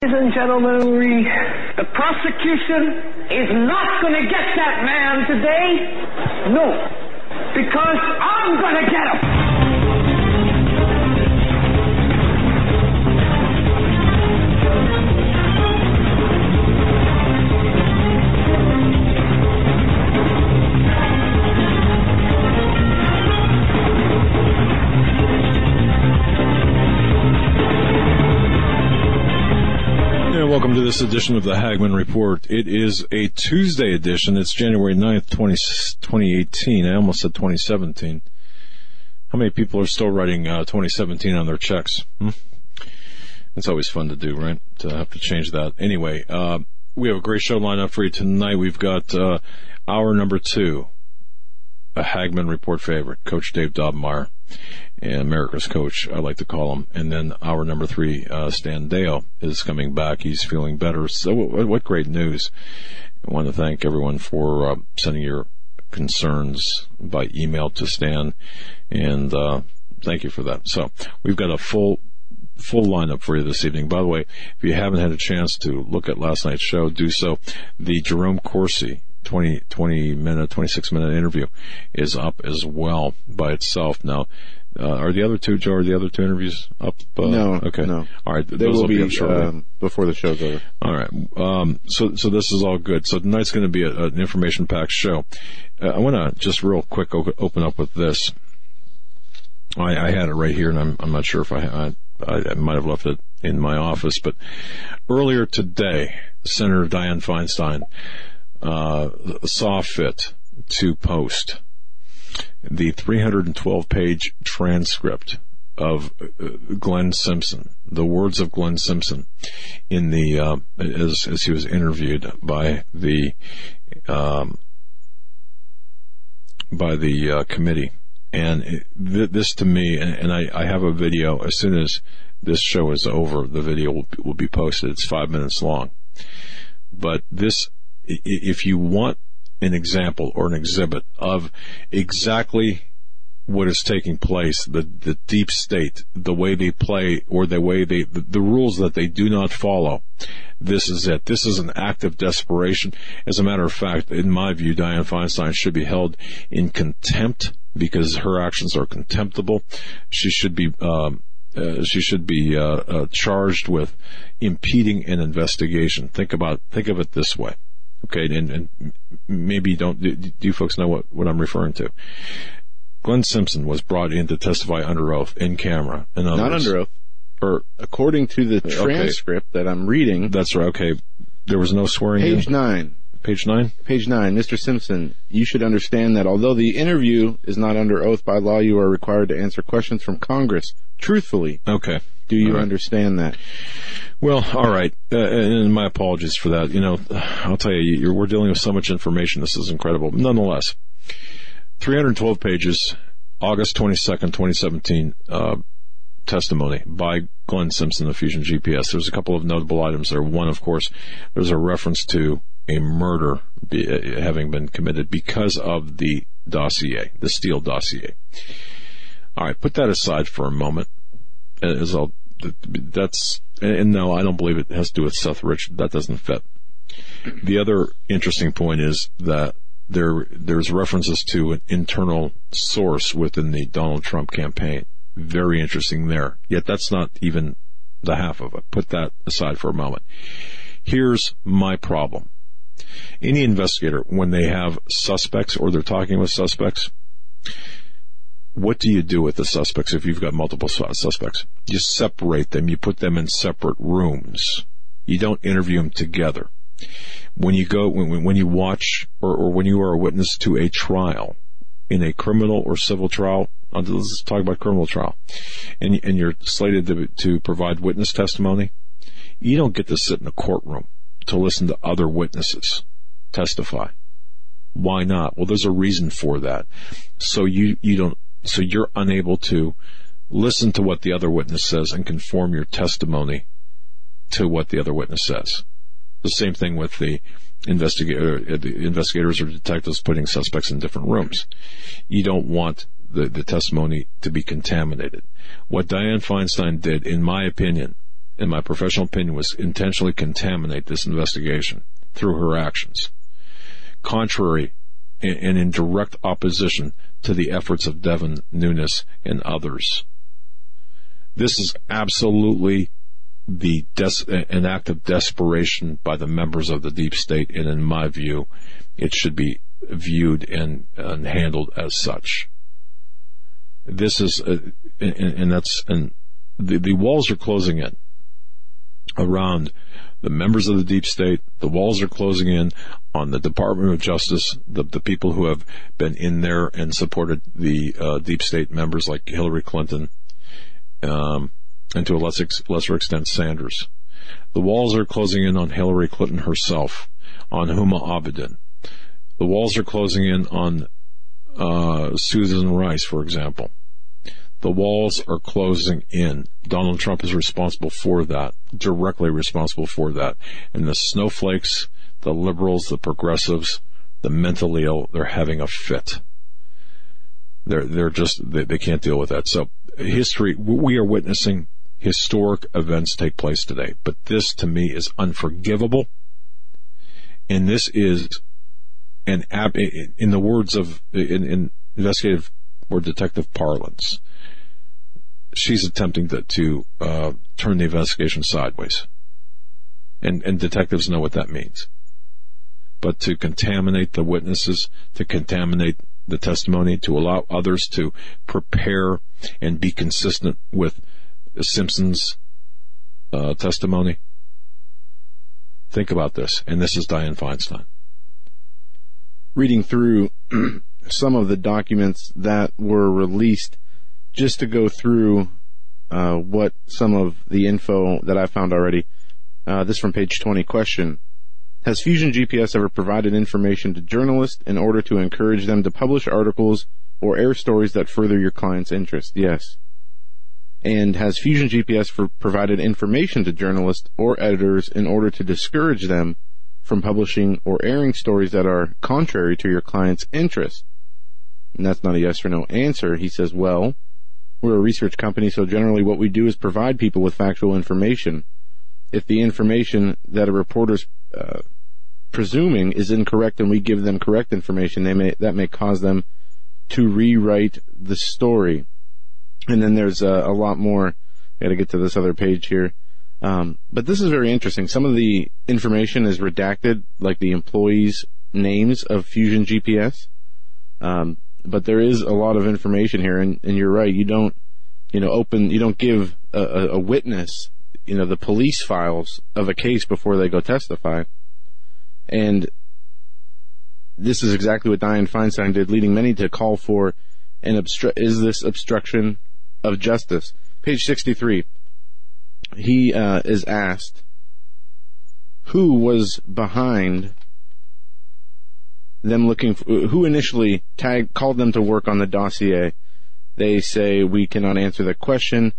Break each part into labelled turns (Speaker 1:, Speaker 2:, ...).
Speaker 1: Ladies and gentlemen, we, the prosecution is not going to get that man today. No. Because I'm going to get him.
Speaker 2: Welcome to this edition of the Hagmann Report. It is a Tuesday edition. It's January 9th, 20, 2018. I almost said 2017. How many people are still writing uh, 2017 on their checks? Hmm? It's always fun to do, right? To have to change that. Anyway, uh, we have a great show lined up for you tonight. We've got uh, hour number two, a Hagmann Report favorite, Coach Dave Daubenmire and America's coach, I like to call him. And then our number three, uh, Stan Deyo is coming back. He's feeling better. So what, what great news. I want to thank everyone for uh, sending your concerns by email to Stan and, uh, thank you for that. So we've got a full full lineup for you this evening. By the way, if you haven't had a chance to look at last night's show, do so. The Jerome Corsi 20, 20 minute, 26 minute interview is up as well by itself. Now, uh, are the other two, Joe, are the other two interviews up? Uh,
Speaker 3: No,
Speaker 2: Okay.
Speaker 3: no.
Speaker 2: All right.
Speaker 3: They will be
Speaker 2: up shortly.
Speaker 3: um, before the show's over.
Speaker 2: All right. Um, so, so this is all good. So tonight's going to be a, an information-packed show. Uh, I want to just real quick o- open up with this. I, I had it right here, and I'm, I'm not sure if I, I, I might have left it in my office, but earlier today, Senator Dianne Feinstein uh, saw fit to post the 312 page transcript of uh, Glenn Simpson, the words of Glenn Simpson in the, uh, as, as he was interviewed by the, um, by the uh, committee. And it, th- this to me, and, and I, I have a video as soon as this show is over, the video will, will be posted. It's five minutes long. But this, if you want an example or an exhibit of exactly what is taking place, the, the deep state, the way they play or the way they, the, the rules that they do not follow. This is it. This is an act of desperation. As a matter of fact, in my view, Dianne Feinstein should be held in contempt because her actions are contemptible. She should be, um, uh, she should be uh, uh, charged with impeding an investigation. Think about, think of it this way. Okay, and, and maybe you don't. Do, do you folks know what, what I'm referring to? Glenn Simpson was brought in to testify under oath in camera. Other
Speaker 3: Not under oath.
Speaker 2: Or
Speaker 3: According to the transcript that I'm reading,
Speaker 2: that's right. Okay, there was no swearing
Speaker 3: page
Speaker 2: in.
Speaker 3: nine,
Speaker 2: Page nine.
Speaker 3: page nine, Mr. Simpson, you should understand that although the interview is not under oath by law, you are required to answer questions from Congress truthfully.
Speaker 2: Okay.
Speaker 3: Do you
Speaker 2: right.
Speaker 3: understand that?
Speaker 2: Well, all right, uh, and my apologies for that. You know, I'll tell you, you're, we're dealing with so much information. This is incredible. Nonetheless, 312 pages, August 22nd, 2017, uh, testimony by Glenn Simpson of Fusion GPS. There's a couple of notable items there. One, of course, there's a reference to a murder be, uh, having been committed because of the dossier, the Steele dossier. All right, put that aside for a moment. As I'll, that's, and no, I don't believe it has to do with Seth Rich. That doesn't fit. The other interesting point is that there, there's references to an internal source within the Donald Trump campaign. Very interesting there. Yet that's not even the half of it. Put that aside for a moment. Here's my problem. Any investigator, when they have suspects or they're talking with suspects, what do you do with the suspects if you've got multiple suspects? You separate them. You put them in separate rooms. You don't interview them together. When you go, when, when you watch or, or when you are a witness to a trial in a criminal or civil trial, uh, let's talk about criminal trial, and, and you're slated to, to provide witness testimony, you don't get to sit in a courtroom to listen to other witnesses testify. Why not? Well, there's a reason for that. So you, you don't, so you're unable to listen to what the other witness says and conform your testimony to what the other witness says. The same thing with the investigator, uh, the investigators or detectives putting suspects in different rooms. You don't want the, the testimony to be contaminated. What Dianne Feinstein did, in my opinion, in my professional opinion, was intentionally contaminate this investigation through her actions. Contrary and in direct opposition to the efforts of Devin Nunes and others. This is absolutely the des- an act of desperation by the members of the deep state, and in my view, it should be viewed and, and handled as such. This is, uh, and, and, that's, and the, the walls are closing in around the members of the deep state. The walls are closing in on the Department of Justice, the, the people who have been in there and supported the uh, deep state members like Hillary Clinton, um, and to a lesser, lesser extent Sanders. The walls are closing in on Hillary Clinton herself, on Huma Abedin. The walls are closing in on uh, Susan Rice, for example. The walls are closing in. Donald Trump is responsible for that, directly responsible for that. And the snowflakes, the liberals, the progressives, the mentally ill, they're having a fit. They're, they're just, they, they can't deal with that. So history, we are witnessing historic events take place today, but this to me is unforgivable. And this is an ab, in the words of, in, in investigative or detective parlance, she's attempting to, to uh, turn the investigation sideways. And, and detectives know what that means. But to contaminate the witnesses, to contaminate the testimony, to allow others to prepare and be consistent with Simpson's uh, testimony. Think about this. And this is Dianne Feinstein.
Speaker 3: Reading through some of the documents that were released just to go through uh, what some of the info that I found already. Uh, this from page 20. Question. Has Fusion GPS ever provided information to journalists in order to encourage them to publish articles or air stories that further your client's interest? Yes. And has Fusion GPS for provided information to journalists or editors in order to discourage them from publishing or airing stories that are contrary to your client's interest? And that's not a yes or no answer. He says, well, we're a research company, so generally what we do is provide people with factual information. If the information that a reporter's uh, presuming is incorrect and we give them correct information, they may, that may cause them to rewrite the story. And then there's a, a lot more. I gotta get to this other page here. Um, but this is very interesting. Some of the information is redacted, like the employees' names of Fusion GPS. Um, but there is a lot of information here, and, and you're right. You don't, you know, open, you don't give a, a, a witness, you know, the police files of a case before they go testify. And this is exactly what Dianne Feinstein did, leading many to call for an obstru- is this obstruction of justice? Page 63. He uh, is asked who was behind them looking for, who initially tagged, called them to work on the dossier. They say we cannot answer that question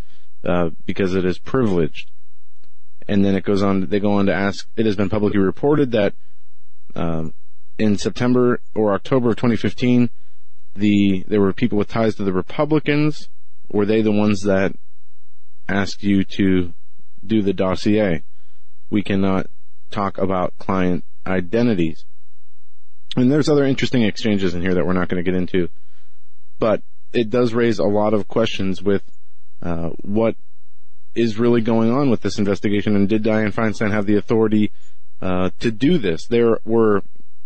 Speaker 3: uh, because it is privileged. And then it goes on. They go on to ask. It has been publicly reported that um, in September or October of 2015, the there were people with ties to the Republicans. Were they the ones that asked you to do the dossier? We cannot talk about client identities. And there's other interesting exchanges in here that we're not going to get into, but it does raise a lot of questions with uh, what is really going on with this investigation, and did Dianne Feinstein have the authority uh, to do this? There were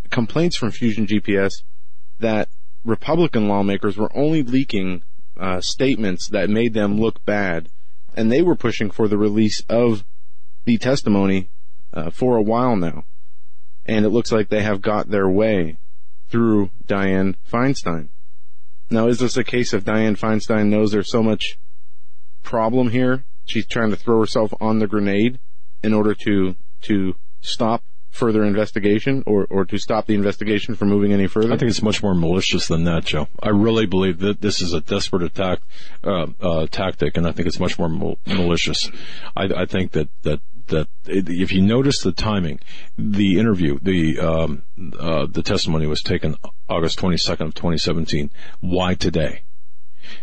Speaker 3: complaints from Fusion GPS that Republican lawmakers were only leaking uh, statements that made them look bad, and they were pushing for the release of the testimony uh, for a while now and it looks like they have got their way through Dianne Feinstein. Now, is this a case of Dianne Feinstein knows there's so much problem here? She's trying to throw herself on the grenade in order to to stop further investigation or, or to stop the investigation from moving any further?
Speaker 2: I think it's much more malicious than that, Joe. I really believe that this is a desperate attack uh, uh, tactic, and I think it's much more mal- malicious. I, I think that that that if you notice the timing, the interview, the um, uh, the testimony was taken August 22nd of 2017. Why today?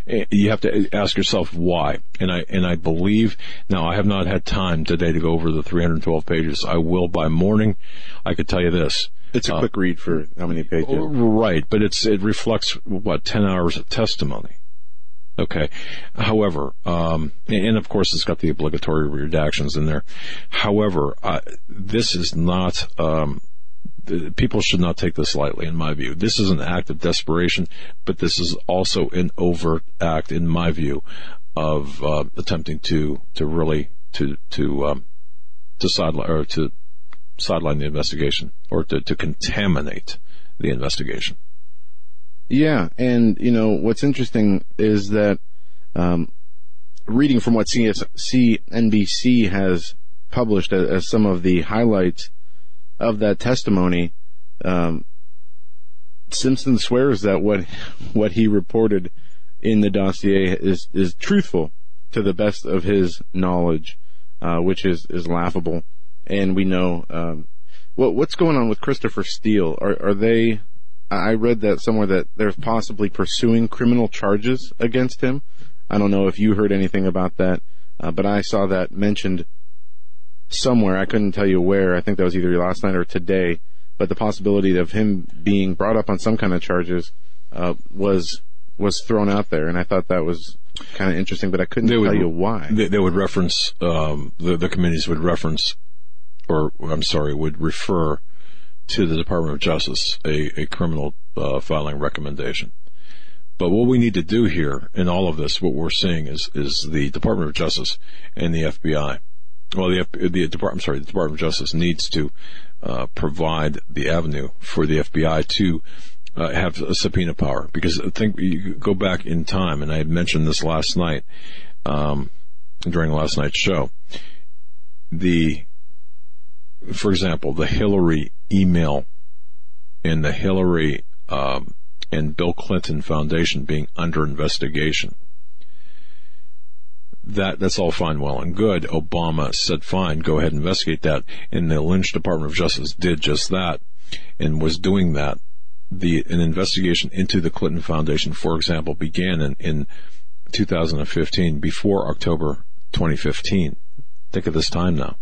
Speaker 2: Eh, You have to ask yourself why. And I, and I believe, now I have not had time today to go over the 312 pages. I will by morning. I could tell you this.
Speaker 3: It's a quick read for how many pages?
Speaker 2: Right, but it's it reflects what ten hours of testimony. Okay. However, um, and of course it's got the obligatory redactions in there. However, uh, this is not. Um, people should not take this lightly, in my view. This is an act of desperation, but this is also an overt act, in my view, of uh, attempting to to really to to um, to sideline or to sideline the investigation or to, to contaminate the investigation.
Speaker 3: Yeah, and you know what's interesting is that um, reading from what CNBC has published as, as some of the highlights of that testimony, um, Simpson swears that what what he reported in the dossier is is truthful to the best of his knowledge, uh, which is is laughable. And we know um, what what's going on with Christopher Steele. Are are they? I read that somewhere that they're possibly pursuing criminal charges against him. I don't know if you heard anything about that, uh, but I saw that mentioned somewhere. I couldn't tell you where. I think that was either last night or today. But the possibility of him being brought up on some kind of charges uh, was was thrown out there, and I thought that was kind of interesting. But I couldn't
Speaker 2: They
Speaker 3: tell
Speaker 2: would-
Speaker 3: you why.
Speaker 2: They, they would reference um, the the committees would reference, or I'm sorry, would refer to the Department of Justice a, a criminal uh, filing recommendation. But what we need to do here in all of this, what we're seeing is is the Department of Justice and the FBI. Well, the the Department, sorry, the Department of Justice needs to uh, provide the avenue for the FBI to uh, have a subpoena power because I think you go back in time, and I had mentioned this last night um, during last night's show. The, for example, the Hillary email and the Hillary um, and Bill Clinton Foundation being under investigation. That that's all fine, well and good. Obama said, "Fine, go ahead and investigate that," and the Lynch Department of Justice did just that, and was doing that. The an investigation into the Clinton Foundation, for example, began in, in 2015, before October 2015. Think of this time now.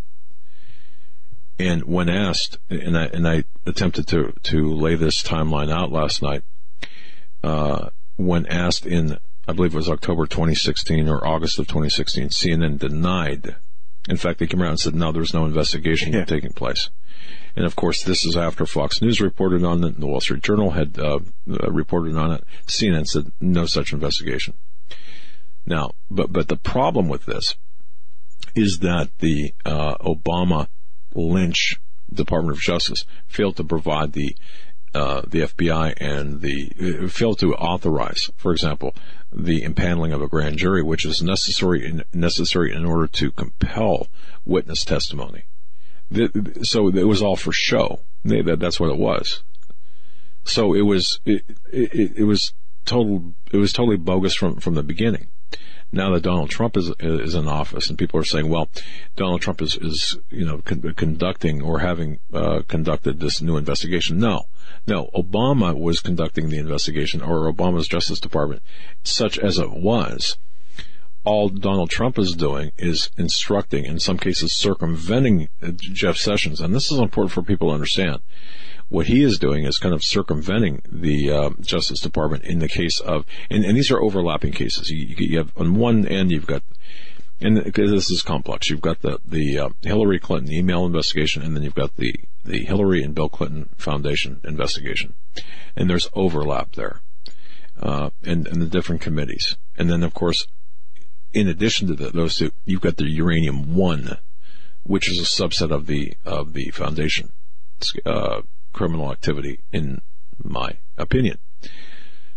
Speaker 2: And when asked, and I and I attempted to to lay this timeline out last night, uh, when asked in I believe it was October 2016 or August of 2016, CNN denied. In fact, they came around and said no, there's no investigation
Speaker 3: Yeah.
Speaker 2: taking place. And of course, this is after Fox News reported on it, and the Wall Street Journal had uh, uh, reported on it. CNN said no such investigation. Now, but but the problem with this is that the uh, Obama Lynch Department of Justice failed to provide the uh, the FBI and the uh, failed to authorize, for example, the impaneling of a grand jury, which is necessary in, necessary in order to compel witness testimony. The, so it was all for show. That's what it was. So it was it, it, it was total it was totally bogus from from the beginning. Now that Donald Trump is is in office, and people are saying, well, Donald Trump is is you know con- conducting or having uh, conducted this new investigation. No, no, Obama was conducting the investigation, or Obama's Justice Department, such as it was. All Donald Trump is doing is instructing, in some cases circumventing uh, Jeff Sessions, and this is important for people to understand what he is doing is kind of circumventing the uh, Justice Department in the case of, and, and these are overlapping cases. You, you have on one end you've got, and this is complex, you've got the the uh, Hillary Clinton email investigation, and then you've got the the Hillary and Bill Clinton Foundation investigation, and there's overlap there, uh, and and the different committees, and then of course, in addition to the, those two, you've got the Uranium One, which is a subset of the of the foundation uh, criminal activity, in my opinion.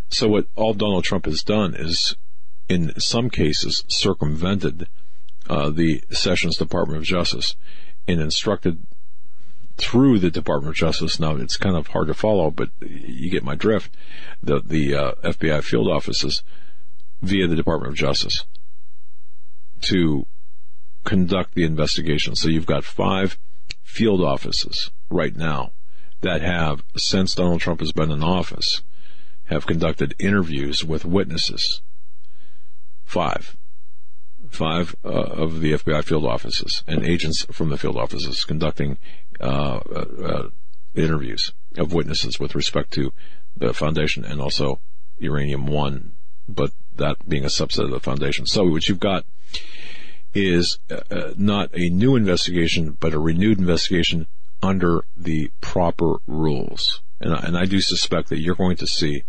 Speaker 2: So what all Donald Trump has done is, in some cases, circumvented uh, the Sessions Department of Justice and instructed through the Department of Justice. Now it's kind of hard to follow, but you get my drift. The the uh, FBI field offices via the Department of Justice to conduct the investigation. So you've got five field offices right now that have, since Donald Trump has been in office, have conducted interviews with witnesses five, five uh, of the FBI field offices and agents from the field offices conducting uh, uh, uh, interviews of witnesses with respect to the foundation and also uranium one, but that being a subset of the foundation. So what you've got is uh, uh, not a new investigation, but a renewed investigation under the proper rules. And I, and I do suspect that you're going to see,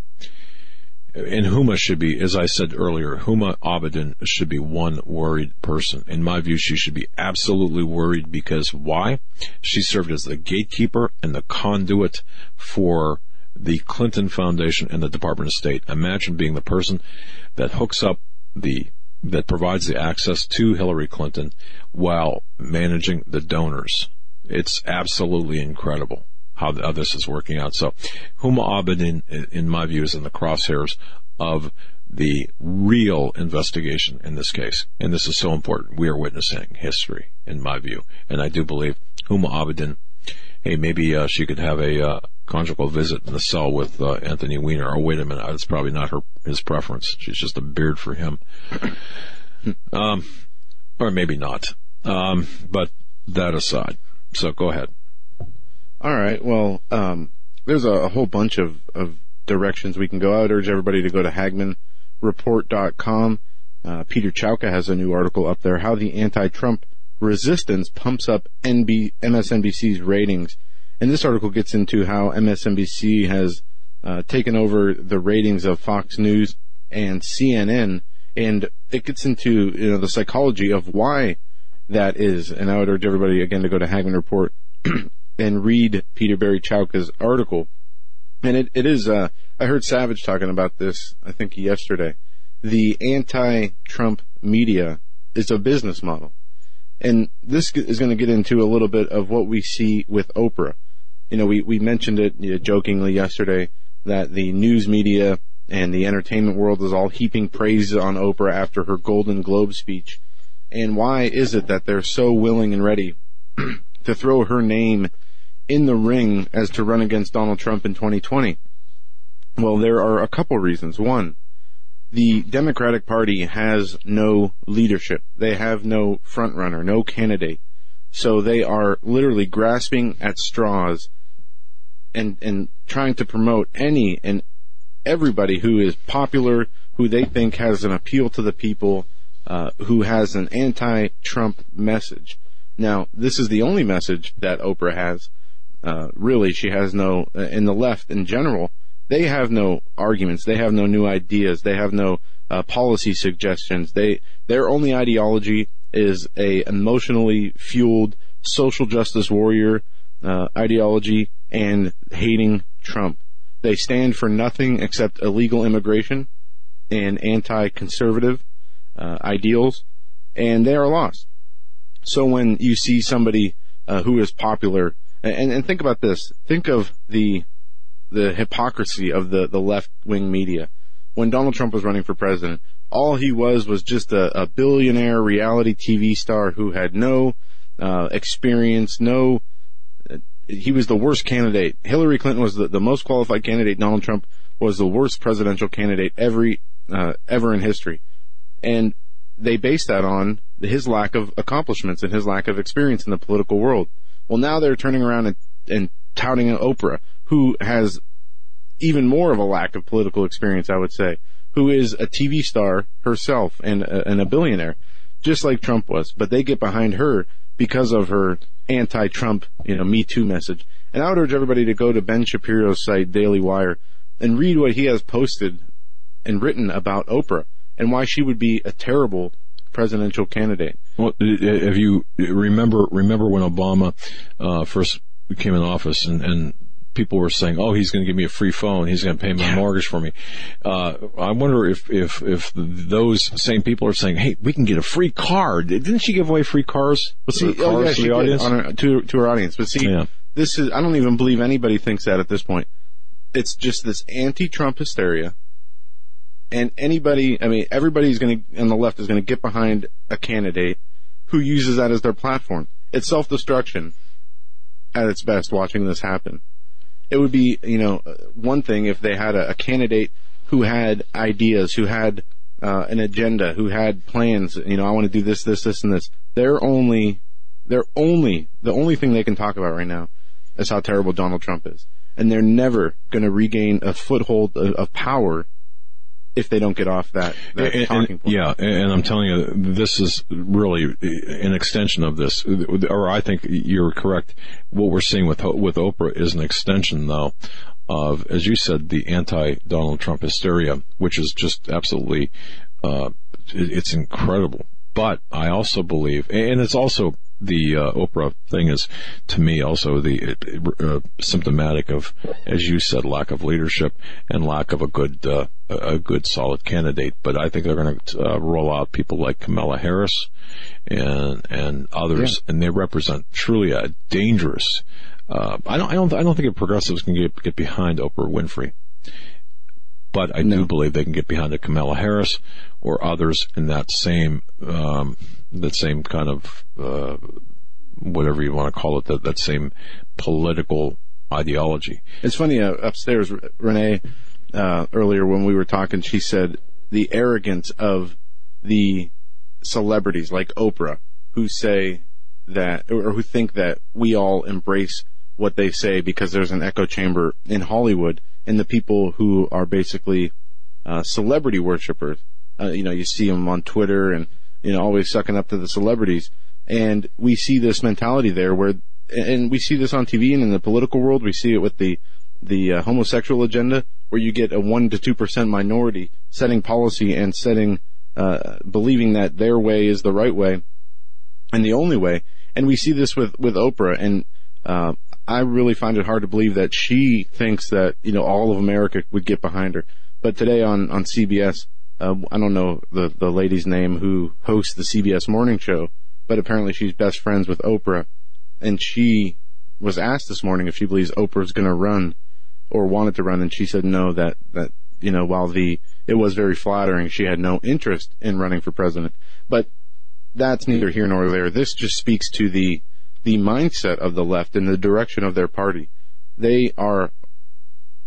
Speaker 2: and Huma should be, as I said earlier, Huma Abedin should be one worried person. In my view, she should be absolutely worried because why? She served as the gatekeeper and the conduit for the Clinton Foundation and the Department of State. Imagine being the person that hooks up the that provides the access to Hillary Clinton while managing the donors. It's absolutely incredible how, how this is working out. So, Huma Abedin, in, in my view, is in the crosshairs of the real investigation in this case. And this is so important. We are witnessing history, in my view. And I do believe Huma Abedin, hey, maybe uh, she could have a uh, conjugal visit in the cell with uh, Anthony Weiner. Oh, wait a minute, that's probably not her his preference. She's just a beard for him. um, or maybe not. Um, but that aside, so go ahead.
Speaker 3: All right. Well, um, there's a, a, whole bunch of, of directions we can go. I would urge everybody to go to HagmannReport.com. Uh, Peter Chowka has a new article up there, how the anti-Trump resistance pumps up NB, MSNBC's ratings. And this article gets into how MSNBC has uh, taken over the ratings of Fox News and CNN, and it gets into you know the psychology of why that is. And I would urge everybody again to go to Hagmann Report and read Peter Barry Chowka's article. And it, it is, uh, I heard Savage talking about this, I think yesterday. The anti-Trump media is a business model. And this is going to get into a little bit of what we see with Oprah you know, we, we mentioned it you know, jokingly yesterday that the news media and the entertainment world is all heaping praise on Oprah after her Golden Globe speech. And why is it that they're so willing and ready to throw her name in the ring as to run against Donald Trump in 2020? Well, there are a couple reasons. One, the Democratic Party has no leadership. They have no front runner, no candidate. So they are literally grasping at straws and and trying to promote any and everybody who is popular, who they think has an appeal to the people, uh, who has an anti-Trump message. Now, this is the only message that Oprah has. Uh, really, she has no. Uh, in the left, in general, they have no arguments. They have no new ideas. They have no uh, policy suggestions. They their only ideology is a emotionally fueled social justice warrior uh, ideology and hating Trump. They stand for nothing except illegal immigration and anti-conservative uh, ideals, and they are lost. So when you see somebody uh, who is popular, and, and think about this, think of the the hypocrisy of the, the left wing media. When Donald Trump was running for president, all he was was just a, a billionaire reality TV star who had no uh, experience, no he was the worst candidate. Hillary Clinton was the, the most qualified candidate. Donald Trump was the worst presidential candidate every uh, ever in history, and they based that on his lack of accomplishments and his lack of experience in the political world. Well, now they're turning around and, and touting an Oprah, who has even more of a lack of political experience, I would say, who is a TV star herself and a, and a billionaire, just like Trump was. But they get behind her because of her anti-Trump, you know, Me Too message. And I would urge everybody to go to Ben Shapiro's site, Daily Wire, and read what he has posted and written about Oprah and why she would be a terrible presidential candidate.
Speaker 2: Well, if you remember, remember when Obama uh, first came in office, and, and people were saying, "Oh, he's going to give me a free phone. He's going to pay my yeah. mortgage for me." Uh, I wonder if if if those same people are saying, "Hey, we can get a free car." Didn't she give away free cars?
Speaker 3: But see, oh yeah, she did her, to to her audience. But see, yeah. this is I don't even believe anybody thinks that at this point. It's just this anti-Trump hysteria. And anybody, I mean, everybody's going to, on the left is going to get behind a candidate who uses that as their platform. It's self-destruction at its best watching this happen it would be, you know, one thing if they had a, a candidate who had ideas, who had uh, an agenda, who had plans. You know, I want to do this, this, this, and this. They're only, they're only the only thing they can talk about right now is how terrible Donald Trump is, and they're never going to regain a foothold of, of power if they don't get off that, that
Speaker 2: And-
Speaker 3: talking point.
Speaker 2: Yeah, and I'm telling you, this is really an extension of this, or I think you're correct. What we're seeing with with Oprah is an extension, though, of, as you said, the anti-Donald Trump hysteria, which is just absolutely, uh, it's incredible. But I also believe, and it's also the uh, Oprah thing is, to me, also the uh, symptomatic of, as you said, lack of leadership and lack of a good, uh, a good solid candidate. But I think they're going to uh, roll out people like Kamala Harris and and others, and they represent truly a dangerous. Uh, I don't, I don't, I don't think progressives can get get behind Oprah Winfrey but I do believe they can get behind a Kamala Harris or others in that same um, that same kind of uh, whatever you want to call it that that same political ideology.
Speaker 3: It's funny uh, upstairs, Renee. Uh, earlier when we were talking, she said the arrogance of the celebrities like Oprah who say that or who think that we all embrace what they say because there's an echo chamber in Hollywood and the people who are basically uh, celebrity worshippers. Uh, you know, you see them on Twitter and you know always sucking up to the celebrities, and we see this mentality there where, and we see this on TV and in the political world. We see it with the the uh, homosexual agenda, where you get a one to two percent minority setting policy and setting, uh, believing that their way is the right way and the only way. And we see this with with Oprah, and uh, I really find it hard to believe that she thinks that you know all of America would get behind her. But today on on CBS, uh, I don't know the the lady's name who hosts the CBS morning show, but apparently she's best friends with Oprah, and she was asked this morning if she believes Oprah's going to run or wanted to run, and she said no. That that you know while the it was very flattering, she had no interest in running for president. But that's neither here nor there. This just speaks to the the mindset of the left and the direction of their party. They are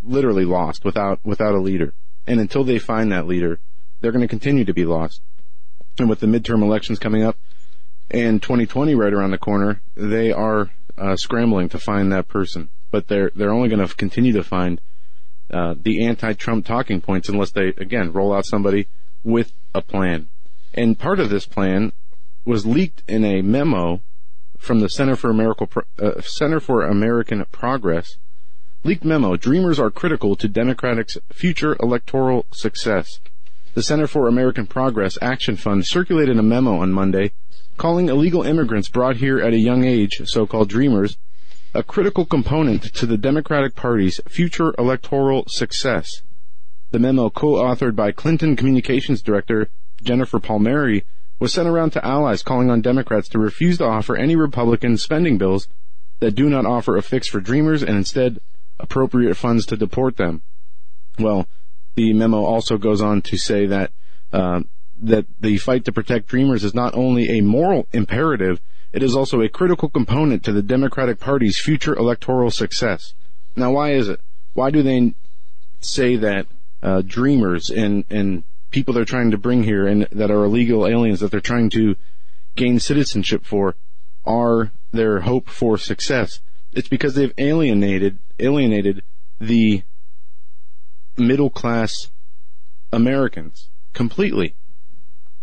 Speaker 3: literally lost without without a leader. And until they find that leader, they're going to continue to be lost. And with the midterm elections coming up and 2020 right around the corner, they are uh, scrambling to find that person. But they're they're only going to continue to find uh, the anti-Trump talking points unless they again roll out somebody with a plan. And part of this plan was leaked in a memo from the Center for American uh, Center for American Progress. Leaked memo: Dreamers are critical to Democrats' future electoral success. The Center for American Progress Action Fund circulated a memo on Monday calling illegal immigrants brought here at a young age, so-called dreamers, a critical component to the Democratic Party's future electoral success. The memo, co-authored by Clinton Communications Director Jennifer Palmieri, was sent around to allies calling on Democrats to refuse to offer any Republican spending bills that do not offer a fix for dreamers and instead appropriate funds to deport them. Well, the memo also goes on to say that uh, that the fight to protect dreamers is not only a moral imperative, it is also a critical component to the Democratic Party's future electoral success. Now, why is it? Why do they say that uh, dreamers and and people they're trying to bring here and that are illegal aliens that they're trying to gain citizenship for are their hope for success? It's because they've alienated alienated the middle class Americans completely.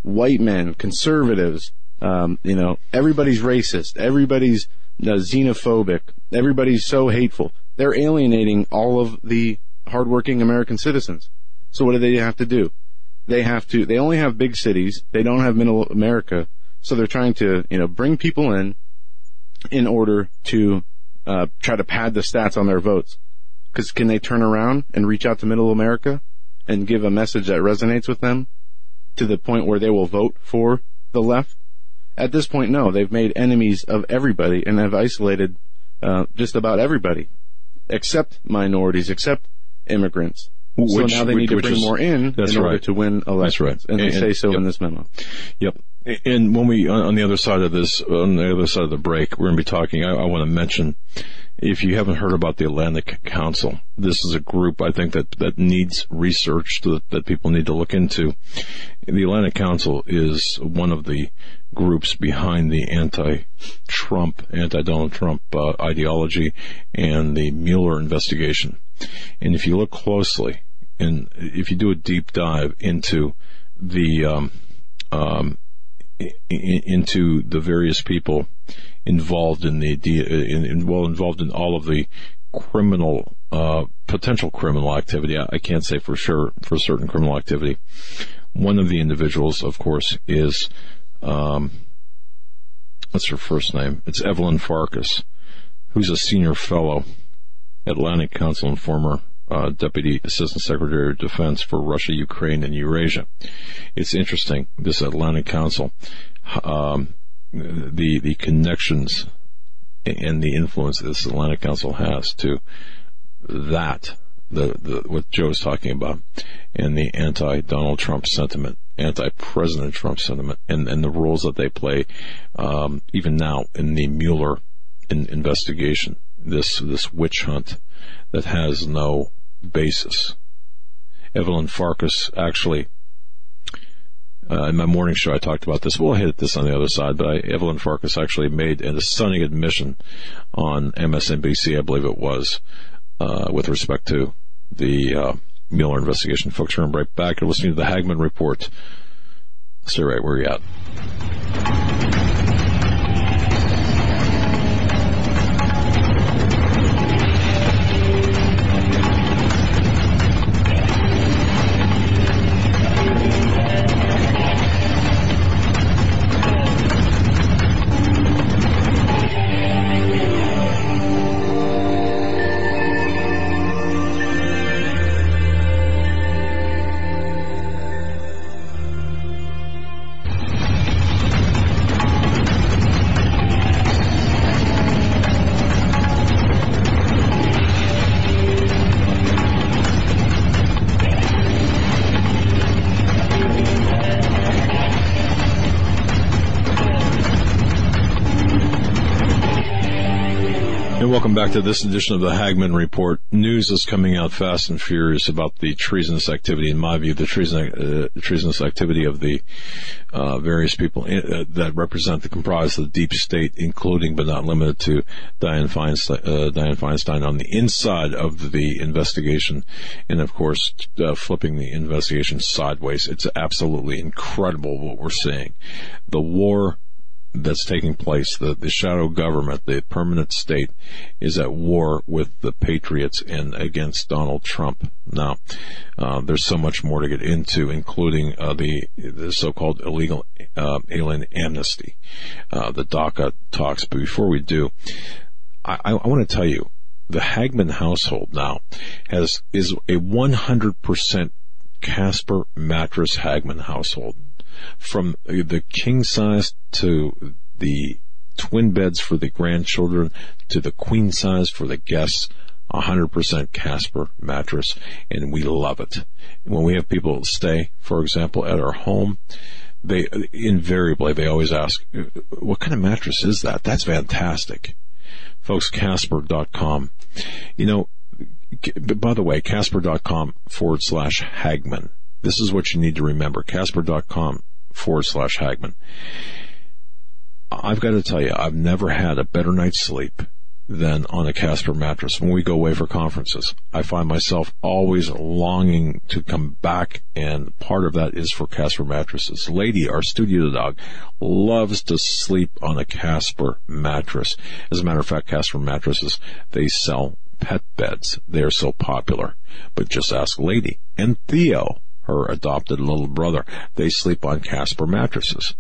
Speaker 3: White men, conservatives, um, you know, everybody's racist, everybody's uh, xenophobic, everybody's so hateful. They're alienating all of the hardworking American citizens. So what do they have to do? They have to, they only have big cities. They don't have middle America. So they're trying to, you know, bring people in in order to uh, try to pad the stats on their votes. Because can they turn around and reach out to middle America and give a message that resonates with them to the point where they will vote for the left? At this point, no. They've made enemies of everybody and have isolated uh, just about everybody, except minorities, except immigrants. So now they need to bring
Speaker 2: is-
Speaker 3: more in in order
Speaker 2: right.
Speaker 3: to win elections.
Speaker 2: right.
Speaker 3: And they say so
Speaker 2: yep.
Speaker 3: in this memo.
Speaker 2: Yep. And when we, on on the other side of this, on the other side of the break, we're going to be talking, I, I want to mention, if you haven't heard about the Atlantic Council, this is a group I think that, that needs research that, that people need to look into. The Atlantic Council is one of the groups behind the anti-Trump, anti-Donald Trump uh, ideology and the Mueller investigation. And if you look closely, and if you do a deep dive into the um, um, into the various people involved in the in, in, well involved in all of the criminal uh, potential criminal activity. I, I, can't say for sure for certain criminal activity. One of the individuals, of course, is um, what's her first name? It's Evelyn Farkas, who's a senior fellow, Atlantic Council and former uh, Deputy Assistant Secretary of Defense for Russia, Ukraine, and Eurasia. It's interesting, this Atlantic Council, um, the, the connections and the influence that this Atlantic Council has to that, the, the, what Joe is talking about, and the anti-Donald Trump sentiment, anti-President Trump sentiment, and, and the roles that they play, um, even now in the Mueller in, investigation, this, this witch hunt that has no basis. Evelyn Farkas actually, uh, in my morning show, I talked about this. We'll hit this on the other side, but I, Evelyn Farkas actually made a stunning admission on MSNBC, I believe it was, uh, with respect to the uh, Mueller investigation. Folks, we're right back. You're listening to the Hagmann Report. Stay right where you're at. Back to this edition of the Hagmann Report. News is coming out fast and furious about the treasonous activity, in my view, the treason, uh, treasonous activity of the uh, various people in, uh, that represent the comprise of the deep state, including but not limited to Dianne Feinstein, uh, Dianne Feinstein on the inside of the investigation, and of course, uh, flipping the investigation sideways. It's absolutely incredible what we're seeing. The war that's taking place. The, the shadow government, the permanent state, is at war with the patriots and against Donald Trump. Now, uh, there's so much more to get into, including uh, the, the so-called illegal uh, alien amnesty, uh, the DACA talks. But before we do, I, I, I want to tell you, the Hagmann household now has is a 100% Casper mattress Hagmann household from the king size to the twin beds for the grandchildren to the queen size for the guests. 100% Casper mattress, and we love it. When we have people stay, for example, at our home, they invariably they always ask, "What kind of mattress is that?" That's fantastic, folks. Casper.com. You know, by the way, Casper.com forward slash Hagmann. This is what you need to remember. Casper.com forward slash Hagmann. I've got to tell you, I've never had a better night's sleep than on a Casper mattress. When we go away for conferences, I find myself always longing to come back, and part of that is for Casper mattresses. Lady, our studio dog, loves to sleep on a Casper mattress. As a matter of fact, Casper mattresses, they sell pet beds. They are so popular. But just ask Lady and Theo her adopted little brother. They sleep on Casper mattresses.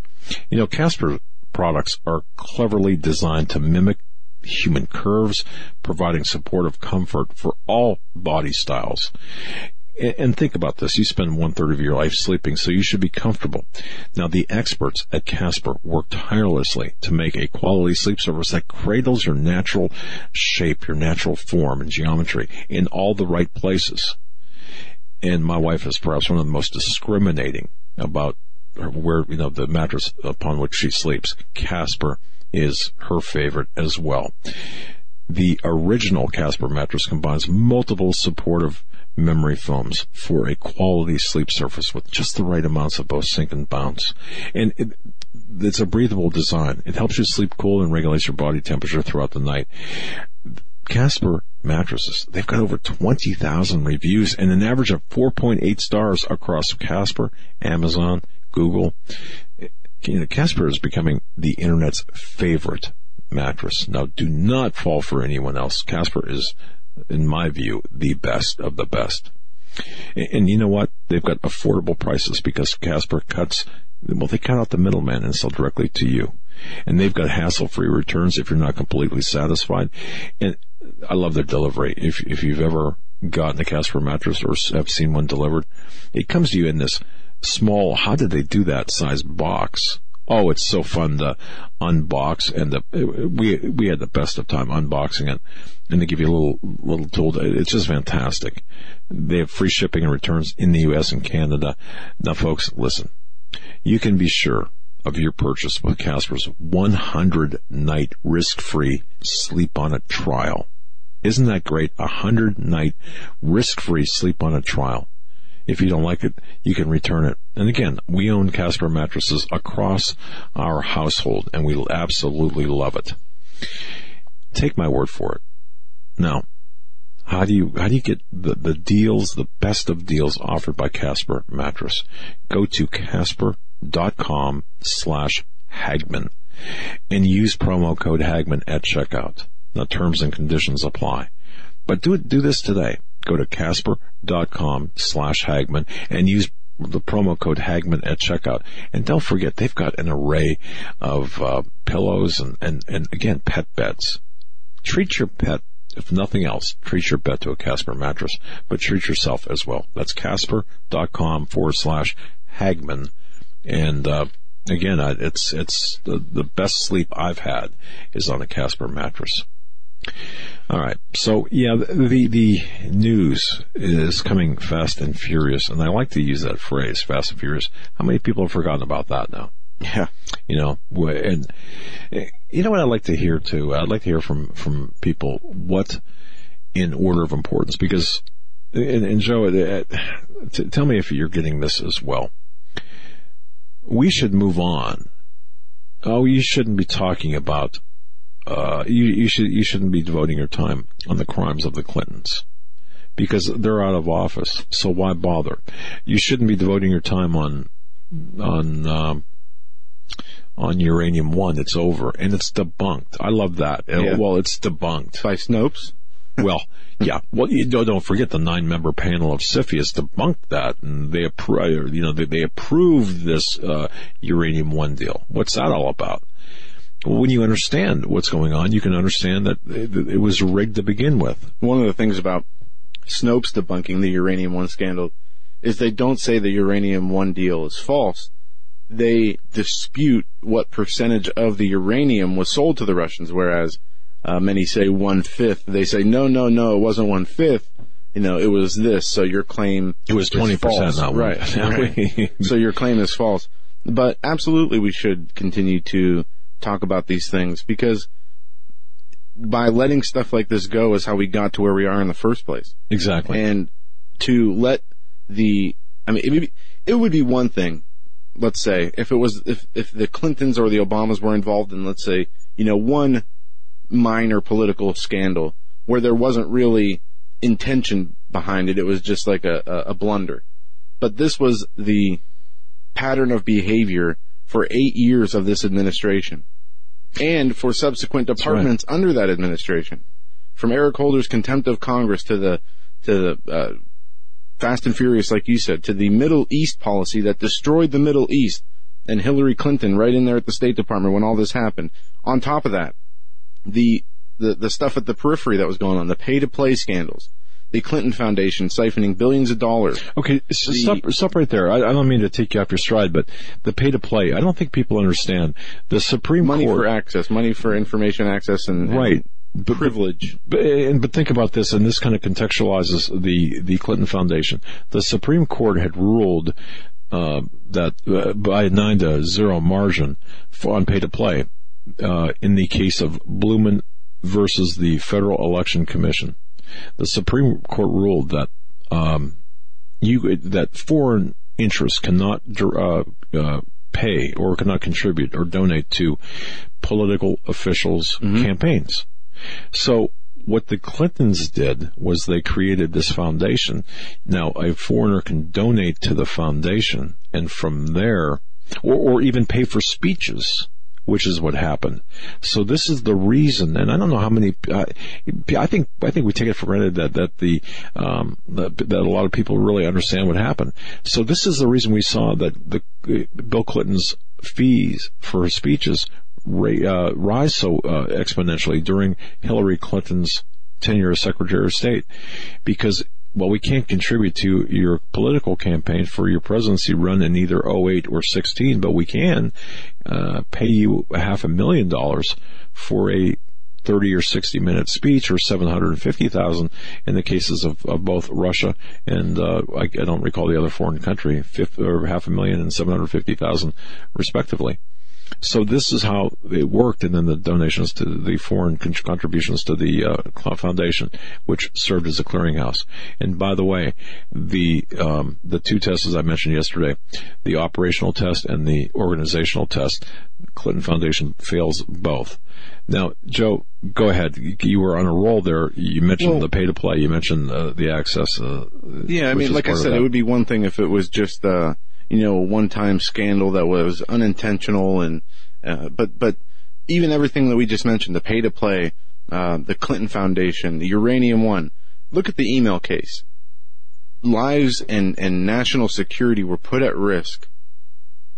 Speaker 2: You know, Casper products are cleverly designed to mimic human curves, providing supportive comfort for all body styles. And think about this. You spend one third of your life sleeping, so you should be comfortable. Now, the experts at Casper work tirelessly to make a quality sleep surface that cradles your natural shape, your natural form and geometry in all the right places and my wife is perhaps one of the most discriminating about where you know the mattress upon which she sleeps. Casper is her favorite as well. The original Casper mattress combines multiple supportive memory foams for a quality sleep surface with just the right amounts of both sink and bounce. And it, it's a breathable design. It helps you sleep cool and regulates your body temperature throughout the night. Casper mattresses, they've got over 20,000 reviews and an average of 4.8 stars across Casper, Amazon, Google. You know, Casper is becoming the internet's favorite mattress. Now do not fall for anyone else. Casper is, in my view, the best of the best. And, and you know what? They've got affordable prices because Casper cuts well, they cut out the middleman and sell directly to you. And they've got hassle-free returns if you're not completely satisfied. And I love their delivery. If, if you've ever gotten a Casper mattress or have seen one delivered, it comes to you in this small, how did they do that size box? Oh, it's so fun to unbox and the, we, we had the best of time unboxing it and they give you a little, little tool. It's just fantastic. They have free shipping and returns in the U.S. and Canada. Now folks, listen, you can be sure of your purchase with Casper's 100 night risk free sleep on a trial. Isn't that great? A 100 night risk free sleep on a trial. If you don't like it, you can return it. And again, we own Casper mattresses across our household and we absolutely love it. Take my word for it. Now, how do you how do you get the, the deals, the best of deals offered by Casper mattress? Go to casper.com slash Hagmann and use promo code Hagmann at checkout. Now terms and conditions apply. But do do this today. Go to casper.com slash Hagmann and use the promo code Hagmann at checkout. And don't forget, they've got an array of uh, pillows and, and, and again, pet beds. Treat your pet if nothing else, treat your pet to a Casper mattress, but treat yourself as well. That's casper.com forward slash Hagmann. And, uh, again, it's, it's the, the best sleep I've had is on a Casper mattress. All right. So yeah, the, the news is coming fast and furious. And I like to use that phrase, fast and furious. How many people have forgotten about that now?
Speaker 3: Yeah.
Speaker 2: You know, and you know what I'd like to hear too? I'd like to hear from, from people what in order of importance because, and, and Joe, uh, t- tell me if you're getting this as well. We should move on. Oh, you shouldn't be talking about, uh, you, you should, you shouldn't be devoting your time on the crimes of the Clintons because they're out of office. So why bother? You shouldn't be devoting your time on, on, um, on uranium one. It's over and it's debunked. I love that. Yeah. Well, it's debunked
Speaker 3: by Snopes.
Speaker 2: well, yeah. Well, you don't, don't forget the nine-member panel of CFIUS debunked that, and they approved. You know, they, they approved this uh, uranium one deal. What's that all about? Well, when you understand what's going on, you can understand that it, it was rigged to begin with.
Speaker 3: One of the things about Snopes debunking the uranium one scandal is they don't say the uranium one deal is false they dispute what percentage of the uranium was sold to the Russians, whereas uh, many say one fifth. They say no, no, no, it wasn't one fifth. You know, it was this. So your claim
Speaker 2: it was twenty percent, not
Speaker 3: right. right. so your claim is false. But absolutely, we should continue to talk about these things because by letting stuff like this go is how we got to where we are in the first place.
Speaker 2: Exactly.
Speaker 3: And to let the, I mean, it would be, it would be one thing let's say, if it was, if, if the Clintons or the Obamas were involved in, let's say, you know, one minor political scandal where there wasn't really intention behind it, it was just like a, a, a blunder. But this was the pattern of behavior for eight years of this administration and for subsequent departments right. under that administration. From Eric Holder's contempt of Congress to the, to the, uh, fast and furious, like you said, to the Middle East policy that destroyed the Middle East and Hillary Clinton right in there at the State Department when all this happened. On top of that, the, the, the stuff at the periphery that was going on, the pay to play scandals, the Clinton Foundation siphoning billions of dollars.
Speaker 2: Okay, so the, stop, stop right there. I, I, don't mean to take you off your stride, but the pay to play, I don't think people understand. The Supreme
Speaker 3: money
Speaker 2: Court.
Speaker 3: Money for access, money for information access and.
Speaker 2: Right.
Speaker 3: And, but, privilege.
Speaker 2: But, and, but think about this, and this kind of contextualizes the, the Clinton Foundation. The Supreme Court had ruled uh, that uh, by nine to zero margin for on pay to play uh, in the case of Bluman versus the Federal Election Commission. The Supreme Court ruled that um, you that foreign interests cannot uh, uh, pay or cannot contribute or donate to political officials' mm-hmm. campaigns. So what the Clintons did was they created this foundation. Now a foreigner can donate to the foundation and from there, or, or even pay for speeches which is what happened. So this is the reason, and I don't know how many. Uh, I think I think we take it for granted that that the, um, that, that a lot of people really understand what happened. So this is the reason we saw that the uh, Bill Clinton's fees for his speeches uh, rise so uh, exponentially during Hillary Clinton's tenure as Secretary of State, because well, we can't contribute to your political campaign for your presidency run in either 08 or 16, but we can uh, pay you a half a million dollars for a 30 or 60 minute speech or 750,000 in the cases of, of both Russia and, uh, I, I, don't recall the other foreign country, fifth, or half a million and 750,000 respectively. So this is how it worked, and then the donations to the foreign contributions to the uh, foundation, which served as a clearinghouse. And by the way, the um, the two tests as I mentioned yesterday, the operational test and the organizational test, Clinton Foundation fails both. Now, Joe, go ahead. You were on a roll there. You mentioned well, the pay to play. You mentioned uh, the access. Uh,
Speaker 3: yeah, I mean, like I said, it would be one thing if it was just. Uh, you know, a one-time scandal that was unintentional and, uh, but, but even everything that we just mentioned, the pay to play, uh, the Clinton Foundation, the Uranium One, look at the email case. Lives and, and national security were put at risk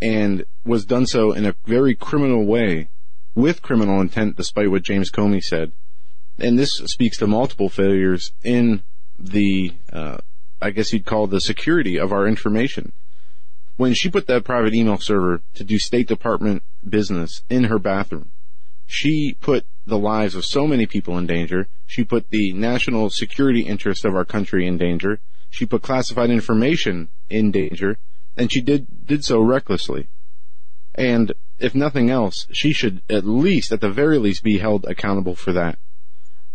Speaker 3: and was done so in a very criminal way with criminal intent, despite what James Comey said. And this speaks to multiple failures in the, uh, I guess you'd call the security of our information when she put that private email server to do State Department business in her bathroom, she put the lives of so many people in danger. She put the national security interest of our country in danger. She put classified information in danger, and she did did so recklessly. And if nothing else, she should at least, at the very least, be held accountable for that.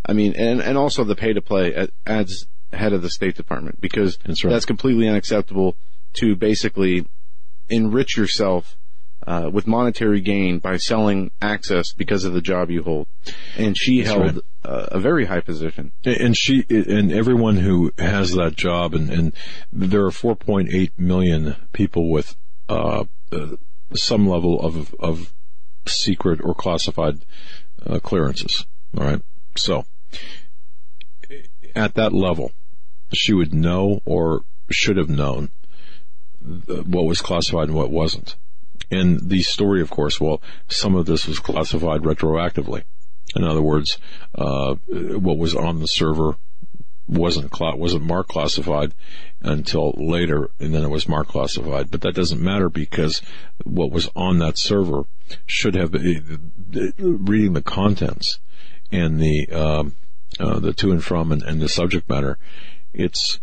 Speaker 3: I mean, and and also the pay to play as head of the State Department because that's, right. that's completely unacceptable to basically enrich yourself uh, with monetary gain by selling access because of the job you hold. And she That's held right. uh, a very high position.
Speaker 2: And she and everyone who has that job, and, and there are 4.8 million people with uh, uh, some level of of secret or classified uh, clearances. All right, so at that level, she would know or should have known what was classified and what wasn't. And the story, of course, well, some of this was classified retroactively. In other words, uh, what was on the server wasn't cl- wasn't marked classified until later, and then it was marked classified. But that doesn't matter because what was on that server should have been reading the contents and the um, uh, the to and from and, and the subject matter. It's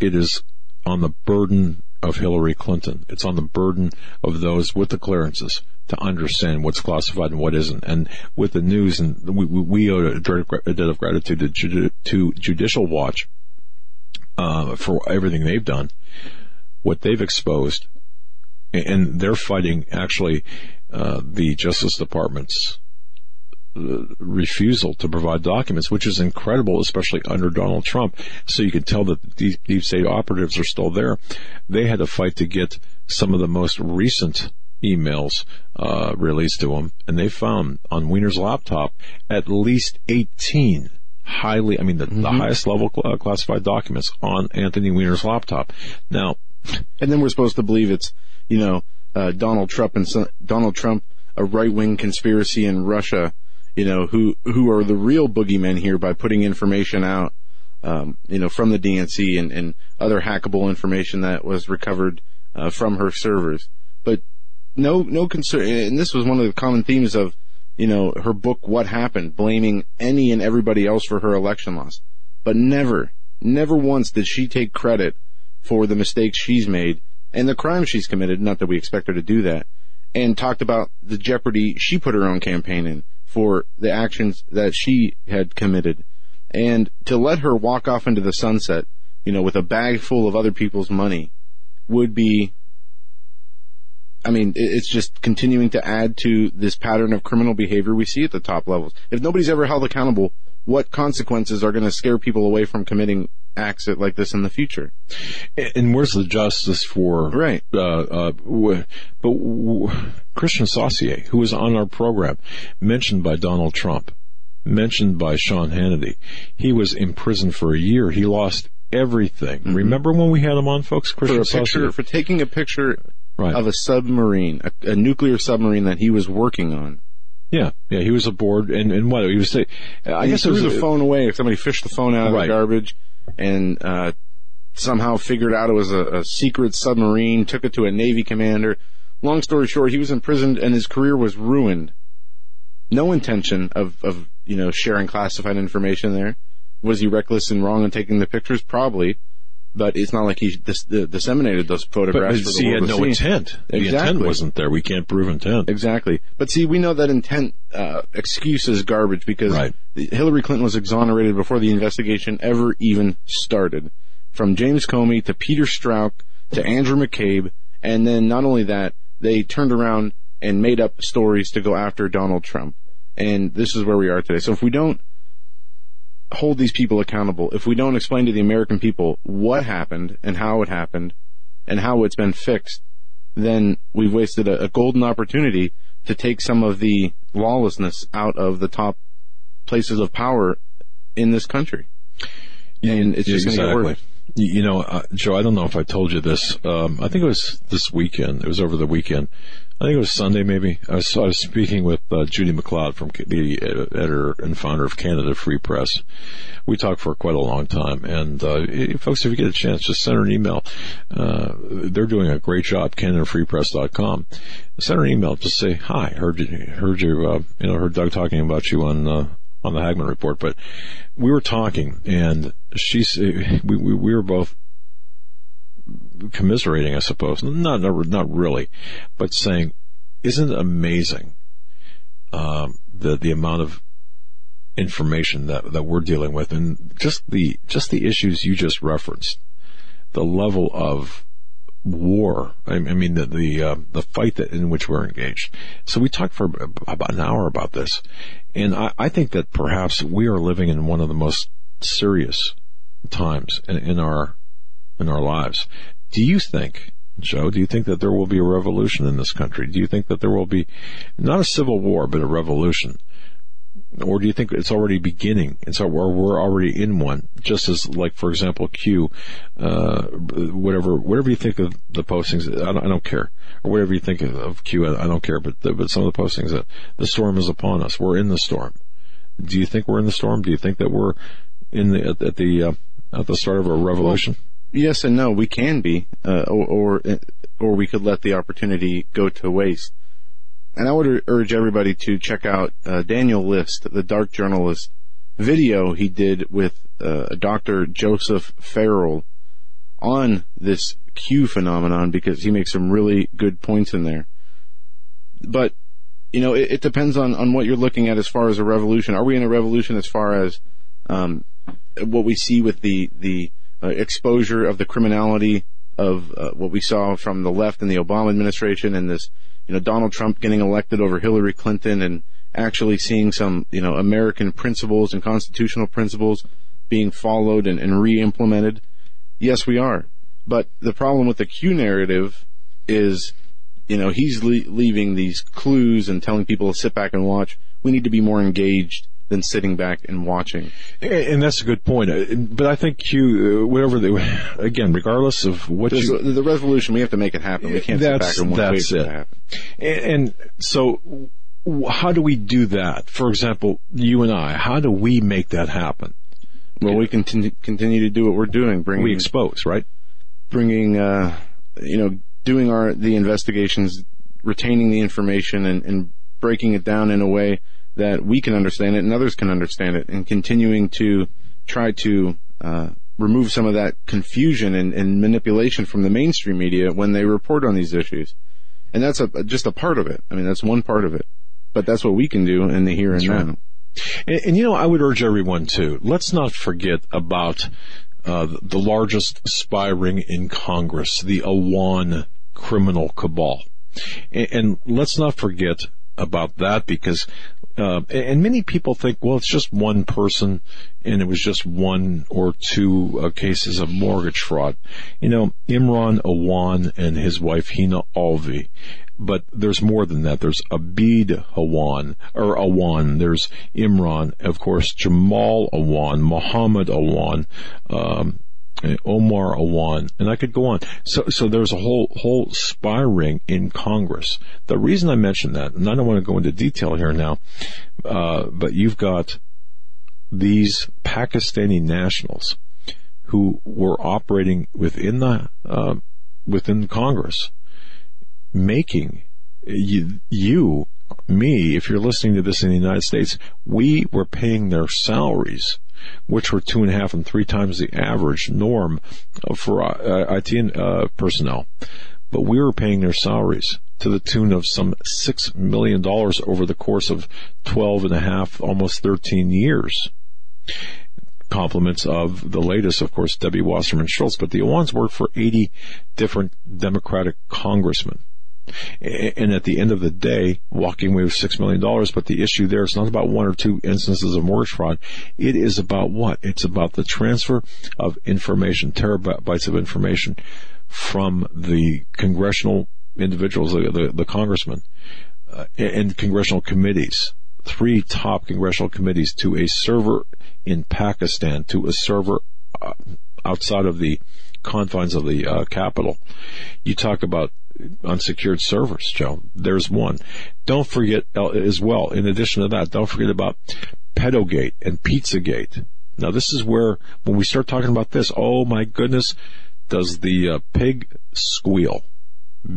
Speaker 2: it is on the burden of Hillary Clinton. It's on the burden of those with the clearances to understand what's classified and what isn't. And with the news, and we, we owe a debt of gratitude to, to Judicial Watch uh, for everything they've done, what they've exposed, and they're fighting actually uh, the Justice Department's refusal to provide documents, which is incredible, especially under Donald Trump. So you can tell that these deep state operatives are still there. They had to fight to get some of the most recent emails uh, released to them, and they found on Weiner's laptop at least 18 highly, I mean, the, mm-hmm. the highest level uh, classified documents on Anthony Weiner's laptop. Now,
Speaker 3: and then we're supposed to believe it's, you know, uh, Donald Trump and Donald Trump, a right wing conspiracy in Russia you know, who, who are the real boogeymen here by putting information out, um, you know, from the DNC and, and other hackable information that was recovered, uh, from her servers. But no, no concern, and this was one of the common themes of, you know, her book, What Happened, blaming any and everybody else for her election loss. But never, never once did she take credit for the mistakes she's made and the crimes she's committed, not that we expect her to do that, and talked about the jeopardy she put her own campaign in for the actions that she had committed. And to let her walk off into the sunset, you know, with a bag full of other people's money would be, I mean, it's just continuing to add to this pattern of criminal behavior we see at the top levels. If nobody's ever held accountable, what consequences are going to scare people away from committing acts it like this in the future?
Speaker 2: And where's the justice for
Speaker 3: Right.
Speaker 2: Uh, uh, w- but w- Kristian Saucier, who was on our program, mentioned by Donald Trump, mentioned by Sean Hannity, he was imprisoned for a year. He lost everything. Remember when we had him on, folks?
Speaker 3: Mm-hmm. For
Speaker 2: Christian
Speaker 3: a picture, for taking a picture
Speaker 2: right?
Speaker 3: of a submarine, a, a nuclear submarine that he was working on.
Speaker 2: yeah, yeah. He was aboard, and and what he was saying. I
Speaker 3: he
Speaker 2: guess it
Speaker 3: threw
Speaker 2: was
Speaker 3: the phone away. If somebody fished the phone out of
Speaker 2: Right.
Speaker 3: the garbage and uh, somehow figured out it was a, a secret submarine. Took it to a Navy commander. Long story short, he was imprisoned and his career was ruined. No intention of of you know sharing classified information there. Was he reckless and wrong in taking the pictures? Probably. But it's not like he dis- disseminated those photographs.
Speaker 2: but
Speaker 3: for the
Speaker 2: he had no intent. The intent wasn't there. We can't prove intent.
Speaker 3: Exactly. But see, we know that intent uh, excuse is garbage because
Speaker 2: Right.
Speaker 3: Hillary Clinton was exonerated before the investigation ever even started. From James Comey to Peter Strzok to Andrew McCabe, and then not only that, they turned around and made up stories to go after Donald Trump. And this is where we are today. So if we don't hold these people accountable, if we don't explain to the American people what happened and how it happened and how it's been fixed, then we've wasted a, a golden opportunity to take some of the lawlessness out of the top places of power in this country. And it's just going to get
Speaker 2: exactly.
Speaker 3: worse.
Speaker 2: You you know, uh, Joe, I don't know if I told you this. Um, I think it was this weekend. It was over the weekend. I think it was Sunday, maybe. I was, I was speaking with uh, Judy McLeod from the editor and founder of Canada Free Press. We talked for quite a long time, and uh, folks, if you get a chance, just send her an email. Uh, they're doing a great job. CanadaFreePress.com. Send her an email. Just say hi. Heard you. Heard you. Uh, you know, heard Doug talking about you on. Uh, on the Hagmann report, but we were talking and she's, we, we, we were both commiserating, I suppose. Not, not, not really, but saying, isn't it amazing, um, the, the amount of information that, that we're dealing with and just the, just the issues you just referenced, the level of war. I, mean, the, the, uh, the fight that, in which we're engaged. So we talked for about an hour about this. And I, I think that perhaps we are living in one of the most serious times in, in our, in our lives. Do you think, Joe, do you think that there will be a revolution in this country? Do you think that there will be not a civil war, but a revolution? Or do you think it's already beginning? So or we're already in one, just as like, for example, Q, uh, whatever, whatever you think of the postings, I don't, I don't care. Or whatever you think of, of Q, I, I don't care. But, the, but some of the postings that the storm is upon us. We're in the storm. Do you think we're in the storm? Do you think that we're in the, at, at the, uh, at the start of a revolution?
Speaker 3: Yes and no. We can be, uh, or, or or we could let the opportunity go to waste. And I would urge everybody to check out uh, Daniel Liszt, the dark journalist, video he did with uh, Dr. Joseph Farrell on this Q phenomenon because he makes some really good points in there. But you know, it, it depends on on what you're looking at as far as a revolution. Are we in a revolution as far as um, what we see with the the uh, exposure of the criminality of uh, what we saw from the left in the Obama administration and this, you know, Donald Trump getting elected over Hillary Clinton and actually seeing some, you know, American principles and constitutional principles being followed and, and re-implemented. Yes, we are. But the problem with the Q narrative is, you know, he's le- leaving these clues and telling people to sit back and watch. We need to be more engaged than sitting back and watching.
Speaker 2: And that's a good point. Uh, But I think Q, uh, whatever they, again, regardless of what
Speaker 3: There's
Speaker 2: you,
Speaker 3: a- the revolution, we have to make it happen. We can't sit back and wait
Speaker 2: that's
Speaker 3: for it to happen.
Speaker 2: and, and so how do we do that? For example, you and I, how do we make that happen?
Speaker 3: Well, we continue, continue to do what we're doing, bringing,
Speaker 2: We expose, right?
Speaker 3: bringing, uh, you know, doing our the investigations, retaining the information, and, and breaking it down in a way that we can understand it and others can understand it, and continuing to try to uh, remove some of that confusion and, and manipulation from the mainstream media when they report on these issues. And that's a, just a part of it. I mean, that's one part of it. but that's what we can do in the here and
Speaker 2: That's right.
Speaker 3: now.
Speaker 2: And, and you know, I would urge everyone to let's not forget about uh, the largest spy ring in Congress, the Awan criminal cabal, and, and let's not forget about that because. Uh, and many people think, well, it's just one person, and it was just one or two uh, cases of mortgage fraud. You know, Imran Awan and his wife Hina Alvi but there's more than that. There's Abid Awan, or Awan. There's Imran, of course, Jamal Awan, Muhammad Awan, um, Omar Awan, and I could go on. So, so there's a whole, whole spy ring in Congress. The reason I mention that, and I don't want to go into detail here now, uh, but you've got these Pakistani nationals who were operating within the, uh, within Congress making you, you, me, if you're listening to this in the United States, we were paying their salaries, which were two and a half and three times the average norm for uh, IT uh, personnel. But we were paying their salaries to the tune of some six million dollars over the course of 12 and a half, almost 13 years compliments of the latest, of course, Debbie Wasserman Schultz, but the Owens worked for 80 different Democratic congressmen. And at the end of the day, walking away with $6 million, but the issue there is not about one or two instances of mortgage fraud. It is about what? It's about the transfer of information, terabytes of information from the congressional individuals, the, the, the congressmen, uh, and congressional committees three top congressional committees to a server in Pakistan, to a server uh, outside of the confines of the uh, capitol. You talk about unsecured servers, Joe. There's one. Don't forget uh, as well. In addition to that, don't forget about Pedogate and Pizzagate. Now, this is where when we start talking about this, oh my goodness, does the uh, pig squeal?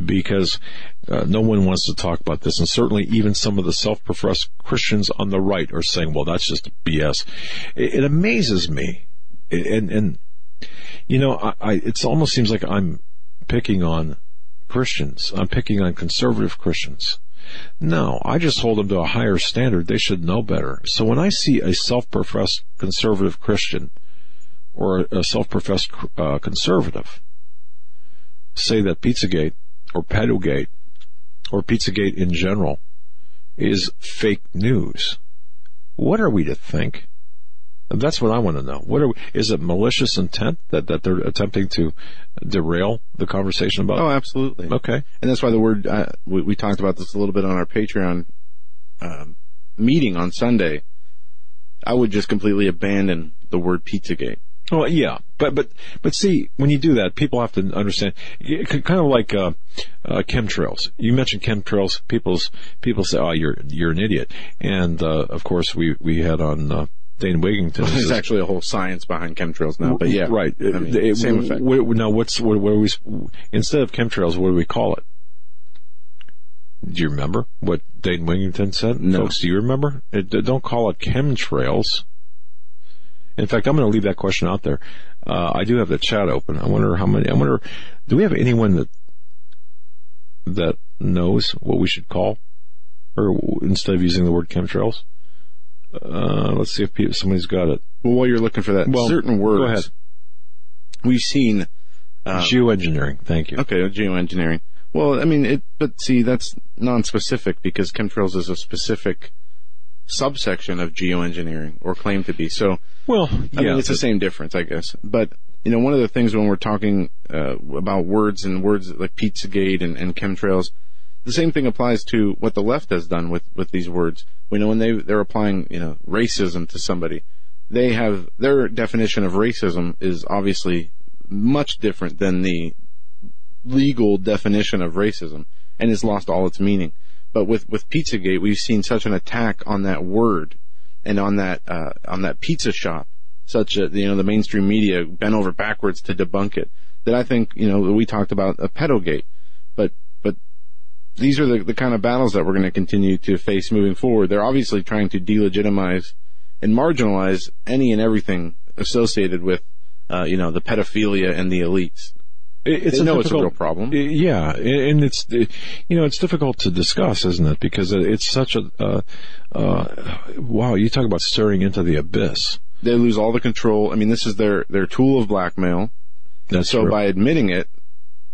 Speaker 2: because uh, no one wants to talk about this. And certainly even some of the self-professed Christians on the right are saying, well, that's just BS. It, it amazes me. And, and, you know, I, I, it almost seems like I'm picking on Christians. I'm picking on conservative Christians. No, I just hold them to a higher standard. They should know better. So when I see a self-professed conservative Christian or a self-professed uh, conservative say that Pizzagate or Pedogate or Pizzagate in general is fake news. What are we to think? That's what I want to know. What are we, is it malicious intent that, that they're attempting to derail the conversation about?
Speaker 3: Oh, absolutely.
Speaker 2: Okay.
Speaker 3: And that's why the word, uh, we, we, talked about this a little bit on our Patreon um, meeting on Sunday. I would just completely abandon the word Pizzagate.
Speaker 2: Well, yeah, but but but see, when you do that, people have to understand. Kind of like uh, uh, chemtrails. You mentioned chemtrails. People's people say, "Oh, you're you're an idiot," and uh, of course, we we had on. Dane Wigington.
Speaker 3: There's actually a whole science behind chemtrails now, but yeah,
Speaker 2: right.
Speaker 3: I mean, it, same effect.
Speaker 2: What, now, what's what, what are we instead of chemtrails? What do we call it? Do you remember what Dane Wigington said?
Speaker 3: No.
Speaker 2: Folks, do you remember? It, don't call it chemtrails. In fact, I'm going to leave that question out there. Uh, I do have the chat open. I wonder how many. I wonder, do we have anyone that that knows what we should call, or instead of using the word chemtrails? Uh, let's see if people, somebody's got it.
Speaker 3: Well, while you're looking for that,
Speaker 2: well,
Speaker 3: certain words.
Speaker 2: Go ahead.
Speaker 3: We've seen
Speaker 2: uh, geoengineering. Thank you.
Speaker 3: Okay, geoengineering. Well, I mean, it, but see, that's non-specific because chemtrails is a specific subsection of geoengineering or claim to be. So,
Speaker 2: well,
Speaker 3: I
Speaker 2: yeah,
Speaker 3: mean, it's the same difference, I guess. But you know, one of the things when we're talking uh, about words and words like Pizzagate and, and chemtrails, the same thing applies to what the left has done with with these words. We know when they they're applying you know racism to somebody, they have their definition of racism is obviously much different than the legal definition of racism, and has lost all its meaning. But with with Pizzagate, we've seen such an attack on that word and on that uh, on that pizza shop, such that you know the mainstream media bent over backwards to debunk it. That I think you know we talked about a pedogate, these are the, the kind of battles that we're going to continue to face moving forward. They're obviously trying to delegitimize and marginalize any and everything associated with uh, you know the pedophilia and the elites.
Speaker 2: It's
Speaker 3: they
Speaker 2: a
Speaker 3: know it's a real problem.
Speaker 2: Yeah, and it's you know it's difficult to discuss, isn't it? Because it's such a uh, uh, wow. You talk about staring into the abyss.
Speaker 3: They lose all the control. I mean, this is their their tool of blackmail.
Speaker 2: That's
Speaker 3: so
Speaker 2: true.
Speaker 3: by admitting it,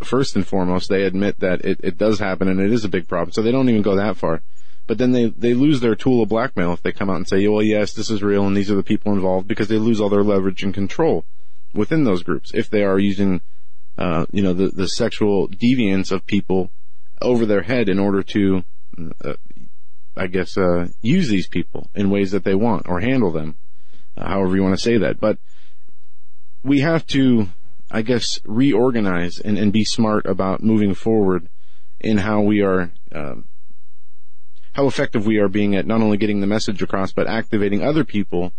Speaker 3: first and foremost, they admit that it, it does happen and it is a big problem. So they don't even go that far. But then they, they lose their tool of blackmail if they come out and say, well, yes, this is real and these are the people involved because they lose all their leverage and control within those groups. If they are using, uh, you know, the, the sexual deviance of people over their head in order to, uh, I guess, uh, use these people in ways that they want or handle them, uh, however you want to say that. But we have to, I guess, reorganize and, and be smart about moving forward in how we are, um, how effective we are being at not only getting the message across, but activating other people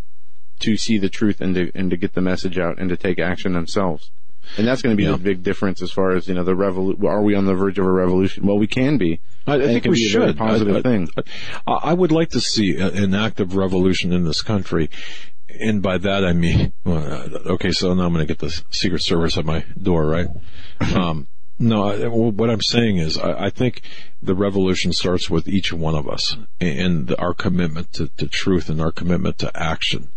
Speaker 3: to see the truth and to, and to get the message out and to take action themselves. And that's going to be
Speaker 2: Yeah.
Speaker 3: the big difference as far as, you know, the revolu- are we on the verge of a revolution? Well, we can be.
Speaker 2: I, I think we
Speaker 3: be a very
Speaker 2: should.
Speaker 3: positive
Speaker 2: I, I-
Speaker 3: thing.
Speaker 2: I, I would like to see an active revolution in this country. And by that I mean, well, uh, okay, so now I'm going to get the Secret Service at my door, right? Um, no, what I'm saying is I, I think the revolution starts with each one of us and our commitment to, to truth and our commitment to action.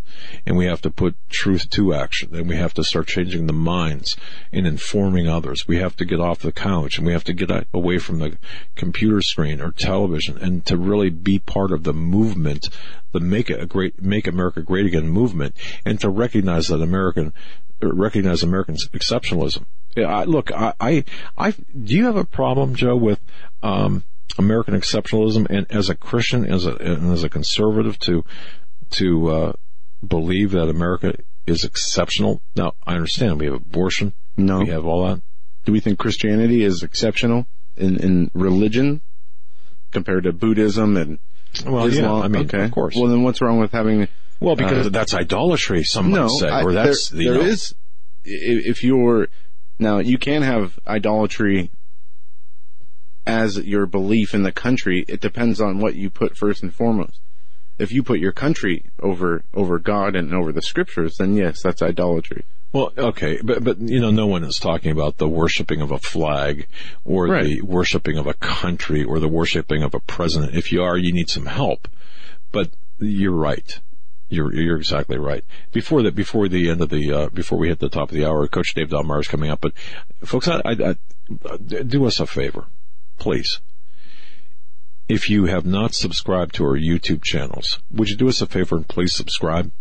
Speaker 2: And we have to put truth to action and we have to start changing the minds and informing others. We have to get off the couch and we have to get away from the computer screen or television and to really be part of the movement, the make a great, make America great again movement and to recognize that American, recognize American exceptionalism. I, look, I, I, I, do you have a problem, Joe, with, um, American exceptionalism and as a Christian, as a, and as a conservative to, to, uh, believe that America is exceptional? Now, I understand we have abortion.
Speaker 3: No.
Speaker 2: We have all that.
Speaker 3: Do we think Christianity is exceptional in, in religion compared to Buddhism and
Speaker 2: Well,
Speaker 3: Islam?
Speaker 2: yeah, I mean,
Speaker 3: okay.
Speaker 2: of course.
Speaker 3: Well, then what's wrong with having
Speaker 2: Well, because
Speaker 3: Uh,
Speaker 2: that's idolatry, some
Speaker 3: no,
Speaker 2: might say,
Speaker 3: I-
Speaker 2: or that's,
Speaker 3: there,
Speaker 2: you
Speaker 3: there
Speaker 2: know,
Speaker 3: is- if you're now you can have idolatry as your belief in the country. It depends on what you put first and foremost. If you put your country over over God and over the scriptures, then yes, that's idolatry.
Speaker 2: Well, okay, but but you know, no one is talking about the worshiping of a flag or
Speaker 3: Right.
Speaker 2: the worshiping of a country or the worshiping of a president. If you are, you need some help. But you're right. You're you're exactly right. Before that, before the end of the uh, before we hit the top of the hour, Coach Dave Daubenmire is coming up. But folks, I, I, I, do us a favor, please. If you have not subscribed to our YouTube channels, would you do us a favor and please subscribe?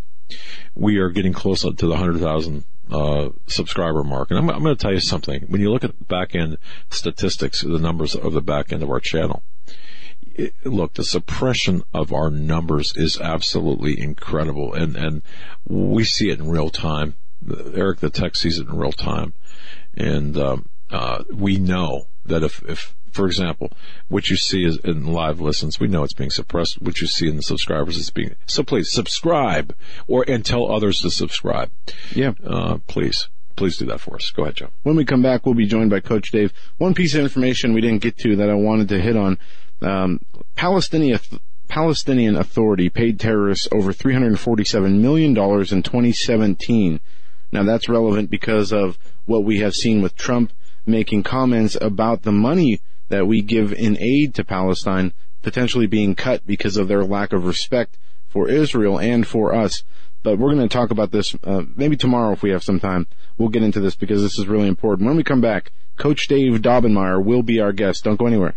Speaker 2: we are getting close to the 100,000 uh, subscriber mark. And I'm, I'm going to tell you something. When you look at the back end statistics, the numbers of the back end of our channel, it, look, the suppression of our numbers is absolutely incredible. And, and we see it in real time. Eric the Tech sees it in real time. And, um, uh, we know that if, if, for example, what you see is in live listens, we know it's being suppressed. What you see in the subscribers is being, so please subscribe or, and tell others to subscribe.
Speaker 3: Yeah.
Speaker 2: Uh, please, please do that for us. Go ahead, Joe.
Speaker 3: When we come back, we'll be joined by Coach Dave. One piece of information we didn't get to that I wanted to hit on: um, Palestinian Palestinian Authority paid terrorists over 347 million dollars in 2017. Now that's relevant because of what we have seen with Trump making comments about the money that we give in aid to Palestine potentially being cut because of their lack of respect for Israel and for us. But we're going to talk about this uh, maybe tomorrow if we have some time. We'll get into this because this is really important. When we come back, Coach Dave Daubenmire will be our guest. Don't go anywhere.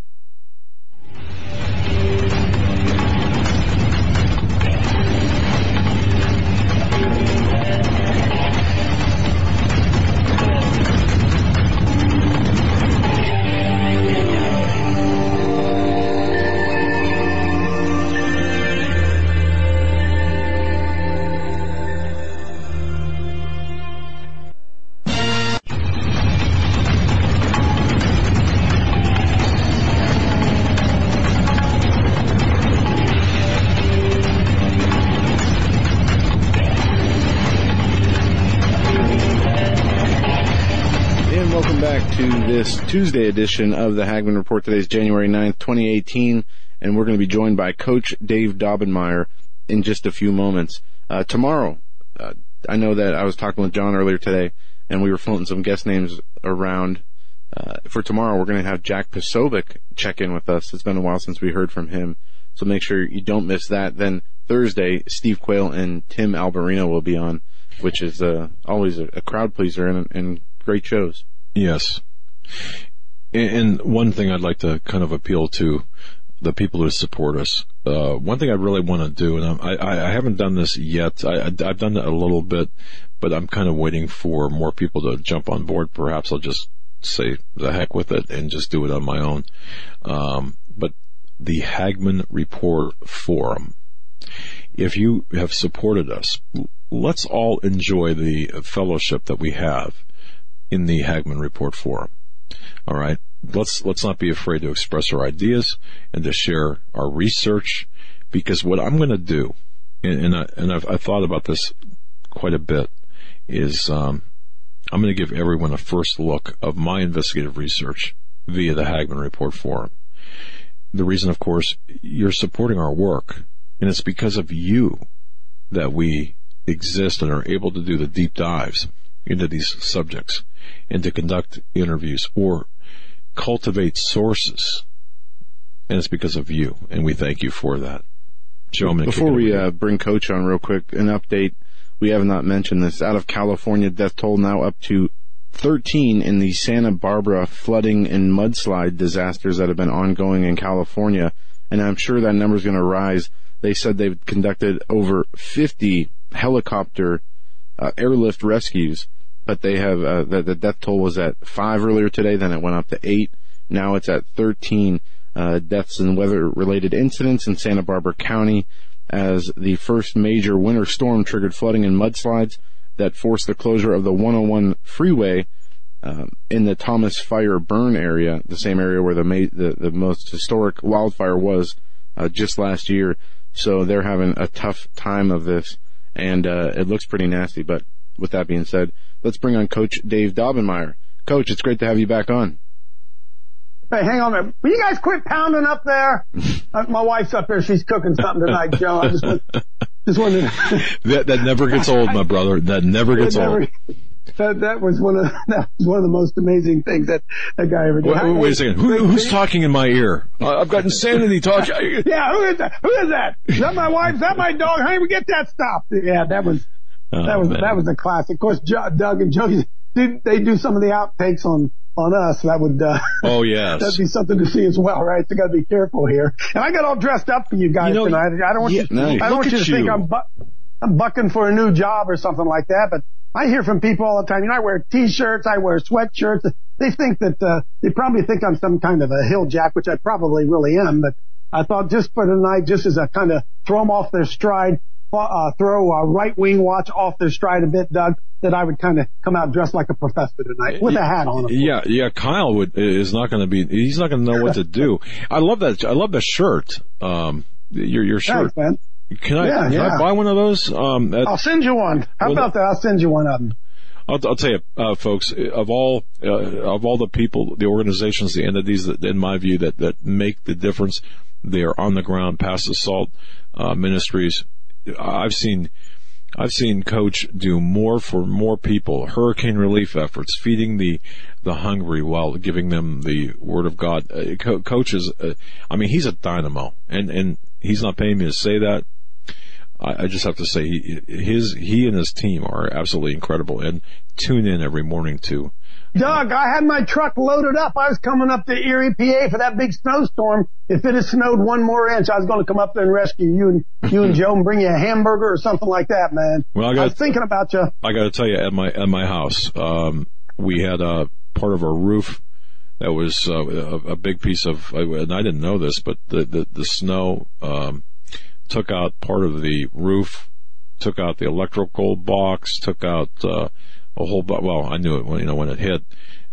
Speaker 3: Tuesday edition of the Hagmann Report. Today is January 9th, 2018, and we're going to be joined by Coach Dave Daubenmire in just a few moments. Uh, tomorrow, uh, I know that I was talking with John earlier today, and we were floating some guest names around. Uh, for tomorrow, we're going to have Jack Posobiec check in with us. It's been a while since we heard from him, so make sure you don't miss that. Then Thursday, Steve Quayle and Tim Alberino will be on, which is uh, always a, a, crowd pleaser and, and great shows.
Speaker 2: Yes. And one thing I'd like to kind of appeal to the people who support us. Uh, one thing I really want to do, and I, I, I haven't done this yet. I, have done it a little bit, but I'm kind of waiting for more people to jump on board. Perhaps I'll just say the heck with it and just do it on my own. Um, but the Hagmann Report Forum. If you have supported us, let's all enjoy the fellowship that we have in the Hagmann Report Forum. All right. Let's, let's not be afraid to express our ideas and to share our research because what I'm going to do, and, and, I, and I've, I've thought about this quite a bit, is, um, I'm going to give everyone a first look of my investigative research via the Hagmann Report Forum. The reason, of course, you're supporting our work, and it's because of you that we exist and are able to do the deep dives into these subjects and to conduct interviews or cultivate sources. And it's because of you, and we thank you for that. Joe,
Speaker 3: before we uh, bring Coach on real quick, an update. We have not mentioned this. Out of California, death toll now up to 13 in the Santa Barbara flooding and mudslide disasters that have been ongoing in California. And I'm sure that number is going to rise. They said they've conducted over 50 helicopter uh, airlift rescues but they have uh, the, the death toll was at five earlier today. Then it went up to eight. Now it's at 13 uh, deaths and weather-related incidents in Santa Barbara County as the first major winter storm triggered flooding and mudslides that forced the closure of the 101 freeway uh, in the Thomas Fire Burn area, the same area where the ma- the, the most historic wildfire was uh, just last year. So they're having a tough time of this, and uh, it looks pretty nasty. But with that being said, let's bring on Coach Dave Daubenmire. Coach, it's great to have you back on.
Speaker 4: Hey, hang on a minute. Will you guys quit pounding up there? uh, my wife's up there. She's cooking something tonight, Joe. I just, just wanted
Speaker 2: that, that never gets old, my brother. That never gets never, old.
Speaker 4: That, that was one of that was one of the most amazing things that that guy ever did.
Speaker 2: Wait, wait, wait a second. Who, who's talking in my ear? Uh, I've got insanity talking.
Speaker 4: yeah, who is that? Who is that? Is that my wife? Is that my dog? How do we get that stuff? Yeah, that was Oh, that was man. that was a classic. Of course, Doug and Joey did they do some of the outtakes on on us. That would uh,
Speaker 2: oh yes,
Speaker 4: that'd be something to see as well, right? So got to be careful here. And I got all dressed up for you guys you know, tonight. I don't want yeah, you. No, I don't want you to you. think I'm bu- I'm bucking for a new job or something like that. But I hear from people all the time. You know, I wear t-shirts, I wear sweatshirts. They think that uh, they probably think I'm some kind of a hill jack, which I probably really am. But I thought just for tonight, just as a kind of throw them off their stride, uh, throw a right wing watch off their stride a bit, Doug, that I would kind of come out dressed like a professor tonight with a hat on.
Speaker 2: Yeah, yeah. Kyle would is not going to be. He's not going to know what to do. I love that. I love the shirt. Um, your your shirt.
Speaker 4: Thanks.
Speaker 2: Can I, yeah, can yeah. I buy one of those? Um,
Speaker 4: at, I'll send you one. How well, about that? I'll send you one of them.
Speaker 2: I'll, I'll tell you, uh, folks, of all uh, of all the people, the organizations, the entities that, in my view, that that make the difference, they are on the ground. Pass The Salt uh, Ministries I've seen I've seen coach do more for more people, hurricane relief efforts, feeding the the hungry while giving them the word of God. Uh, co- coach is, uh, I mean, he's a dynamo, and and he's not paying me to say that. I, I just have to say, he, his he and his team are absolutely incredible, and tune in every morning to
Speaker 4: Doug, I had my truck loaded up. I was coming up to Erie, PA for that big snowstorm. If it had snowed one more inch, I was going to come up there and rescue you and you and Joe and bring you a hamburger or something like that, man. Well, I, got, I was thinking about you.
Speaker 2: I got to tell you, at my at my house, um, we had a part of our roof that was uh, a, a, big piece of, and I didn't know this, but the the, the snow um, took out part of the roof, took out the electrical box, took out. Uh, a whole but well i knew it when you know when it hit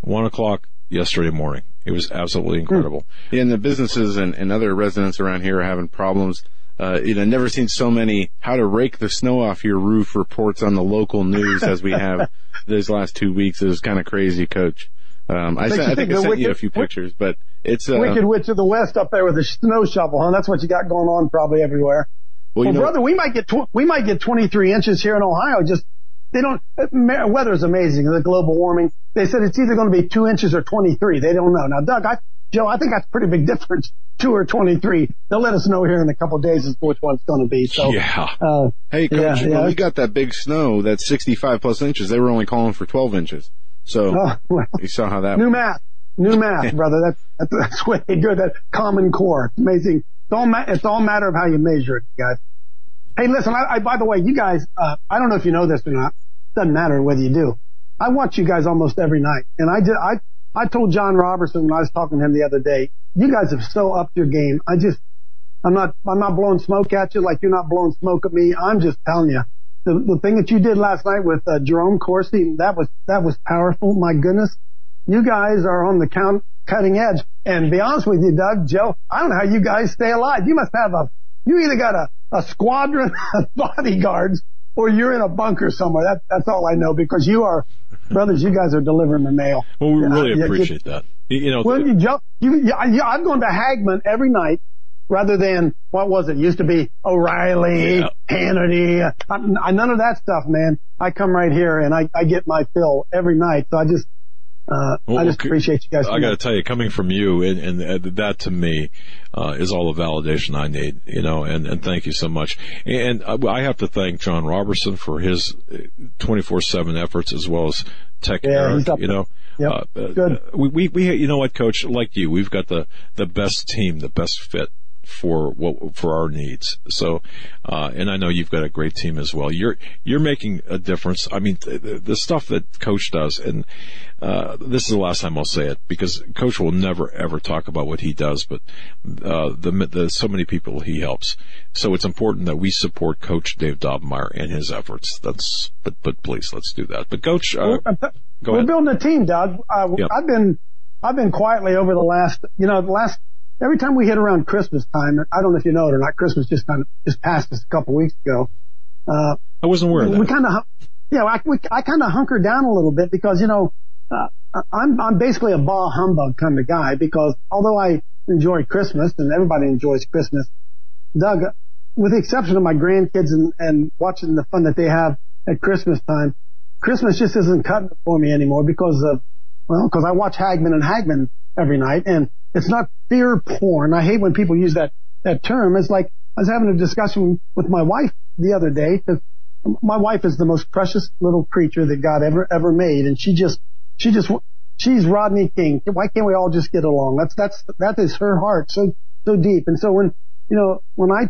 Speaker 2: one o'clock yesterday morning it was absolutely hmm. incredible
Speaker 3: yeah, and the businesses and, and other residents around here are having problems uh, you know, never seen so many how to rake the snow off your roof reports on the local news as we have these last two weeks. It was kind of crazy, Coach. Um, I, sent, I think I sent wicked, you a few pictures, but it's uh,
Speaker 4: wicked witch of the west up there with a snow shovel, huh? That's what you got going on probably everywhere. Well, well know, brother, we might get tw- we might get 23 inches here in Ohio just they don't, uh, weather is amazing. The global warming. They said it's either going to be two inches or 23. They don't know. Now, Doug, I, Joe, I think that's a pretty big difference. Two or 23. They'll let us know here in a couple of days as to which one it's going to be. So,
Speaker 2: yeah.
Speaker 3: Uh, hey, coach, yeah, yeah. we got that big snow, that 65 plus inches, they were only calling for 12 inches. So, oh, well, you saw how that
Speaker 4: New went. math. New math, brother. That's, that's, that's way good. That common core. It's amazing. It's all, ma- it's all matter of how you measure it, guys. Hey, listen, I, I, by the way, you guys, uh, I don't know if you know this or not. Doesn't matter whether you do. I watch you guys almost every night. And I did, I, I told John Robertson when I was talking to him the other day, you guys have so upped your game. I just, I'm not, I'm not blowing smoke at you like you're not blowing smoke at me. I'm just telling you. The, the thing that you did last night with uh, Jerome Corsi, that was, that was powerful. My goodness. You guys are on the count, cutting edge. And be honest with you, Doug, Joe, I don't know how you guys stay alive. You must have a, you either got a, a squadron of bodyguards or you're in a bunker somewhere. That, that's all I know because you are, brothers, you guys are delivering the mail.
Speaker 2: Well, we really appreciate that. You know,
Speaker 4: well, you jump, you, you, I'm going to Hagmann every night rather than what was it? Used to be O'Reilly, yeah. Hannity, uh, I, none of that stuff, man. I come right here and I, I get my fill every night. So I just, uh, well, I just appreciate you guys.
Speaker 2: I got to tell you, coming from you, and, and, that to me uh, is all the validation I need. You know, and, and thank you so much. And I have to thank John Robertson for his uh, twenty four seven efforts as well as Tech yeah, Eric. You know,
Speaker 4: yep. uh, good.
Speaker 2: We, we we you know what, Coach, like you, we've got the the best team, the best fit for what for our needs. So, uh, and I know you've got a great team as well. You're you're making a difference. I mean, the, the stuff that Coach does, and uh, this is the last time I'll say it because Coach will never ever talk about what he does, but uh, the, the so many people he helps. So it's important that we support Coach Dave Daubenmire and his efforts. That's but but please let's do that. But Coach, uh,
Speaker 4: we're, we're building a team, Doug. Uh, yep. I've been I've been quietly over the last you know the last every time we hit around Christmas time, I don't know if you know it or not, Christmas just kind of just passed us a couple weeks ago.
Speaker 2: Uh, I wasn't aware of that.
Speaker 4: We kind of, yeah, I, we, I kind of hunkered down a little bit because, you know, uh, I'm, I'm basically a bah humbug kind of guy because although I enjoy Christmas and everybody enjoys Christmas, Doug, with the exception of my grandkids and, and watching the fun that they have at Christmas time, Christmas just isn't cutting it for me anymore because of, well, because I watch Hagmann and Hagmann every night and it's not fear porn. I hate when people use that, that term. It's like I was having a discussion with my wife the other day my wife is the most precious little creature that God ever, ever made. And she just, she just, she's Rodney King. Why can't we all just get along? That's, that's, that is her heart so, so deep. And so when, you know, when I,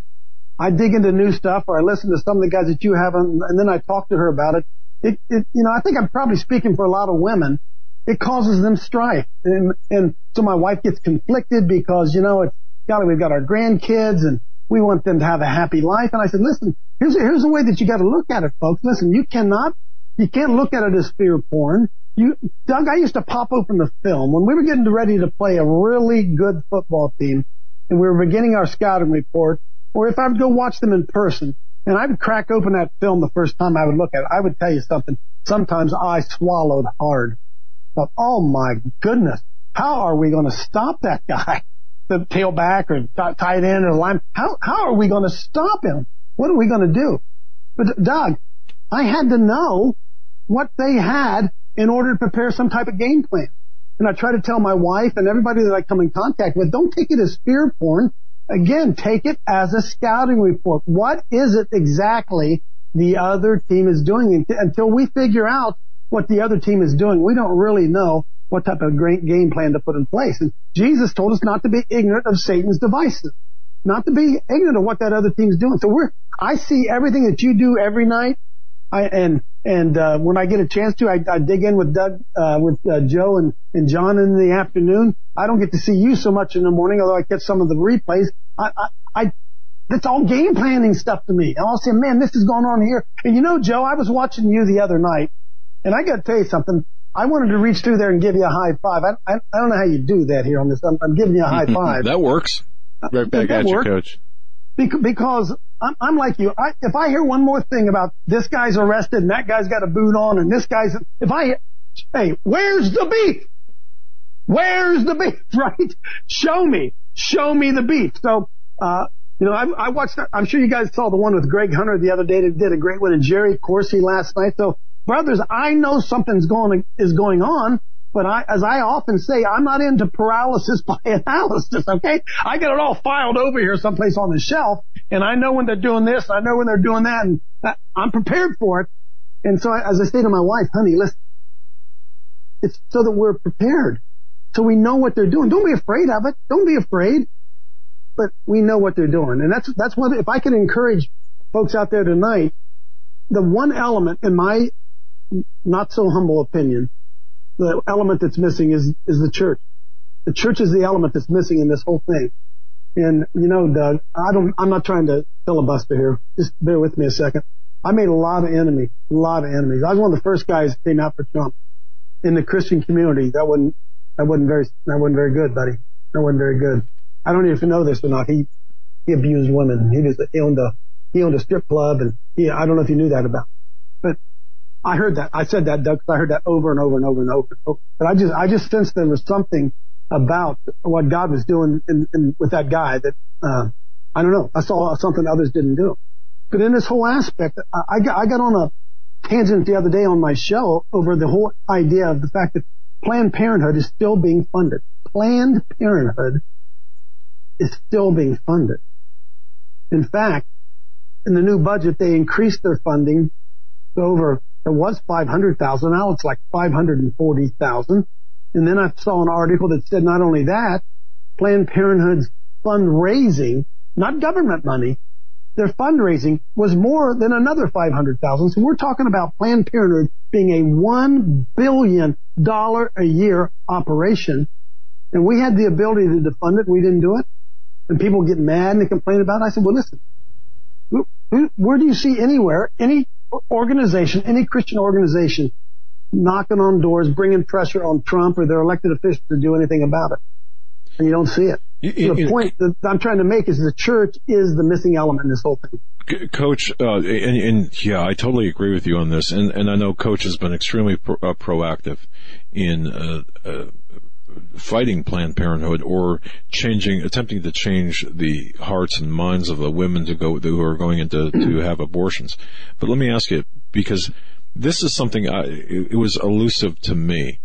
Speaker 4: I dig into new stuff or I listen to some of the guys that you have and, and then I talk to her about it, it, it, you know, I think I'm probably speaking for a lot of women it causes them strife. And, and so my wife gets conflicted because, you know, it's, golly, we've got our grandkids and we want them to have a happy life. And I said, listen, here's, here's the way that you got to look at it, folks. Listen, you cannot, you can't look at it as fear porn. You, Doug, I used to pop open the film when we were getting ready to play a really good football team and we were beginning our scouting report, or if I would go watch them in person and I would crack open that film the first time I would look at it, I would tell you something. Sometimes I swallowed hard oh my goodness, how are we going to stop that guy? The tailback or tight end or line. How, how are we going to stop him? What are we going to do? But Doug, I had to know what they had in order to prepare some type of game plan. And I try to tell my wife and everybody that I come in contact with, don't take it as fear porn. Again, take it as a scouting report. What is it exactly the other team is doing until we figure out what the other team is doing. We don't really know what type of great game plan to put in place. And Jesus told us not to be ignorant of Satan's devices, not to be ignorant of what that other team's doing. So we're, I see everything that you do every night. I, and, and, uh, when I get a chance to, I, I dig in with Doug, uh, with, uh, Joe and, and John in the afternoon. I don't get to see you so much in the morning, although I catch some of the replays. I, I, I that's all game planning stuff to me. And I'll say, man, this is going on here. And you know, Joe, I was watching you the other night and I got to tell you something. I wanted to reach through there and give you a high five. I, I, I don't know how you do that here on this. I'm, I'm giving you a high five.
Speaker 2: that works.
Speaker 3: Right back at you, coach.
Speaker 4: Because I'm, I'm like you. I, if I hear one more thing about this guy's arrested and that guy's got a boot on and this guy's, if I, hey, where's the beef? Where's the beef, right? Show me. Show me the beef. So, uh, you know, I, I watched, I'm sure you guys saw the one with Greg Hunter the other day that did a great one and Jerry Corsi last night. So brothers, I know something's going is going on, but I, as I often say, I'm not into paralysis by analysis. Okay, I got it all filed over here someplace on the shelf, and I know when they're doing this, I know when they're doing that, and I'm prepared for it. And so, as I say to my wife, honey, listen, it's so that we're prepared, so we know what they're doing. Don't be afraid of it. Don't be afraid, but we know what they're doing, and that's that's what if I can encourage folks out there tonight, the one element in my not so humble opinion, the element that's missing is, is the church. The church is the element that's missing in this whole thing. And, you know, Doug, I don't, I'm not trying to filibuster here. Just bear with me a second. I made a lot of enemies, a lot of enemies. I was one of the first guys that came out for Trump in the Christian community. That wasn't, that wasn't very, that wasn't very good, buddy. That wasn't very good. I don't know if you know this or not. He, he abused women. He was, he owned a, he owned a strip club and he, I don't know if you knew that about, but I heard that. I said that, Doug, I heard that over and over and over and over. But I just, I just sensed there was something about what God was doing in, in, with that guy that, uh, I don't know. I saw something others didn't do. But in this whole aspect, I, I got, I got on a tangent the other day on my show over the whole idea of the fact that Planned Parenthood is still being funded. Planned Parenthood is still being funded. In fact, in the new budget, they increased their funding to over it was 500,000. Now it's like 540,000. And then I saw an article that said not only that, Planned Parenthood's fundraising, not government money, their fundraising was more than another 500,000. So we're talking about Planned Parenthood being a $1 billion a year operation. And we had the ability to defund it. We didn't do it. And people get mad and they complain about it. I said, well, listen, where do you see anywhere any organization, any Christian organization, knocking on doors, bringing pressure on Trump or their elected officials to do anything about it. And you don't see it. You, the point that I'm trying to make is the church is the missing element in this whole thing.
Speaker 2: Coach, uh, and, and, yeah, I totally agree with you on this, and, and I know Coach has been extremely pro, uh, proactive in uh, uh fighting Planned Parenthood or changing, attempting to change the hearts and minds of the women to go who are going into to have abortions. But let me ask you, because this is something I, it was elusive to me.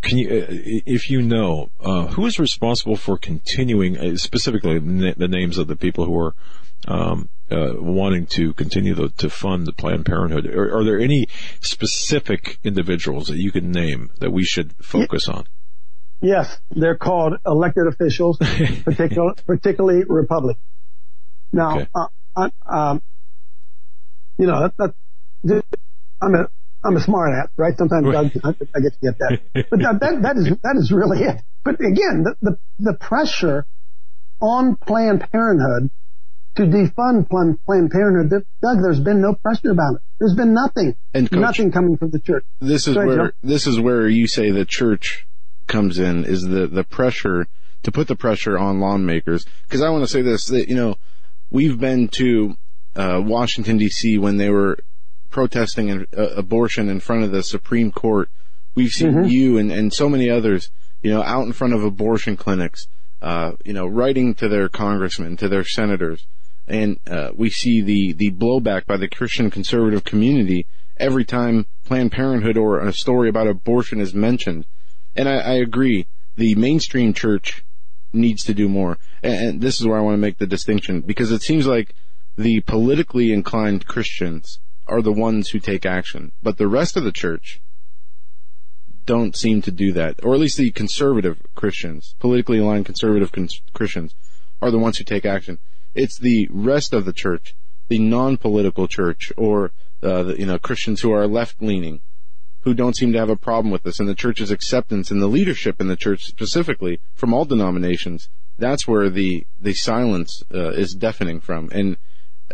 Speaker 2: Can you, uh, if you know, uh, who is responsible for continuing, uh, specifically the names of the people who are um, uh, wanting to continue the, to fund the Planned Parenthood? Are, are, there any specific individuals that you can name that we should focus on?
Speaker 4: Yes, they're called elected officials, particularly, particularly Republicans. Now, okay. uh, I, um, you know, that, that, I'm a, I'm a smart ass, right? Sometimes I, I, get to get that, but that, that, that is, that is really it. But again, the, the, the pressure on Planned Parenthood to defund Planned, Planned Parenthood, Doug, there's been no pressure about it. There's been nothing, and Coach, nothing coming from the church.
Speaker 3: This is where, this is where you say the church comes in is the, the pressure to put the pressure on lawmakers. Cause I want to say this, that, you know, we've been to, uh, Washington DC when they were protesting an, uh, abortion in front of the Supreme Court. We've seen mm-hmm. you and, and so many others, you know, out in front of abortion clinics, uh, you know, writing to their congressmen, to their senators. And, uh, we see the, the blowback by the Christian conservative community every time Planned Parenthood or a story about abortion is mentioned. And I, I agree. The mainstream church needs to do more. And, this is where I want to make the distinction because it seems like the politically inclined Christians are the ones who take action, but the rest of the church don't seem to do that, or at least the conservative Christians, politically aligned conservative cons- Christians, are the ones who take action. It's the rest of the church, the non-political church, or uh, the, you know Christians who are left-leaning, who don't seem to have a problem with this and the church's acceptance and the leadership in the church specifically from all denominations. That's where the, the silence uh, is deafening from. And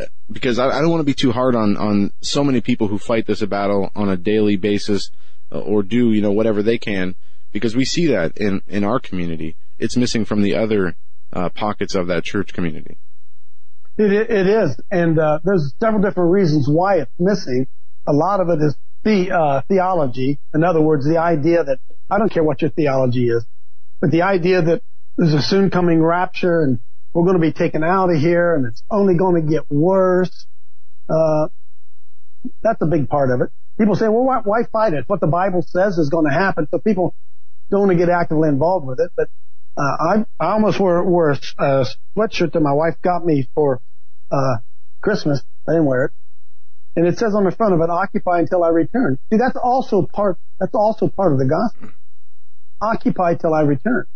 Speaker 3: uh, because I, I, don't want to be too hard on, on so many people who fight this battle on a daily basis uh, or do, you know, whatever they can because we see that in, in our community. It's missing from the other uh, pockets of that church community.
Speaker 4: It, it is. And uh, there's several different reasons why it's missing. A lot of it is the uh, theology. In other words, the idea that I don't care what your theology is, but the idea that there's a soon coming rapture and we're going to be taken out of here and it's only going to get worse. Uh, that's a big part of it. people say, well, why, why fight it? What the Bible says is going to happen. So people don't want to get actively involved with it. But uh, I, I almost wore, wore a, a sweatshirt that my wife got me for uh, Christmas. I didn't wear it. And it says on the front of it, occupy until I return. See, that's also part, that's also part of the gospel. Occupy till I return.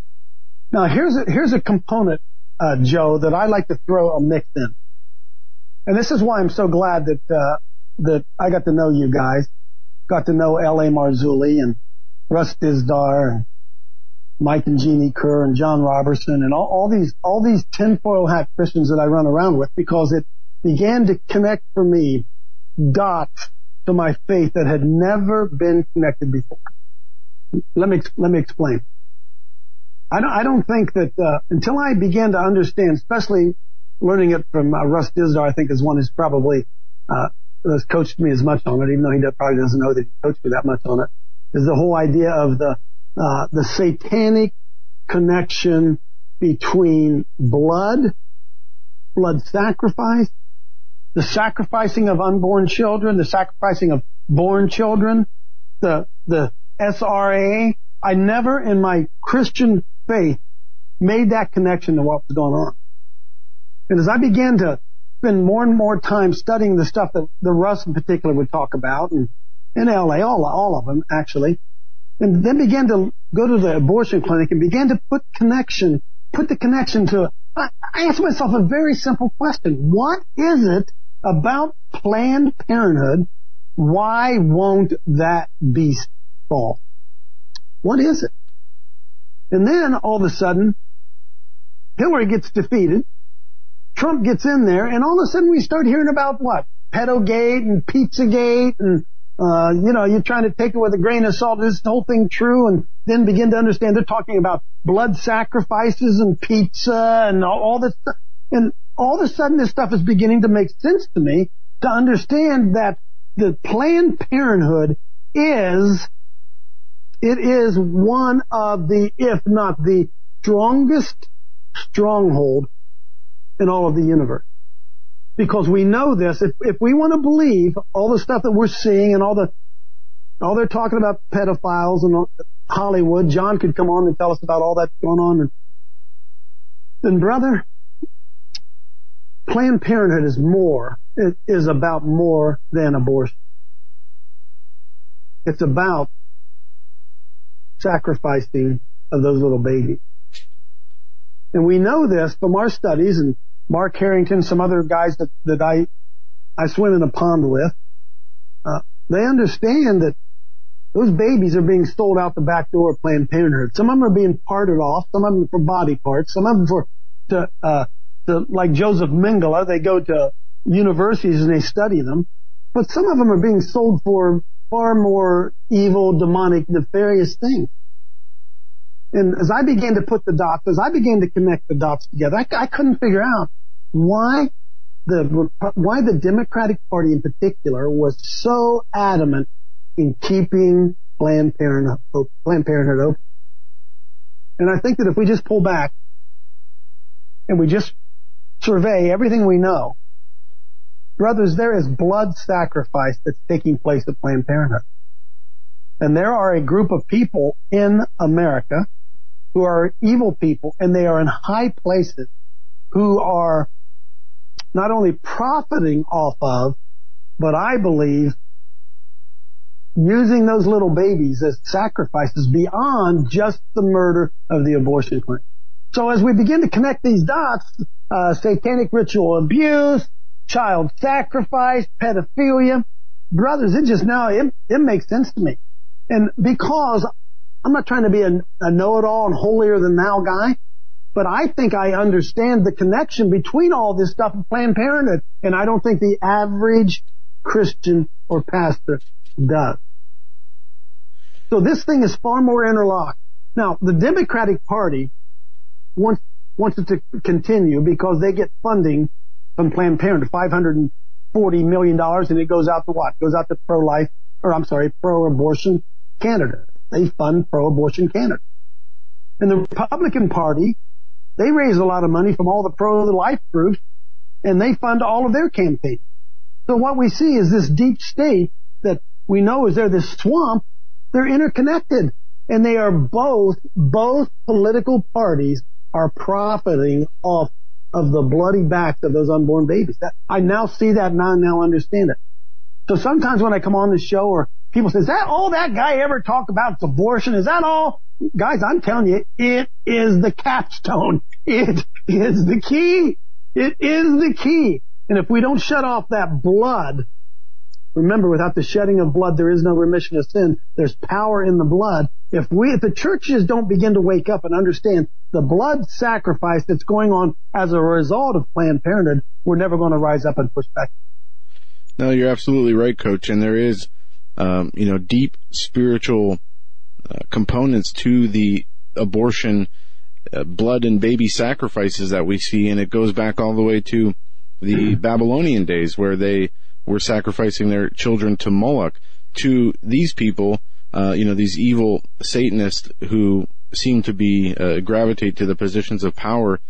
Speaker 4: Now here's a, here's a component, uh, Joe, that I like to throw a mix in. And this is why I'm so glad that, uh, that I got to know you guys, got to know L.A. Marzulli and Russ Dizdar and Mike and Jeannie Kerr and John Robertson and all, all these, all these tinfoil hat Christians that I run around with because it began to connect for me dots to my faith that had never been connected before. Let me, let me explain. I don't, I don't think that, uh, until I began to understand, especially learning it from uh, Russ Dizdar, I think is one who's probably, uh, has coached me as much on it, even though he probably doesn't know that he coached me that much on it, is the whole idea of the, uh, the satanic connection between blood, blood sacrifice, the sacrificing of unborn children, the sacrificing of born children, the, the SRA. I never in my Christian faith made that connection to what was going on. And as I began to spend more and more time studying the stuff that the Russ in particular would talk about and in LA, all, all of them actually, and then began to go to the abortion clinic and began to put connection, put the connection to, I, I asked myself a very simple question. What is it about Planned Parenthood? Why won't that beast fall? What is it? And then all of a sudden, Hillary gets defeated. Trump gets in there and all of a sudden we start hearing about what? Pedogate and Pizzagate and uh, you know, you're trying to take it with a grain of salt. Is the whole thing true? And then begin to understand they're talking about blood sacrifices and pizza and all, all this stuff. And all of a sudden this stuff is beginning to make sense to me to understand that the Planned Parenthood is, it is one of the, if not the strongest stronghold in all of the universe because we know this. If, if we want to believe all the stuff that we're seeing and all the, all they're talking about pedophiles and Hollywood, John could come on and tell us about all that going on. And, then brother, Planned Parenthood is more, it is about more than abortion. It's about sacrificing of those little babies. And we know this from our studies and Mark Harrington, some other guys that, that I, I swim in a pond with, uh, they understand that those babies are being sold out the back door of Planned Parenthood. Some of them are being parted off, some of them for body parts, some of them for, to, uh, to, like Joseph Mengele, they go to universities and they study them. But some of them are being sold for far more evil, demonic, nefarious things. And as I began to put the dots, as I began to connect the dots together, I, I couldn't figure out why the why the Democratic Party in particular was so adamant in keeping Planned Parenthood, Planned Parenthood open. And I think that if we just pull back and we just survey everything we know, brothers, there is blood sacrifice that's taking place at Planned Parenthood. And there are a group of people in America who are evil people and they are in high places who are not only profiting off of, but I believe using those little babies as sacrifices beyond just the murder of the abortion clinic. So as we begin to connect these dots, uh, satanic ritual abuse, child sacrifice, pedophilia, brothers, it just now, it, it makes sense to me. And because I'm not trying to be a, a know-it-all and holier than thou guy, but I think I understand the connection between all this stuff and Planned Parenthood, and I don't think the average Christian or pastor does. So this thing is far more interlocked. Now, the Democratic Party wants, wants it to continue because they get funding from Planned Parenthood, $540 million, and it goes out to what? Goes out to pro-life, or I'm sorry, pro-abortion Canada. They fund pro-abortion Canada. And the Republican Party, they raise a lot of money from all the pro-life groups, and they fund all of their campaigns. So what we see is this deep state that we know is there this swamp. They're interconnected and they are both, both political parties are profiting off of the bloody backs of those unborn babies. That, I now see that and I now understand it. So sometimes when I come on the show or people say, is that all that guy ever talked about abortion? Is that all? Guys, I'm telling you, it is the capstone. It is the key. It is the key. And if we don't shut off that blood, remember without the shedding of blood, there is no remission of sin. There's power in the blood. If we, if the churches don't begin to wake up and understand the blood sacrifice that's going on as a result of Planned Parenthood, we're never going to rise up and push back.
Speaker 3: No, you're absolutely right, coach. And there is, um, you know, deep spiritual uh, components to the abortion, uh, blood and baby sacrifices that we see. And it goes back all the way to the. Babylonian days where they were sacrificing their children to Moloch. To these people, uh, you know, these evil Satanists who seem to be uh, gravitate to the positions of power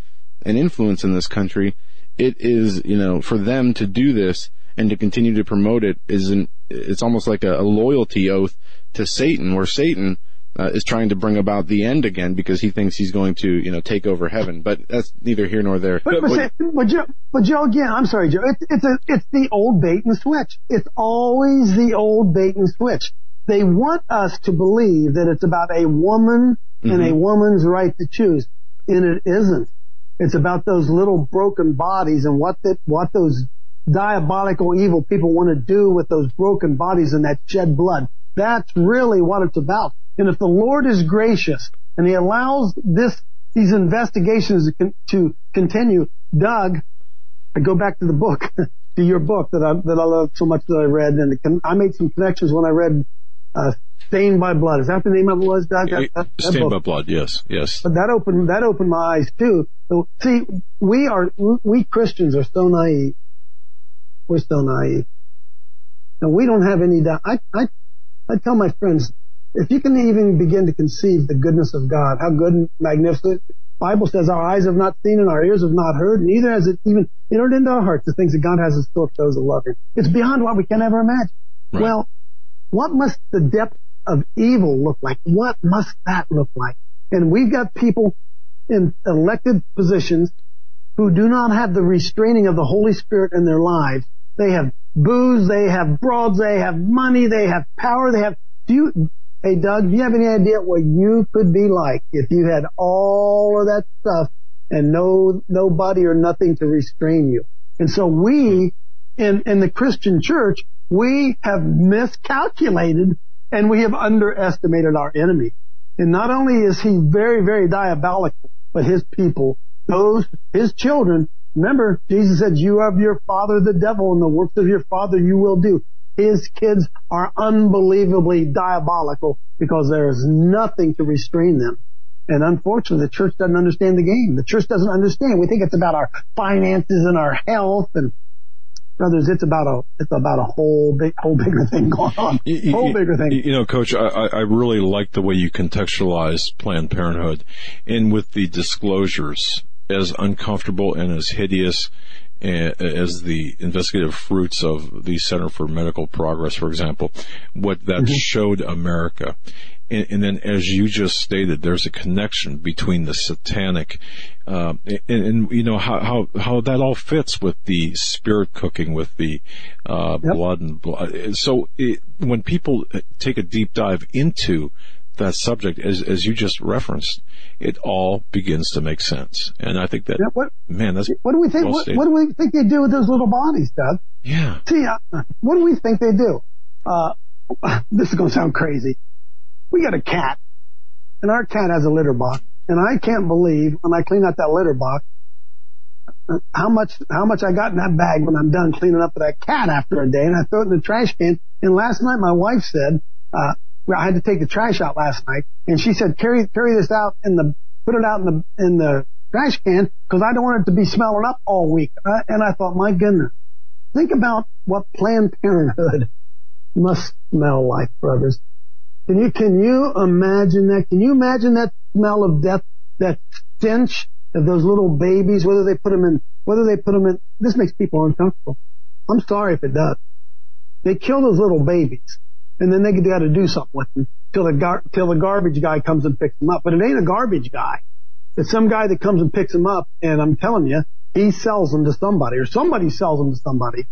Speaker 3: and influence in this country, it is, you know, for them to do this and to continue to promote it is an, it's almost like a, a loyalty oath to Satan, where Satan uh, is trying to bring about the end again because he thinks he's going to, you know, take over heaven. But that's neither here nor there.
Speaker 4: But, but, but, but Joe, but Joe, again, I'm sorry, Joe. It's, it's a, it's the old bait and switch. It's always the old bait and switch. They want us to believe that it's about a woman mm-hmm. and a mm-hmm. woman's right to choose, and it isn't. It's about those little broken bodies and what that, what those diabolical evil people want to do with those broken bodies and that shed blood. That's really what it's about. And if the Lord is gracious and He allows this, these investigations to, con- to continue, Doug, I go back to the book, to your book that I, that I love so much that I read and I made some connections when I read, uh, Stained by Blood. Is that the name of it was, Doug? That,
Speaker 2: that, that Stained book. by Blood, yes, yes.
Speaker 4: But that opened, that opened my eyes too. So, see, we are, we Christians are so naive. We're so naive. And we don't have any doubt. I, I, I tell my friends, if you can even begin to conceive the goodness of God, how good and magnificent, Bible says our eyes have not seen and our ears have not heard, neither has it even entered into our hearts the things that God has in store for those that love Him. It's beyond what we can ever imagine. Right. Well, what must the depth of evil look like? What must that look like? And we've got people in elected positions who do not have the restraining of the Holy Spirit in their lives. They have booze, they have broads, they have money, they have power, they have, do you, Hey Doug, do you have any idea what you could be like if you had all of that stuff and no, nobody or nothing to restrain you? And so we, in, in the Christian church, we have miscalculated and we have underestimated our enemy. And not only is he very, very diabolical, but his people, those, his children, remember, Jesus said, you have your father the devil and the works of your father you will do. His kids are unbelievably diabolical because there is nothing to restrain them. And unfortunately, the church doesn't understand the game. The church doesn't understand. We think it's about our finances and our health and brothers, it's about a it's about a whole big whole bigger thing going on. Whole bigger thing.
Speaker 2: You know, Coach, I, I really like the way you contextualize Planned Parenthood, and with the disclosures as uncomfortable and as hideous as the investigative fruits of the Center for Medical Progress, for example, what that mm-hmm. showed America. And, and, then, as you just stated, there's a connection between the satanic, uh, and, and, you know how, how how that all fits with the spirit cooking, with the uh, yep. blood and blood. So, it, when people take a deep dive into that subject, as as you just referenced, it all begins to make sense. And I think that yeah, what, man, that's
Speaker 4: what do we think?
Speaker 2: Well
Speaker 4: what, what, do we think they do with those little bodies, Doug?
Speaker 2: Yeah.
Speaker 4: See, uh, what do we think they do? Uh, this is going to sound crazy. We got a cat, and our cat has a litter box, and I can't believe when I clean out that litter box uh, how much how much I got in that bag when I'm done cleaning up that cat after a day, and I throw it in the trash can. And last night my wife said, uh, I had to take the trash out last night, and she said, carry carry this out in the put it out in the in the trash can because I don't want it to be smelling up all week. Uh, and I thought, my goodness, think about what Planned Parenthood must smell like, brothers. Can you can you imagine that? Can you imagine that smell of death, that stench of those little babies? Whether they put them in, whether they put them in, this makes people uncomfortable. I'm sorry if it does. They kill those little babies and then they got to do something with them till the gar- till the garbage guy comes and picks them up. But it ain't a garbage guy. It's some guy that comes and picks them up, and I'm telling you, he sells them to somebody, or somebody sells them to somebody.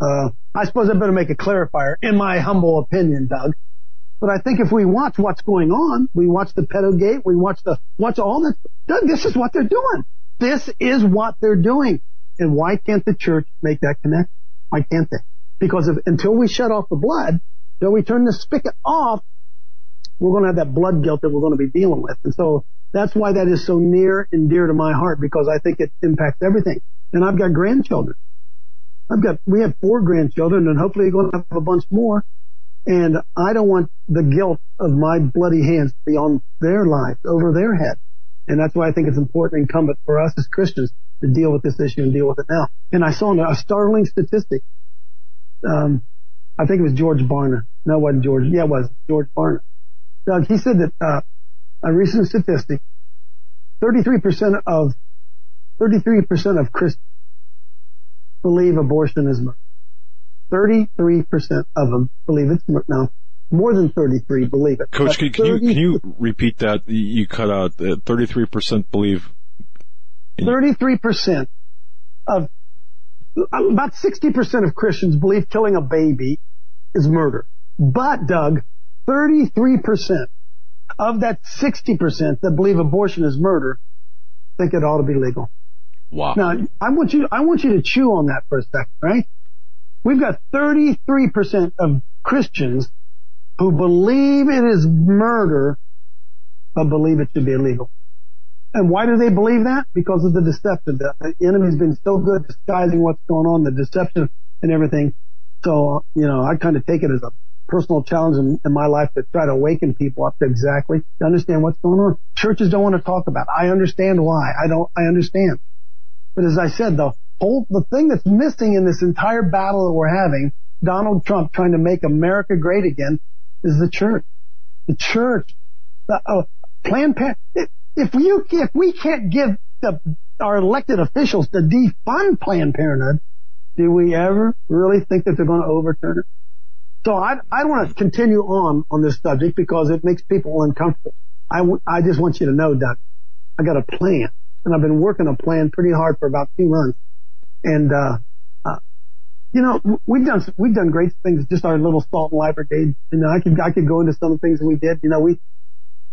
Speaker 4: Uh, I suppose I better make a clarifier, in my humble opinion, Doug. But I think if we watch what's going on, we watch the pedo gate, we watch the watch all that. Doug, this is what they're doing. This is what they're doing. And why can't the church make that connection? Why can't they? Because if, until we shut off the blood, until we turn the spigot off, we're going to have that blood guilt that we're going to be dealing with. And so that's why that is so near and dear to my heart because I think it impacts everything. And I've got grandchildren. I've got, we have four grandchildren and hopefully we're going to have a bunch more. And I don't want the guilt of my bloody hands to be on their lives, over their head. And that's why I think it's important incumbent for us as Christians to deal with this issue and deal with it now. And I saw a startling statistic. Um, I think it was George Barna. No, it wasn't George. Yeah, it was George Barna. Doug, he said that, uh, a recent statistic, 33% of, 33% of Christians believe abortion is murder. 33% of them believe it's murder. Now, more than 33 believe it.
Speaker 2: Coach, can, can, you, can you repeat that? You cut out uh, 33% believe.
Speaker 4: 33% of, about 60% of Christians believe killing a baby is murder. But Doug, 33% of that 60% that believe abortion is murder think it ought to be legal.
Speaker 2: Wow.
Speaker 4: Now, I want you, I want you to chew on that for a second, right? We've got 33% of Christians who believe it is murder, but believe it should be illegal. And why do they believe that? Because of the deception. The enemy's been so good disguising what's going on, the deception and everything. So, you know, I kind of take it as a personal challenge in, in, my life to try to awaken people up to exactly to understand what's going on. Churches don't want to talk about it. I understand why. I don't, I understand. But as I said, the whole, the thing that's missing in this entire battle that we're having, Donald Trump trying to make America great again, is the church. The church. The, uh, Planned Parenthood. If you, if we can't give the, our elected officials to defund Planned Parenthood, do we ever really think that they're going to overturn it? So I, I want to continue on on this subject because it makes people uncomfortable. I, w- I just want you to know, Doc, I got a plan and I've been working a plan pretty hard for about two months. And, uh, uh, you know, we've done, we've done great things, just our little salt and light brigade. Know, I could, I could go into some of the things we did. You know, we,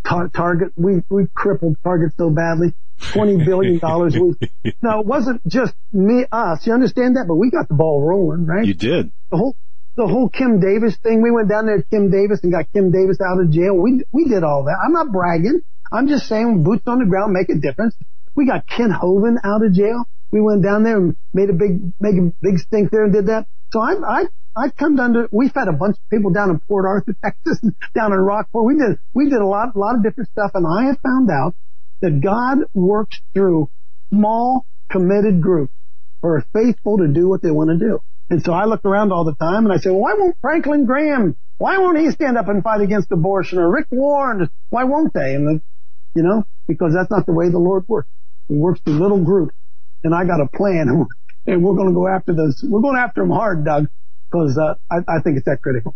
Speaker 4: tar- target, we, we crippled Target so badly. $20 billion. we, no, it wasn't just me, us. You understand that? But we got the ball rolling, right?
Speaker 2: You did.
Speaker 4: The whole, the whole Kim Davis thing. We went down there to Kim Davis and got Kim Davis out of jail. We, we did all that. I'm not bragging. I'm just saying boots on the ground make a difference. We got Kent Hovind out of jail. We went down there and made a big, make a big stink there and did that. So I, I, I come down to, we've had a bunch of people down in Port Arthur, Texas, down in Rockport. We did, we did a lot, a lot of different stuff and I have found out that God works through small committed groups who are faithful to do what they want to do. And so I look around all the time and I say, well, why won't Franklin Graham, why won't he stand up and fight against abortion or Rick Warren? Why won't they? And the, you know, because that's not the way the Lord works. He works through little groups. And I got a plan and we're going to go after those. We're going after them hard, Doug, because uh, I, I, think it's that critical.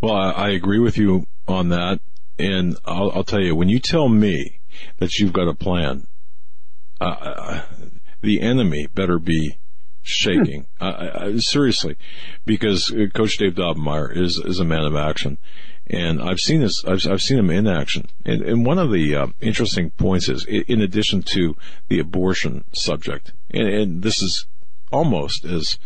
Speaker 2: Well, I, I agree with you on that. And I'll, I'll, tell you, when you tell me that you've got a plan, uh, the enemy better be shaking. Hmm. seriously, because uh, Coach Dave Daubenmire is is a man of action, and I've seen this. I've, I've seen him in action. And, and one of the uh, interesting points is, in addition to the abortion subject, and, and this is almost as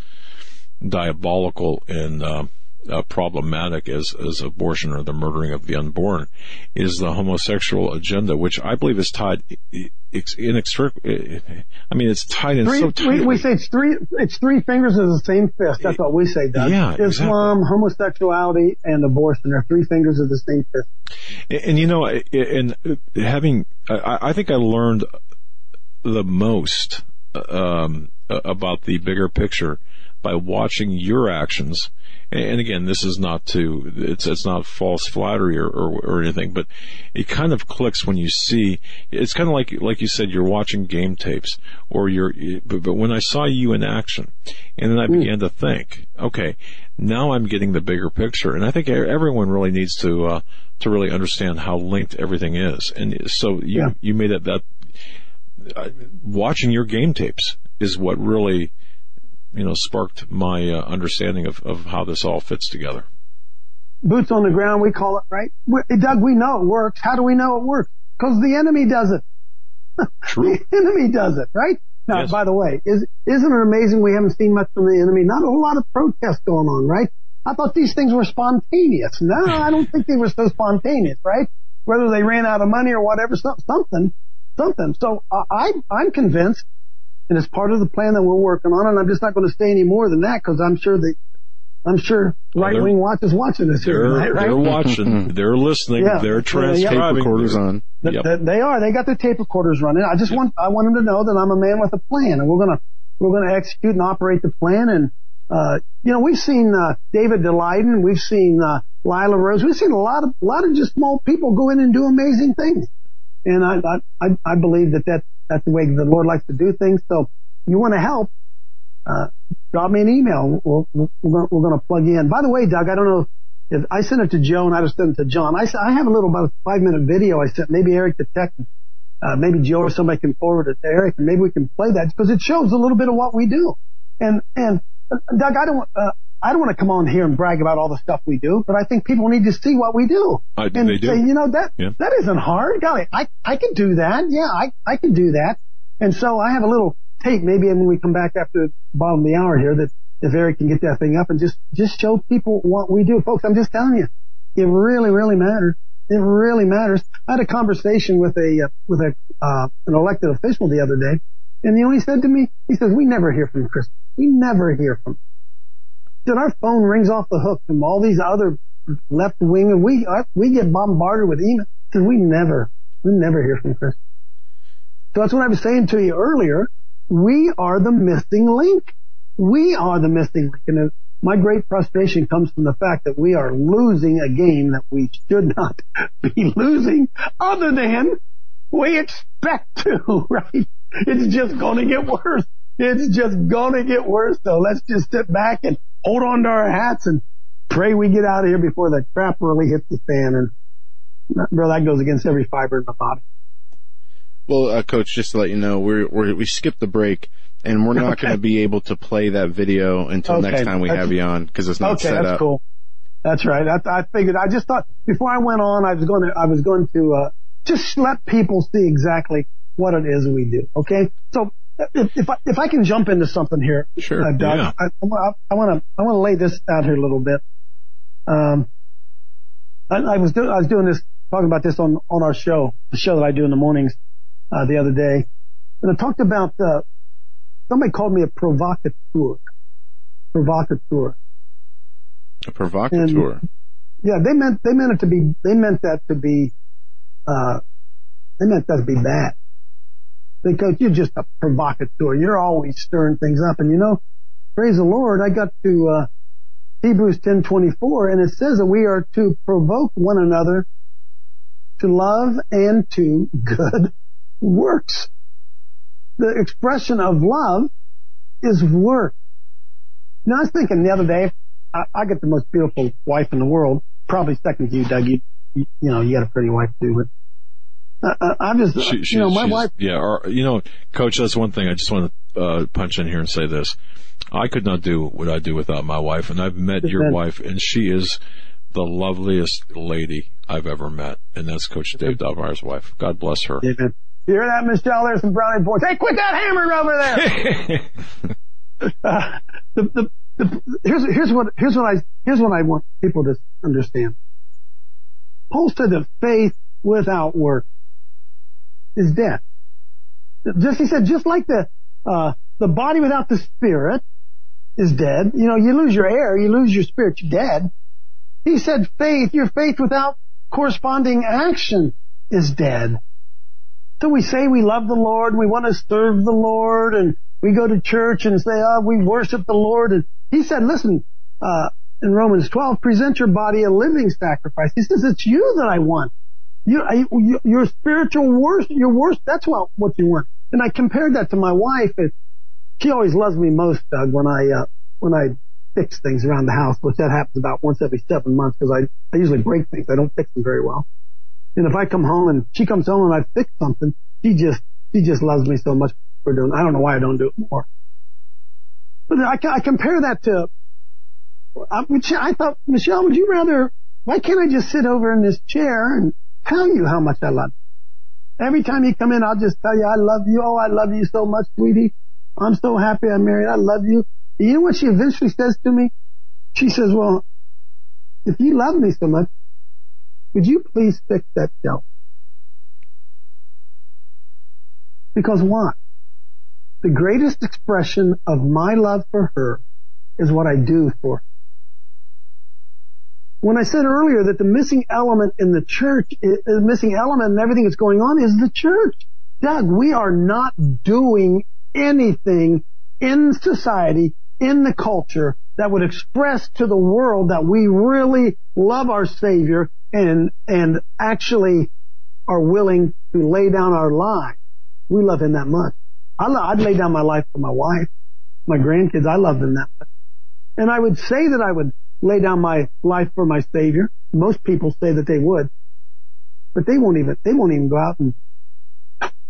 Speaker 2: diabolical and uh, uh, problematic as, as abortion or the murdering of the unborn is the homosexual agenda, which I believe is tied inextricably. I mean, it's tied in
Speaker 4: three,
Speaker 2: so tightly.
Speaker 4: We, we, say it's three, it's three fingers of the same fist. That's what we say, Doug.
Speaker 2: Yeah,
Speaker 4: Islam,
Speaker 2: exactly.
Speaker 4: homosexuality, and abortion are three fingers of the same fist.
Speaker 2: And, and you know, and having, I, I think I learned the most um, about the bigger picture by watching your actions and again, this is not to, it's, it's not false flattery or, or, or anything, but it kind of clicks when you see, it's kind of like, like you said, you're watching game tapes or you're, but, but when I saw you in action and then I hmm. began to think, okay, now I'm getting the bigger picture. And I think everyone really needs to, uh, to really understand how linked everything is. And so you, yeah. you made it that, uh, watching your game tapes is what really, you know, sparked my uh, understanding of, of how this all fits together.
Speaker 4: Boots on the ground, we call it, right? We, Doug, we know it works. How do we know it works? Because the enemy does it.
Speaker 2: True.
Speaker 4: the enemy does it, right? Now, yes. by the way, is, isn't it amazing we haven't seen much from the enemy? Not a whole lot of protests going on, right? I thought these things were spontaneous. No, I don't think they were so spontaneous, right? Whether they ran out of money or whatever, something, something. So uh, I, I'm convinced and it's part of the plan that we're working on. And I'm just not going to say any more than that because I'm sure that I'm sure right wing watch is watching this
Speaker 2: here
Speaker 4: tonight, right?
Speaker 2: They're watching. they're listening. Yeah. They're transcribing.
Speaker 3: Tape recorders on.
Speaker 4: Yep. They, they are. They got their tape recorders running. I just yep. want I want them to know that I'm a man with a plan, and we're gonna we're gonna execute and operate the plan. And uh, you know, we've seen uh, David Daleiden, we've seen uh, Lila Rose, we've seen a lot of a lot of just small people go in and do amazing things. And I I I believe that that that's the way the Lord likes to do things. So you want to help, uh, drop me an email. We're, we're, we're going to plug you in. By the way, Doug, I don't know if I sent it to Joe and I just sent it to John. I, I have a little about a five minute video I sent. Maybe Eric the tech, uh, maybe Joe or somebody can forward it to Eric and maybe we can play that because it shows a little bit of what we do. And, and uh, Doug, I don't, uh, I don't want to come on here and brag about all the stuff we do, but I think people need to see what we do.
Speaker 2: I,
Speaker 4: and
Speaker 2: they do.
Speaker 4: say, you know, that, yeah. that isn't hard. Golly, I, I can do that. Yeah, I, I can do that. And so I have a little tape, maybe when we come back after the bottom of the hour here, that if Eric can get that thing up and just, just show people what we do. Folks, I'm just telling you, it really, really matters. It really matters. I had a conversation with a, uh, with a, uh, an elected official the other day, and you know he said to me? He says, we never hear from Chris. We never hear from then our phone rings off the hook from all these other left wing, and we we get bombarded with emails because we never we never hear from Chris. So that's what I was saying to you earlier. We are the missing link. We are the missing link, and my great frustration comes from the fact that we are losing a game that we should not be losing, other than we expect to. Right? It's just going to get worse. It's just going to get worse. So let's just sit back and hold on to our hats and pray we get out of here before the crap really hits the fan. And bro, that goes against every fiber in my body.
Speaker 3: Well, uh, coach, just to let you know, we're, we're we skipped the break and we're not okay. going to be able to play that video until okay. next time we that's, have you on because it's not
Speaker 4: okay,
Speaker 3: set
Speaker 4: that's
Speaker 3: up.
Speaker 4: cool. That's right. I, I figured. I just thought before I went on, I was going to I was going to uh, just let people see exactly what it is we do. Okay. So if, if I, if I can jump into something here,
Speaker 2: sure, uh,
Speaker 4: Doug,
Speaker 2: yeah.
Speaker 4: I, want to I want to lay this out here a little bit. Um, I, I was do, I was doing this talking about this on on our show, the show that I do in the mornings, uh, the other day, and I talked about uh, somebody called me a provocateur, provocateur,
Speaker 3: a provocateur.
Speaker 4: And, yeah, they meant they meant it to be they meant that to be uh, they meant that to be bad because you're just a provocateur. You're always stirring things up. And you know, praise the Lord, I got to uh, Hebrews 10:24, and it says that we are to provoke one another to love and to good works. The expression of love is work. Now I was thinking the other day, I, I get the most beautiful wife in the world, probably second to you, Doug. You, you, know, you got a pretty wife too, but uh, I'm just, she, she, you know, my wife.
Speaker 2: Yeah, or, you know, coach, that's one thing I just want to uh, punch in here and say this. I could not do what I do without my wife, and I've met your wife, and she is the loveliest lady I've ever met, and that's Coach Dave Daubenmire's wife. God bless her.
Speaker 4: Amen. You hear that, Michelle? There's some brownie points. Hey, quit that hammer over there! uh, the, the, the, here's, here's what, here's what I, here's what I want people to understand. Paul said that faith without work is death. Just, he said, just like the, uh, the body without the spirit is dead. You know, you lose your air, you lose your spirit, you're dead. He said faith, your faith without corresponding action is dead. So we say we love the Lord, we want to serve the Lord, and we go to church and say, oh, we worship the Lord. And he said, listen, uh, in Romans 12, present your body a living sacrifice. He says, it's you that I want. You, I, you your spiritual worst, your worst, that's what, what you want. And I compared that to my wife. It, she always loves me most, Doug, when I, uh, when I fix things around the house, which that happens about once every seven months because I, I usually break things. I don't fix them very well. And if I come home and she comes home and I fix something, she just, she just loves me so much for doing, I don't know why I don't do it more. But I, I compare that to, I, I thought, Michelle, would you rather, why can't I just sit over in this chair and tell you how much I love you? Every time you come in, I'll just tell you, I love you. Oh, I love you so much, sweetie. I'm so happy I'm married. I love you. You know what she eventually says to me? She says, well, if you love me so much, would you please fix that shelf? Because why? The greatest expression of my love for her is what I do for her. When I said earlier that the missing element in the church, the missing element in everything that's going on is the church. Doug, we are not doing anything in society, in the culture that would express to the world that we really love our Savior and, and actually are willing to lay down our lives. We love Him that much. I I'd lay down my life for my wife, my grandkids. I love them that much. And I would say that I would lay down my life for my Savior. Most people say that they would, but they won't even, they won't even go out and,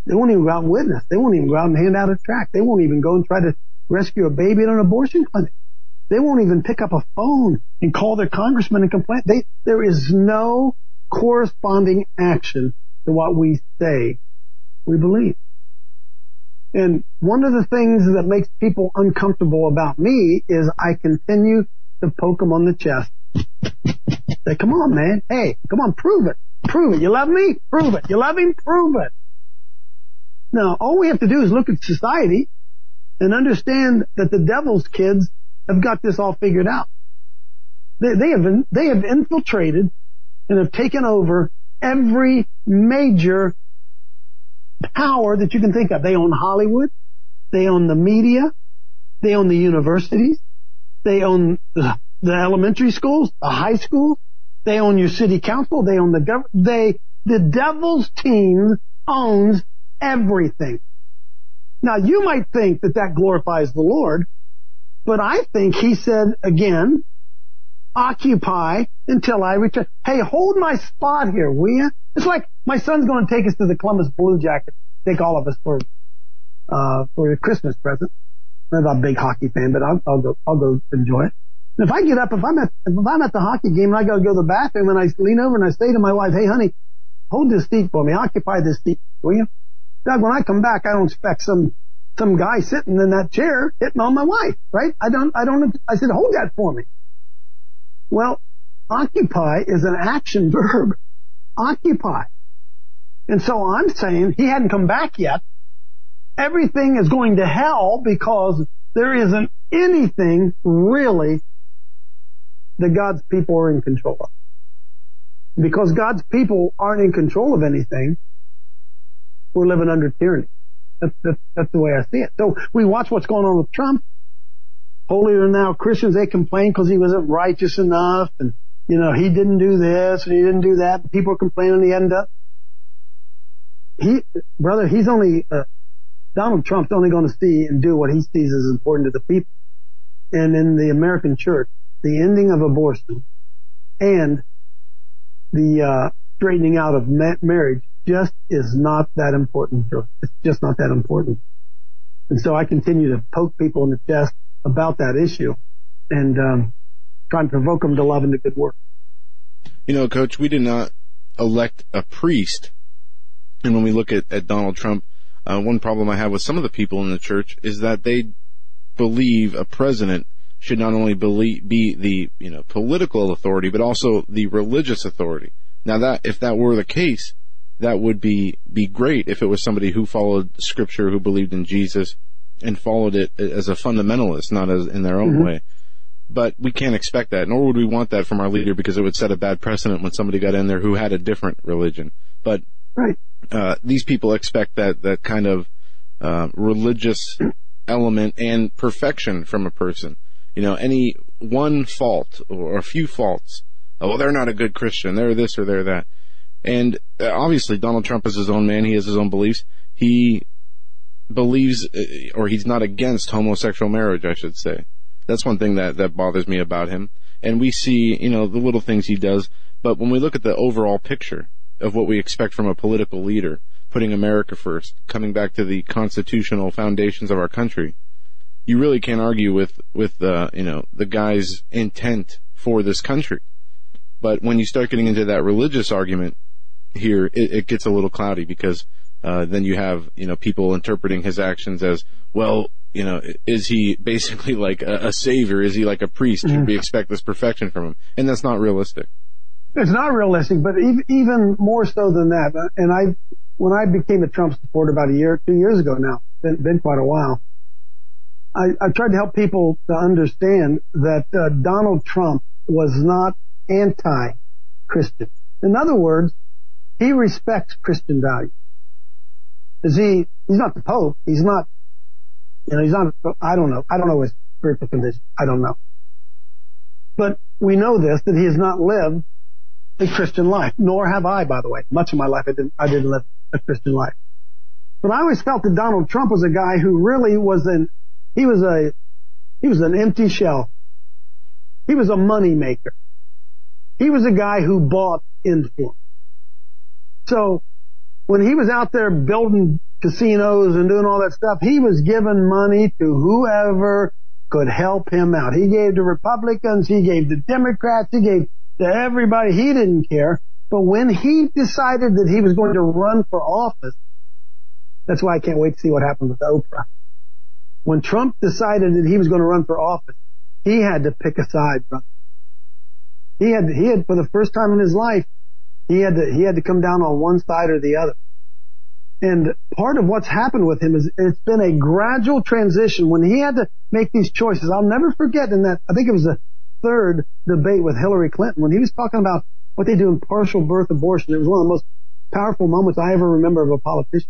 Speaker 4: they won't even go out and witness. They won't even go out and hand out a tract. They won't even go and try to rescue a baby at an abortion clinic. They won't even pick up a phone and call their congressman and complain. They, there is no corresponding action to what we say we believe. And one of the things that makes people uncomfortable about me is I continue to poke them on the chest. Say, come on, man. Hey, come on, prove it. Prove it. You love me? Prove it. You love him? Prove it. Now, all we have to do is look at society and understand that the devil's kids have got this all figured out. They, they have they have infiltrated and have taken over every major power that you can think of. They own Hollywood. They own the media. They own the universities. They own the, elementary schools, the high schools. They own your city council. They own the government. They, the devil's team owns everything. Now you might think that that glorifies the Lord, but I think he said again, occupy until I return. Hey, hold my spot here, will you? It's like my son's going to take us to the Columbus Blue Jackets, take all of us for, uh, for a Christmas present. I'm not a big hockey fan, but I'll, I'll go, I'll go enjoy it. And if I get up, if I'm at, if I'm at the hockey game and I gotta go to the bathroom and I lean over and I say to my wife, hey honey, hold this seat for me, occupy this seat, will you? Doug, when I come back, I don't expect some, some guy sitting in that chair hitting on my wife, right? I don't, I don't, I said, hold that for me. Well, occupy is an action verb. Occupy. And so I'm saying he hadn't come back yet. Everything is going to hell because there isn't anything really that God's people are in control of. Because God's people aren't in control of anything, we're living under tyranny. That's, that's, that's the way I see it. So we watch what's going on with Trump. Holier than thou Christians, they complain because he wasn't righteous enough and, you know, he didn't do this and he didn't do that. People are complaining he ended up. He, brother, he's only, uh, Donald Trump's only going to see and do what he sees as important to the people. And in the American church, the ending of abortion and the, uh, straightening out of ma- marriage just is not that important to. It's just not that important. And so I continue to poke people in the chest about that issue and um, try and provoke them to love and to good work.
Speaker 3: You know, Coach, we did not elect a priest. And when we look at, at Donald Trump, uh, one problem I have with some of the people in the church is that they believe a president should not only believe, be the you know political authority but also the religious authority. Now that if that were the case, that would be be great if it was somebody who followed scripture, who believed in Jesus, and followed it as a fundamentalist, not as in their own mm-hmm. way. But we can't expect that, nor would we want that from our leader because it would set a bad precedent when somebody got in there who had a different religion. But
Speaker 4: right.
Speaker 3: Uh, these people expect that that kind of uh, religious element and perfection from a person. You know, any one fault or a few faults. Oh, they're not a good Christian. They're this or they're that. And uh, obviously Donald Trump is his own man. He has his own beliefs. He believes, uh, or he's not against homosexual marriage, I should say. That's one thing that, that bothers me about him. And we see, you know, the little things he does. But when we look at the overall picture of what we expect from a political leader, putting America first, coming back to the constitutional foundations of our country, you really can't argue with, with, uh, you know, the guy's intent for this country. But when you start getting into that religious argument here, it, it gets a little cloudy because uh, then you have you know people interpreting his actions as well. You know, is he basically like a, a savior? Is he like a priest? Should we mm-hmm. expect this perfection from him? And that's not realistic.
Speaker 4: It's not realistic, but even more so than that. Uh, and I, when I became a Trump supporter about a year, two years ago now, been, been quite a while. I, I tried to help people to understand that uh, Donald Trump was not anti-Christian. In other words, he respects Christian values. Is he, he's not the Pope. He's not, you know, he's not, I don't know. I don't know his spiritual condition. I don't know. But we know this, that he has not lived a Christian life, nor have I, by the way. Much of my life I didn't, I didn't live a Christian life. But I always felt that Donald Trump was a guy who really was an, he was a, he was an empty shell. He was a money maker. He was a guy who bought influence. So when he was out there building casinos and doing all that stuff, he was giving money to whoever could help him out. He gave to Republicans, he gave to Democrats, he gave to everybody. He didn't care. But when he decided that he was going to run for office, that's why I can't wait to see what happens with Oprah. When Trump decided that he was going to run for office, he had to pick a side. He had, he had, for the first time in his life, he had to, he had to come down on one side or the other. And part of what's happened with him is it's been a gradual transition when he had to make these choices. I'll never forget in that, I think it was the third debate with Hillary Clinton when he was talking about what they do in partial birth abortion. It was one of the most powerful moments I ever remember of a politician.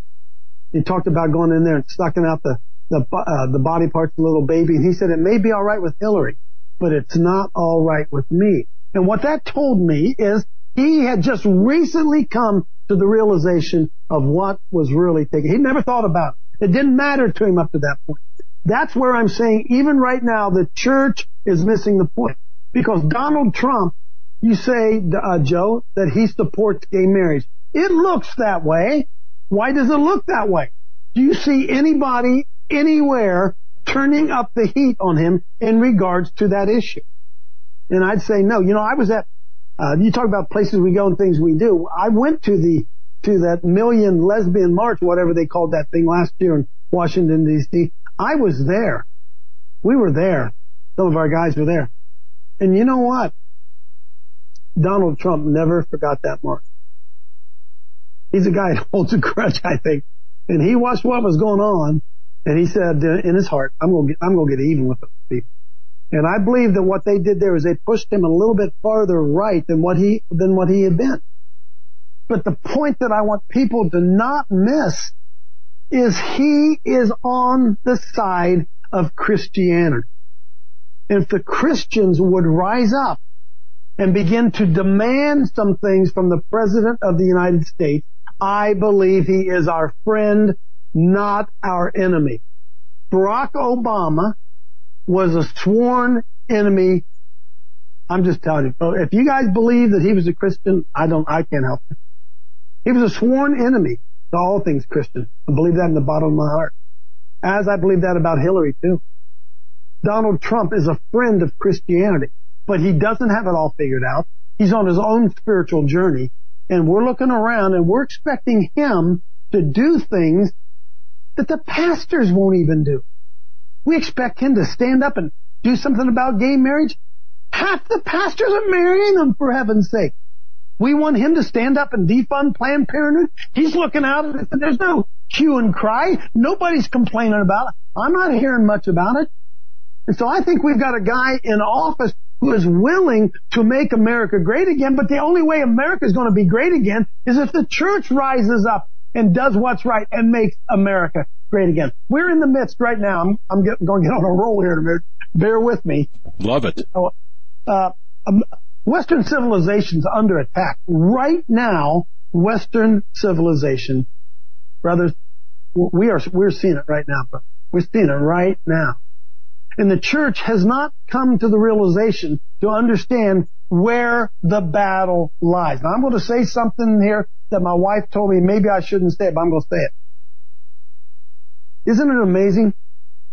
Speaker 4: He talked about going in there and sucking out the, the, uh, the body parts of the little baby. And he said, it may be all right with Hillary, but it's not all right with me. And what that told me is he had just recently come to the realization of what was really taking. He never thought about it. It didn't matter to him up to that point. That's where I'm saying even right now the church is missing the point because Donald Trump, you say, uh, Joe, that he supports gay marriage. It looks that way. Why does it look that way? Do you see anybody anywhere turning up the heat on him in regards to that issue? And I'd say no. You know, I was at, uh, you talk about places we go and things we do. I went to the, to that million lesbian march, whatever they called that thing last year in Washington DC. I was there. We were there. Some of our guys were there. And you know what? Donald Trump never forgot that march. He's a guy that holds a grudge, I think. And he watched what was going on and he said uh, in his heart, I'm going to get, I'm going to get even with those people. And I believe that what they did there is they pushed him a little bit farther right than what he, than what he had been. But the point that I want people to not miss is he is on the side of Christianity. If the Christians would rise up and begin to demand some things from the President of the United States, I believe he is our friend, not our enemy. Barack Obama was a sworn enemy. I'm just telling you, if you guys believe that he was a Christian, I don't, I can't help you. He was a sworn enemy to all things Christian. I believe that in the bottom of my heart. As I believe that about Hillary too. Donald Trump is a friend of Christianity, but he doesn't have it all figured out. He's on his own spiritual journey and we're looking around and we're expecting him to do things that the pastors won't even do. We expect him to stand up and do something about gay marriage. Half the pastors are marrying them for heaven's sake. We want him to stand up and defund Planned Parenthood. He's looking out there's no hue and cry. Nobody's complaining about it. I'm not hearing much about it. And so I think we've got a guy in office who is willing to make America great again, but the only way America is going to be great again is if the church rises up and does what's right and makes America great again. We're in the midst right now. I'm, I'm get, going to get on a roll here in a minute. bear with me.
Speaker 2: Love it.
Speaker 4: Uh, um, Western civilization's under attack right now. Western civilization, brothers, we are we're seeing it right now. We're seeing it right now, and the church has not come to the realization to understand where the battle lies. Now I'm going to say something here that my wife told me maybe I shouldn't say it, but I'm going to say it. Isn't it amazing?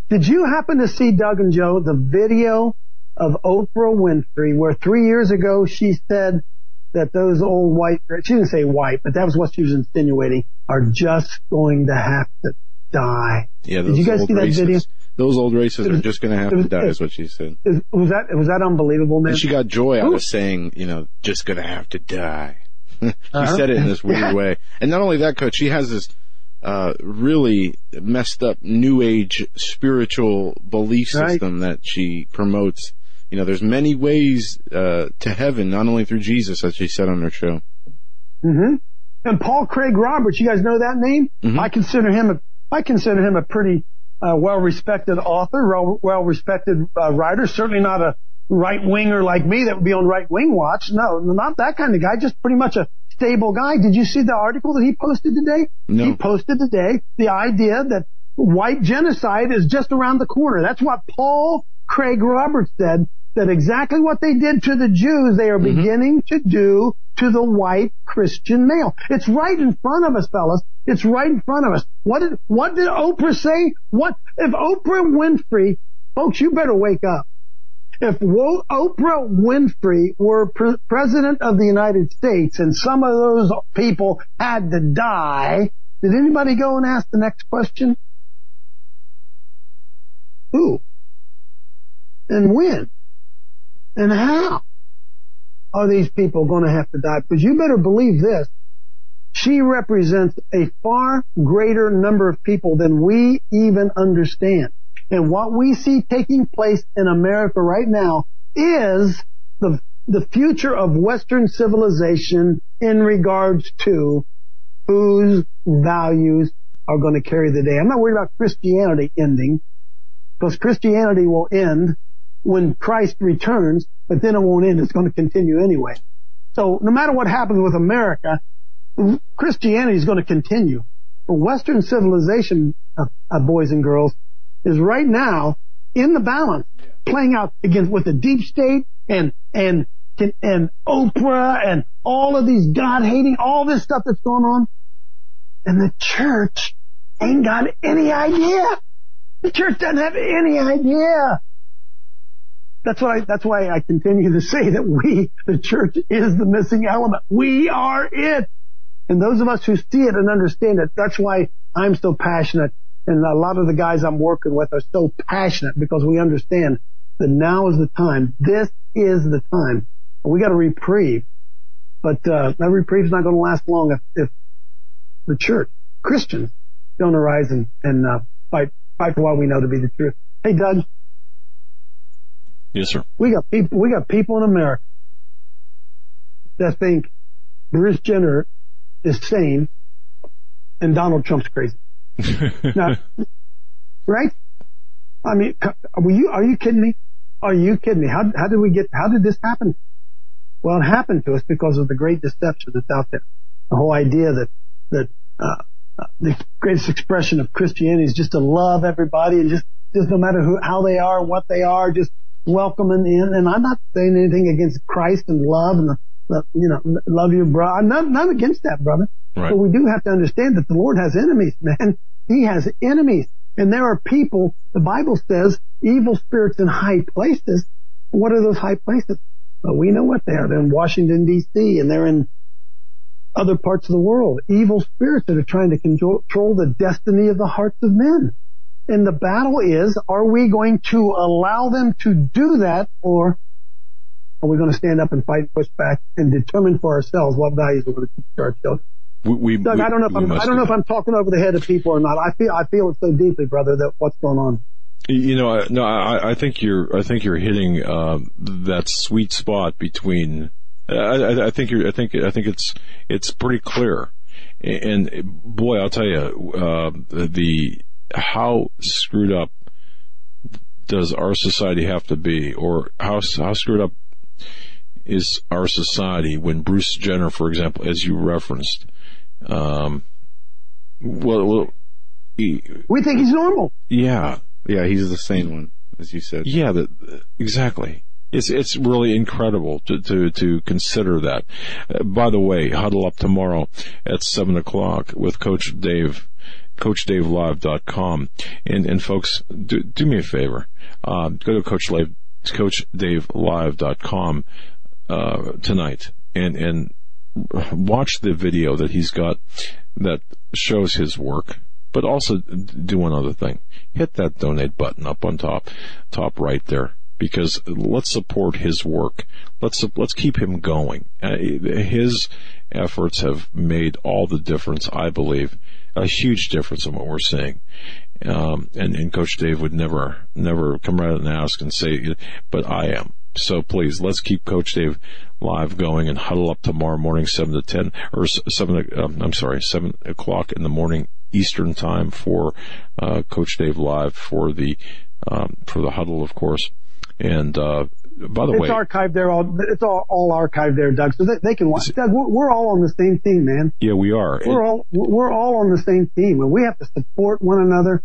Speaker 4: Did you happen to see Doug and Joe the video of Oprah Winfrey where three years ago she said that those old white, she didn't say white, but that was what she was insinuating, are just going to have to die.
Speaker 3: Yeah, Did you guys see that races. video? Those old races are just going to have to die, is what she said.
Speaker 4: was that was that unbelievable, man?
Speaker 3: And she got joy out Ooh. of saying, you know, just going to have to die. she uh-huh. said it in this weird yeah. way. And not only that, coach, she has this uh, really messed up new age spiritual belief system right. that she promotes. You know, there's many ways uh, to heaven, not only through Jesus, as she said on her show.
Speaker 4: Mm-hmm. And Paul Craig Roberts, you guys know that name? Mm-hmm. I consider him a I consider him a pretty uh, well-respected author, well-respected uh, writer. Certainly not a right winger like me that would be on right wing watch. No, not that kind of guy. Just pretty much a stable guy. Did you see the article that he posted today?
Speaker 3: No.
Speaker 4: He posted today the idea that white genocide is just around the corner. That's what Paul Craig Roberts said. That exactly what they did to the Jews, they are mm-hmm. beginning to do to the white Christian male. It's right in front of us, fellas. It's right in front of us. What did, what did Oprah say? What, if Oprah Winfrey, folks, you better wake up. If Oprah Winfrey were pre- president of the United States and some of those people had to die, did anybody go and ask the next question? Who? And when? And how are these people going to have to die? Because you better believe this. She represents a far greater number of people than we even understand. And what we see taking place in America right now is the, the future of Western civilization in regards to whose values are going to carry the day. I'm not worried about Christianity ending because Christianity will end when Christ returns, but then it won't end. It's going to continue anyway. So no matter what happens with America, Christianity is going to continue. But Western civilization, uh, uh, boys and girls, is right now in the balance, playing out against with the deep state and and and Oprah and all of these God hating, all this stuff that's going on, and the church ain't got any idea. The church doesn't have any idea. That's why that's why I continue to say that we, the church, is the missing element. We are it. And those of us who see it and understand it, that's why I'm so passionate and a lot of the guys I'm working with are so passionate because we understand that now is the time. This is the time. We got a reprieve. But uh, that reprieve is not going to last long if, if the church, Christians, don't arise and, and uh, fight fight for what we know to be the truth. Hey, Doug.
Speaker 2: Yes, sir.
Speaker 4: We got people. We got people in America that think Bruce Jenner is sane and Donald Trump's crazy now, right? I mean, are you, are you kidding me? Are you kidding me? How, how did we get, how did this happen? Well, it happened to us because of the great deception that's out there. The whole idea that, that, uh, uh, the greatest expression of Christianity is just to love everybody and just, just no matter who, how they are, what they are, just welcome them in. And I'm not saying anything against Christ and love and the, the you know, love your brother. I'm not, not against that, brother. Right. But we do have to understand that the Lord has enemies, man. He has enemies. And there are people, the Bible says, evil spirits in high places. What are those high places? Well, we know what they are. They're in Washington DC and they're in other parts of the world. Evil spirits that are trying to control the destiny of the hearts of men. And the battle is, are we going to allow them to do that or are we going to stand up and fight and push back and determine for ourselves what values we're going to teach our children?
Speaker 2: We, we,
Speaker 4: Doug,
Speaker 2: we,
Speaker 4: I don't know if I'm, I don't know if I'm talking over the head of people or not. I feel, I feel it so deeply, brother, that what's going on.
Speaker 2: You know, no, I, I think you're, I think you're hitting, uh, that sweet spot between, I, I, think you're, I think, I think it's, it's pretty clear. And boy, I'll tell you, uh, the, how screwed up does our society have to be, or how how screwed up is our society when Bruce Jenner, for example, as you referenced, um, well, well
Speaker 4: he, we think he's normal.
Speaker 2: Yeah,
Speaker 3: yeah, he's the sane one, as you said.
Speaker 2: Yeah, the, exactly. It's it's really incredible to to to consider that. Uh, by the way, huddle up tomorrow at seven o'clock with Coach Dave CoachDaveLive.com. And, and folks, do, do me a favor. Uh, go to Coach Live, CoachDaveLive.com, uh, tonight and, and watch the video that he's got that shows his work. But also do one other thing. Hit that donate button up on top, top right there because let's support his work. Let's let's keep him going. Uh, his efforts have made all the difference, I believe, a huge difference in what we're seeing. Um, and, and Coach Dave would never, never come right out and ask and say, but I am. So please, let's keep Coach Dave live going and huddle up tomorrow morning, 7 to 10, or 7, um, I'm sorry, 7 o'clock in the morning Eastern time for, uh, Coach Dave live for the, um, for the huddle, of course. And, uh, by the
Speaker 4: it's
Speaker 2: way,
Speaker 4: it's archived there. All it's all, all archived there, Doug. So they, they can watch. Doug, we're, we're, all on the same team, man.
Speaker 2: Yeah, we are.
Speaker 4: We're it, all we're all on the same team, and we have to support one another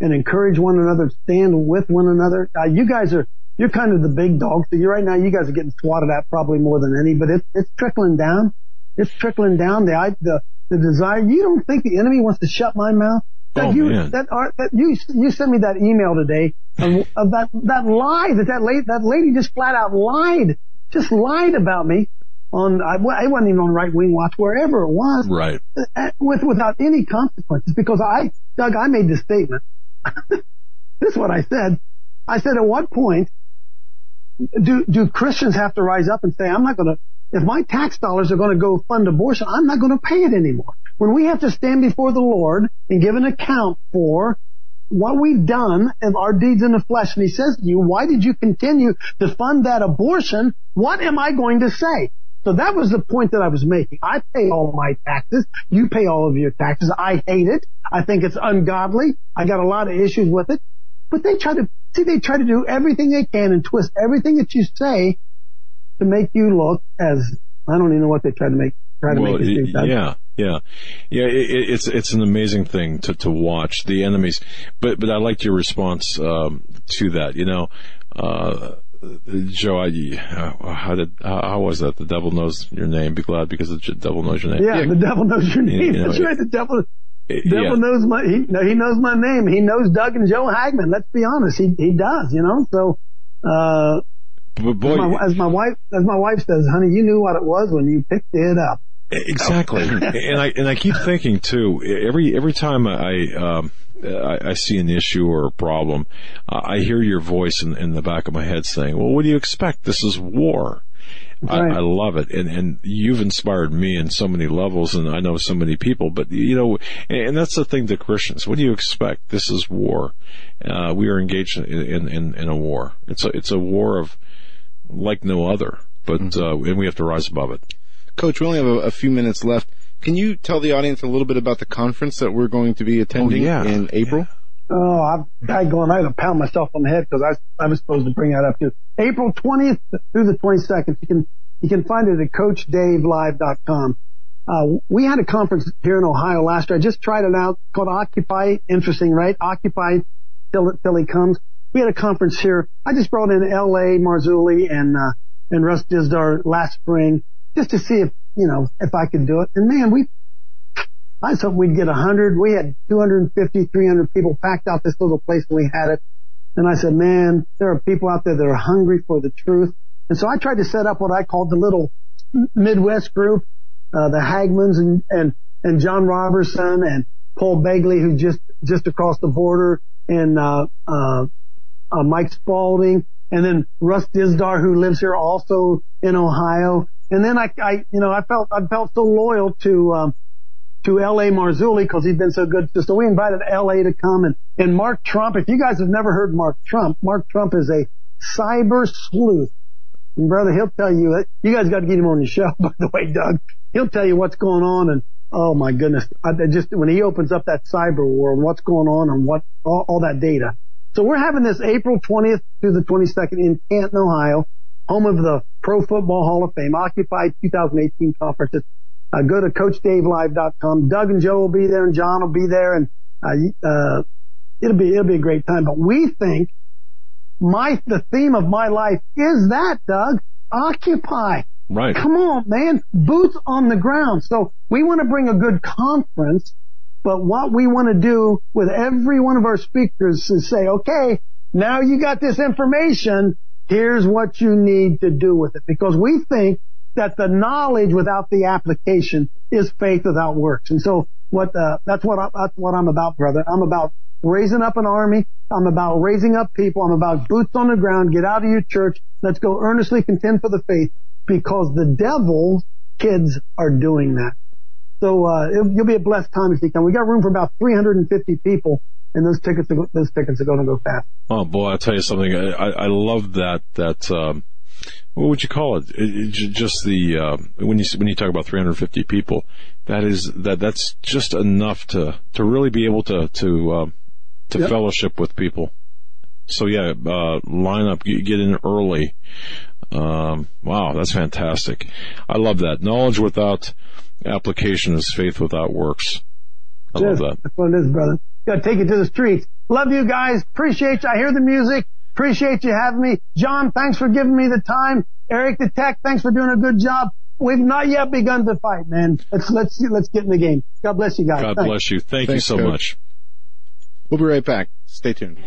Speaker 4: and encourage one another, stand with one another. Uh, you guys are you're kind of the big dogs. So you right now, you guys are getting swatted at probably more than any, but it's it's trickling down. It's trickling down. The the the desire. You don't think the enemy wants to shut my mouth?
Speaker 2: That oh,
Speaker 4: you,
Speaker 2: man.
Speaker 4: that, that you, you sent me that email today of, of that, that lie that that lady, that lady just flat out lied, just lied about me on, I, I wasn't even on right wing watch, wherever it was.
Speaker 2: Right.
Speaker 4: Uh, with, without any consequences because I, Doug, I made this statement. this is what I said. I said, at what point do, do Christians have to rise up and say, I'm not going to, if my tax dollars are going to go fund abortion, I'm not going to pay it anymore when we have to stand before the Lord and give an account for what we've done of our deeds in the flesh, and he says to you, why did you continue to fund that abortion? What am I going to say? So that was the point that I was making. I pay all my taxes. You pay all of your taxes. I hate it. I think it's ungodly. I got a lot of issues with it. But they try to, see, they try to do everything they can and twist everything that you say to make you look as, I don't even know what they try to make, try to well, make you
Speaker 2: think. Yeah. Yeah, yeah, it, it's it's an amazing thing to to watch the enemies, but but I liked your response um, to that. You know, uh, Joe, I, uh, how did how, how, was that? The devil knows your name. Be glad because the devil knows your name.
Speaker 4: Yeah, yeah. the devil knows your name. You know, That's right. The devil. The devil yeah. knows my he, he knows my name. He knows Doug and Joe Hagmann. Let's be honest. He he does. You know. So, uh,
Speaker 2: but boy,
Speaker 4: as my, as my wife as my wife says, honey, you knew what it was when you picked it up.
Speaker 2: Exactly, and I and I keep thinking too. Every every time I um, I, I, see an issue or a problem, I hear your voice in, in the back of my head saying, "Well, what do you expect? This is war." Right. I, I, love it, and and you've inspired me in so many levels, and I know so many people. But you know, and that's the thing to Christians. What do you expect? This is war. Uh, we are engaged in, in, in in a war. It's a it's a war of like no other. But mm-hmm. uh, and we have to rise above it.
Speaker 3: Coach, we only have a, a, few minutes left. Can you tell the audience a little bit about the conference that we're going to be attending
Speaker 2: oh, yeah.
Speaker 3: in April?
Speaker 4: Oh, I'm going. I had to pound myself on the head because I, I was supposed to bring that up too. April 20th through the 22nd. You can, you can find it at CoachDaveLive.com. Uh, we had a conference here in Ohio last year. I just tried it out called Occupy. Interesting, right? Occupy till, till he comes. We had a conference here. I just brought in L.A. Marzulli and, uh, and Russ Dizdar last spring just to see if, you know, if I could do it. And man, we, I thought we'd get a hundred. We had 250, 300 people packed out this little place and we had it. And I said, man, there are people out there that are hungry for the truth. And so I tried to set up what I called the little Midwest group, uh, the Hagmanns and, and, and John Robertson and Paul Begley, who just, just across the border and, uh, uh, uh, Mike Spalding and then Russ Dizdar, who lives here also in Ohio. And then I, I, you know, I felt, I felt so loyal to, um, to L.A. Marzulli because he's been so good. So we invited L.A. to come and, and Mark Trump. If you guys have never heard Mark Trump, Mark Trump is a cyber sleuth. And brother, he'll tell you that you guys got to get him on the show, by the way, Doug. He'll tell you what's going on and oh my goodness. I just, when he opens up that cyber world, what's going on and what, all, all that data. So we're having this April 20th through the 22nd in Canton, Ohio, home of the Pro Football Hall of Fame, Occupy 2018 conference. Uh, go to CoachDaveLive.com. Doug and Joe will be there, and John will be there, and uh, uh, it'll be it'll be a great time. But we think my the theme of my life is that Doug occupy.
Speaker 2: Right.
Speaker 4: Come on, man. Boots on the ground. So we want to bring a good conference, but what we want to do with every one of our speakers is say, okay, now you got this information. Here's what you need to do with it. Because we think that the knowledge without the application is faith without works. And so what, uh, that's what I, that's what I'm about, brother. I'm about raising up an army. I'm about raising up people. I'm about boots on the ground. Get out of your church. Let's go earnestly contend for the faith because the devil's kids are doing that. So, uh, you'll be a blessed time if you come. We got room for about 350 people and those tickets are, those tickets are going to go fast.
Speaker 2: Oh boy, I'll tell you something. I, I love that, that, um, what would you call it? it, it just the uh, when you when you talk about 350 people, that is that that's just enough to to really be able to to uh, to yep. fellowship with people. So yeah, uh, line up, get in early. Um, wow, that's fantastic. I love that. Knowledge without application is faith without works. I
Speaker 4: love that. That's what it is, brother. Got to take it to the streets. Love you guys. Appreciate you. I hear the music. Appreciate you having me. John, thanks for giving me the time. Eric the Tech, thanks for doing a good job. We've not yet begun to fight, man. Let's let's let's get in the game. God bless you guys.
Speaker 2: God thanks. bless you. Thank thanks, you so Coach. much.
Speaker 3: We'll be right back. Stay tuned.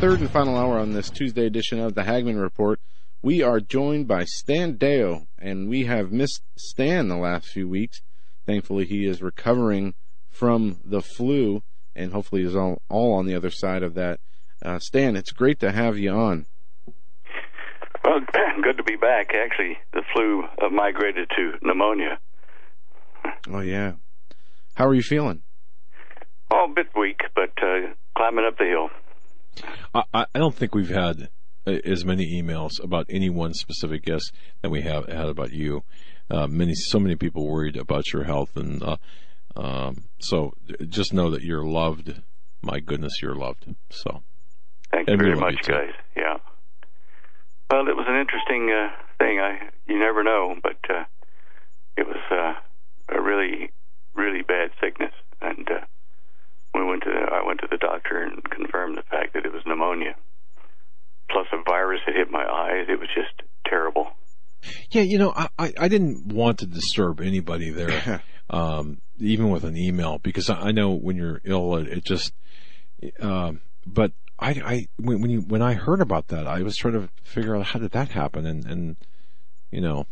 Speaker 3: Third and final hour on this Tuesday edition of the Hagmann Report. We are joined by Stan Deyo, and we have missed Stan the last few weeks. Thankfully, he is recovering from the flu, and hopefully is all, all on the other side of that. Uh, Stan, it's great to have you on.
Speaker 5: Well, good to be back. Actually, the flu migrated to pneumonia.
Speaker 3: Oh, yeah. How are you feeling?
Speaker 5: Oh, a bit weak, but uh, climbing up the hill.
Speaker 2: I, I don't think we've had as many emails about any one specific guest than we have had about you. Uh, many, so many people worried about your health, and uh, um, so just know that you're loved. My goodness, you're loved. So,
Speaker 5: thank you very much, you guys. Yeah. Well, it was an interesting uh, thing. I you never know, but uh, it was uh, a really, really bad sickness, and uh, we went to I went to the doctor and confirmed the fact that it was pneumonia. Plus a virus had hit my eyes. It was just terrible.
Speaker 2: Yeah, you know, I, I didn't want to disturb anybody there, um, even with an email, because I know when you're ill, it, it just, um, but I, I, when, when you, when I heard about that, I was trying to figure out how did that happen and, and, you know,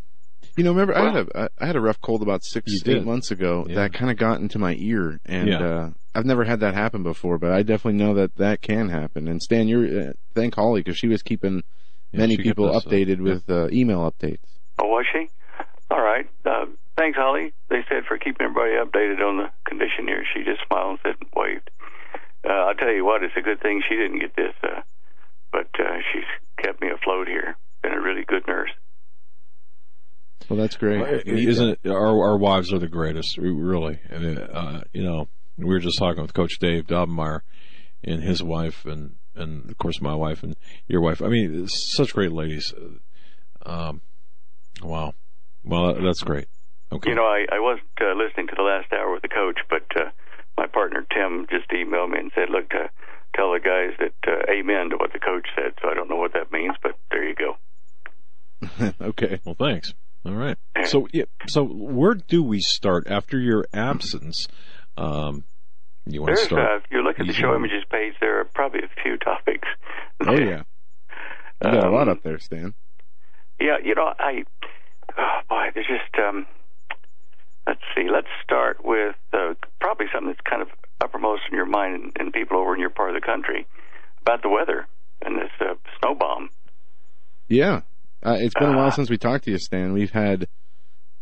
Speaker 3: you know, remember I had a I had a rough cold about six eight did. months ago yeah. that kind of got into my ear, and yeah. uh, I've never had that happen before, but I definitely know that that can happen. And Stan, you're uh, thank Holly because she was keeping yeah, many people updated with uh, email updates.
Speaker 5: Oh, was she? All right. Uh, thanks, Holly. They said for keeping everybody updated on the condition here. She just smiled and said and waved. Uh, I'll tell you what, it's a good thing she didn't get this, uh, but uh, she's kept me afloat here. Been a really good nurse.
Speaker 3: Well, that's great.
Speaker 2: Isn't it? Our our wives are the greatest, really. And uh, you know, we were just talking with Coach Dave Daubenmire and his wife, and and of course my wife and your wife. I mean, such great ladies. Um, wow. Well, that's great. Okay.
Speaker 5: You know, I, I wasn't uh, listening to the last hour with the coach, but uh, my partner Tim just emailed me and said, "Look, uh, tell the guys that uh, amen to what the coach said." So I don't know what that means, but there you go.
Speaker 2: okay. Well, thanks. All right. So, yeah, so where do we start after your absence? Um, you want
Speaker 5: There's,
Speaker 2: to start?
Speaker 5: Uh, if you look at the show images page, there are probably a few topics.
Speaker 3: Oh yeah, you got um, a lot up there, Stan.
Speaker 5: Yeah, you know, I, oh boy, there's just, um, let's see, let's start with uh, probably something that's kind of uppermost in your mind and, and, people over in your part of the country about the weather and this uh, snow bomb.
Speaker 3: Yeah, Uh, it's been a while uh, since we talked to you, Stan. We've had,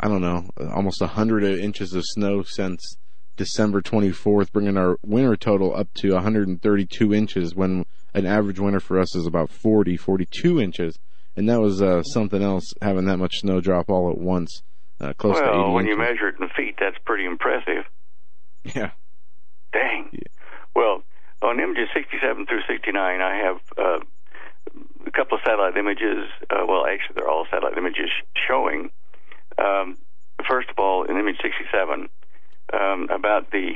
Speaker 3: I don't know, almost a hundred inches of snow since December 24th, bringing our winter total up to 132 inches when an average winter for us is about 40, 42 inches. And that was uh, something else, having that much snow drop all at once, uh, close
Speaker 5: well,
Speaker 3: to 80
Speaker 5: Well, when you measure it in feet, that's pretty impressive.
Speaker 3: Yeah.
Speaker 5: Dang. Yeah. Well, on images 67 through 69, I have uh, a couple of satellite images. Uh, well, actually, they're all satellite images showing. Um, first of all, in image 67, um, about the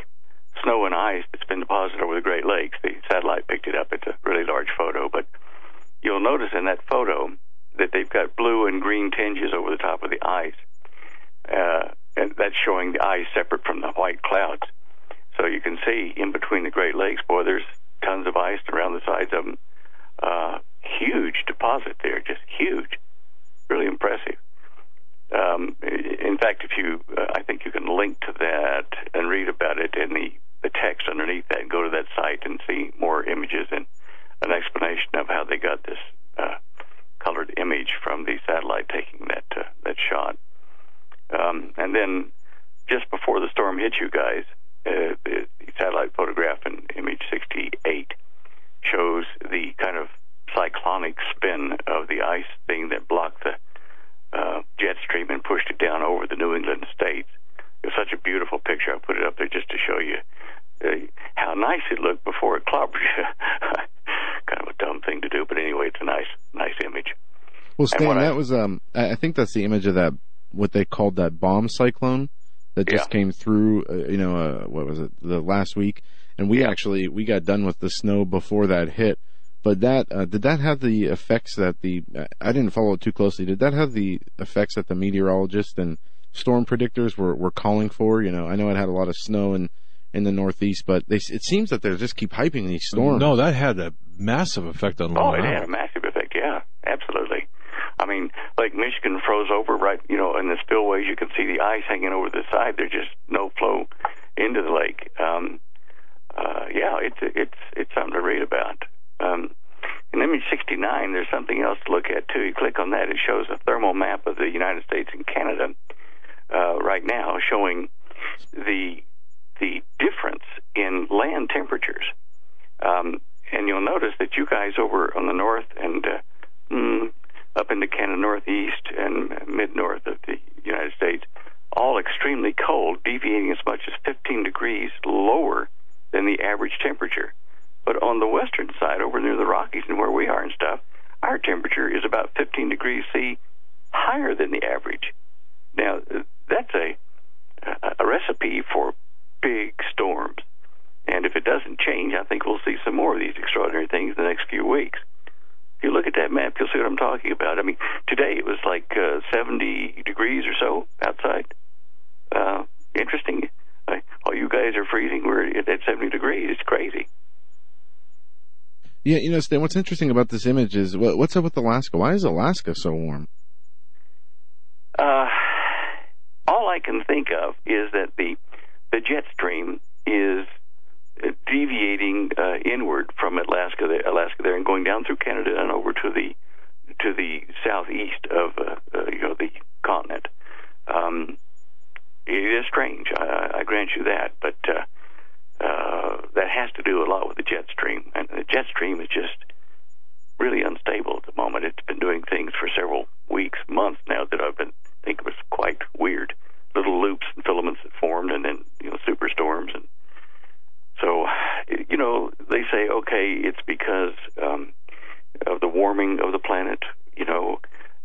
Speaker 5: snow and ice that's been deposited over the Great Lakes. The satellite picked it up. It's a really large photo, but you'll notice in that photo that they've got blue and green tinges over the top of the ice. Uh, and that's showing the ice separate from the white clouds. So you can see in between the Great Lakes, boy, there's tons of ice around the sides of them. Uh, huge deposit there, just huge. Really impressive. Um, in fact, if you, uh, I think you can link to that and read about it in the, the text underneath that go to that site and see more images and an explanation of how they got this uh, colored image from the satellite taking that uh, that shot. Um, and then just before the storm hit you guys, uh, the, satellite photograph in image 68 shows the kind of cyclonic spin of the ice thing that blocked the uh, jet stream and pushed it down over the New England states. It was such a beautiful picture. I put it up there just to show you uh, how nice it looked before it clobbered you. kind of a thing to do, but anyway, it's a nice, nice image.
Speaker 3: Well, Stan, that I, was um, I think that's the image of that what they called that bomb cyclone that just yeah. came through. Uh, you know, uh, what was it? The last week, and we yeah. actually we got done with the snow before that hit but that uh, did that have the effects that the I didn't follow it too closely. Did that have the effects that the meteorologists and storm predictors were, were calling for? You know, I know it had a lot of snow in in the Northeast, but they, it seems that they just keep hyping these storms.
Speaker 2: No, that had a massive effect on
Speaker 5: Long Oh, it had a massive effect. Yeah, absolutely. I mean, Lake Michigan froze over right, you know, in the spillways. You can see the ice hanging over the side. There's just no flow into the lake. Um, uh, yeah, it's it's it's something to read about. Um, in image 69, there's something else to look at too. You click on that, it shows a thermal map of the United States and Canada uh, right now, showing the the difference in land temperatures. Um, and you'll notice that you guys over on the north and uh, mm, up into Canada Northeast and mid north of the United States, all extremely cold, deviating as much as 15 degrees lower than the average temperature. But on the western side, over near the Rockies and where we are and stuff, our temperature is about 15 degrees C higher than the average. Now, that's a, a recipe for big storms. And if it doesn't change, I think we'll see some more of these extraordinary things in the next few weeks. If you look at that map, you'll see what I'm talking about. I mean, today it was like uh, 70 degrees or so outside. Uh, interesting. Uh, while you guys are freezing, we're at 70 degrees. It's crazy.
Speaker 3: Yeah, you know, Stan, what's interesting about this image is what's up with Alaska? Why is Alaska so warm?
Speaker 5: Uh, all I can think of is that the the jet stream is deviating uh, inward from Alaska, Alaska there, and going down through Canada and over to the to the southeast of uh, uh, you know the continent. Um, it is strange, I, I grant you that, but uh, uh, that has to do a lot with the jet stream. And the jet stream is just really unstable at the moment. It's been doing things for several weeks, months now that I've been think was quite weird. Little loops and filaments that formed, and then you know superstorms, and so you know they say okay, it's because um, of the warming of the planet. You know,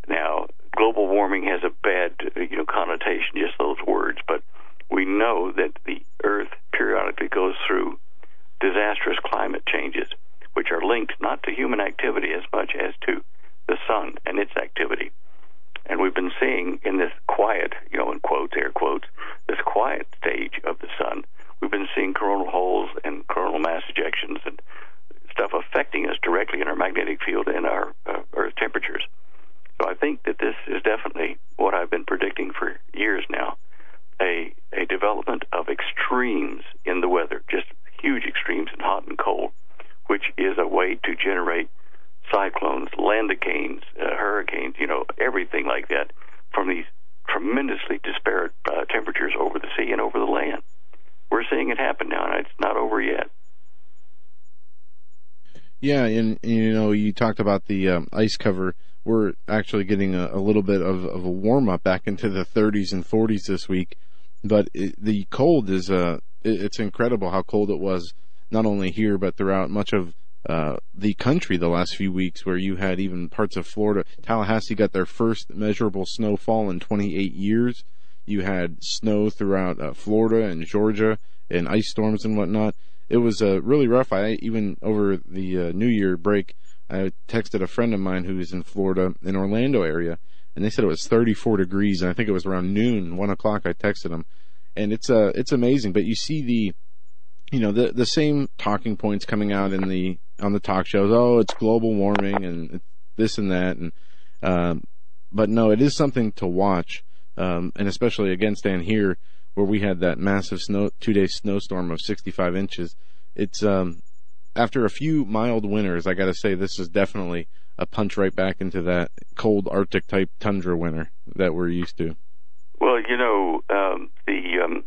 Speaker 5: now global warming has a bad you know connotation, just those words, but we know that the Earth periodically goes through disastrous climate changes, which are linked not to human activity as much as to the sun and its activity. And we've been seeing in this quiet, you know, in quotes, air quotes, this quiet stage of the sun, we've been seeing coronal holes and coronal mass ejections and stuff affecting us directly in our magnetic field and our uh, Earth temperatures. So I think that this is definitely what I've been predicting for years now a, a development of extremes in the weather, just huge extremes in hot and cold, which is a way to generate cyclones, landicanes, uh, hurricanes, you know, everything like that from these tremendously disparate uh, temperatures over the sea and over the land. We're seeing it happen now, and it's not over yet.
Speaker 3: Yeah, and you know, you talked about the um, ice cover. We're actually getting a, a little bit of, of, a warm up back into the 30s and 40s this week, but it, the cold is uh, it, it's incredible how cold it was not only here but throughout much of uh, the country the last few weeks, where you had even parts of Florida. Tallahassee got their first measurable snowfall in 28 years. You had snow throughout uh, Florida and Georgia and ice storms and whatnot. It was uh, really rough. I even over the uh, New Year break, I texted a friend of mine who is in Florida, in Orlando area, and they said it was 34 degrees. And I think it was around noon, one o'clock. I texted them, and it's uh it's amazing. But you see the you know the the same talking points coming out in the on the talk shows. Oh, it's global warming and this and that, and um, but no, it is something to watch, um, and especially again, stand here where we had that massive snow two day snowstorm of 65 inches. It's um, after a few mild winters. I got to say, this is definitely a punch right back into that cold Arctic type tundra winter that we're used to.
Speaker 5: Well, you know, um, the um,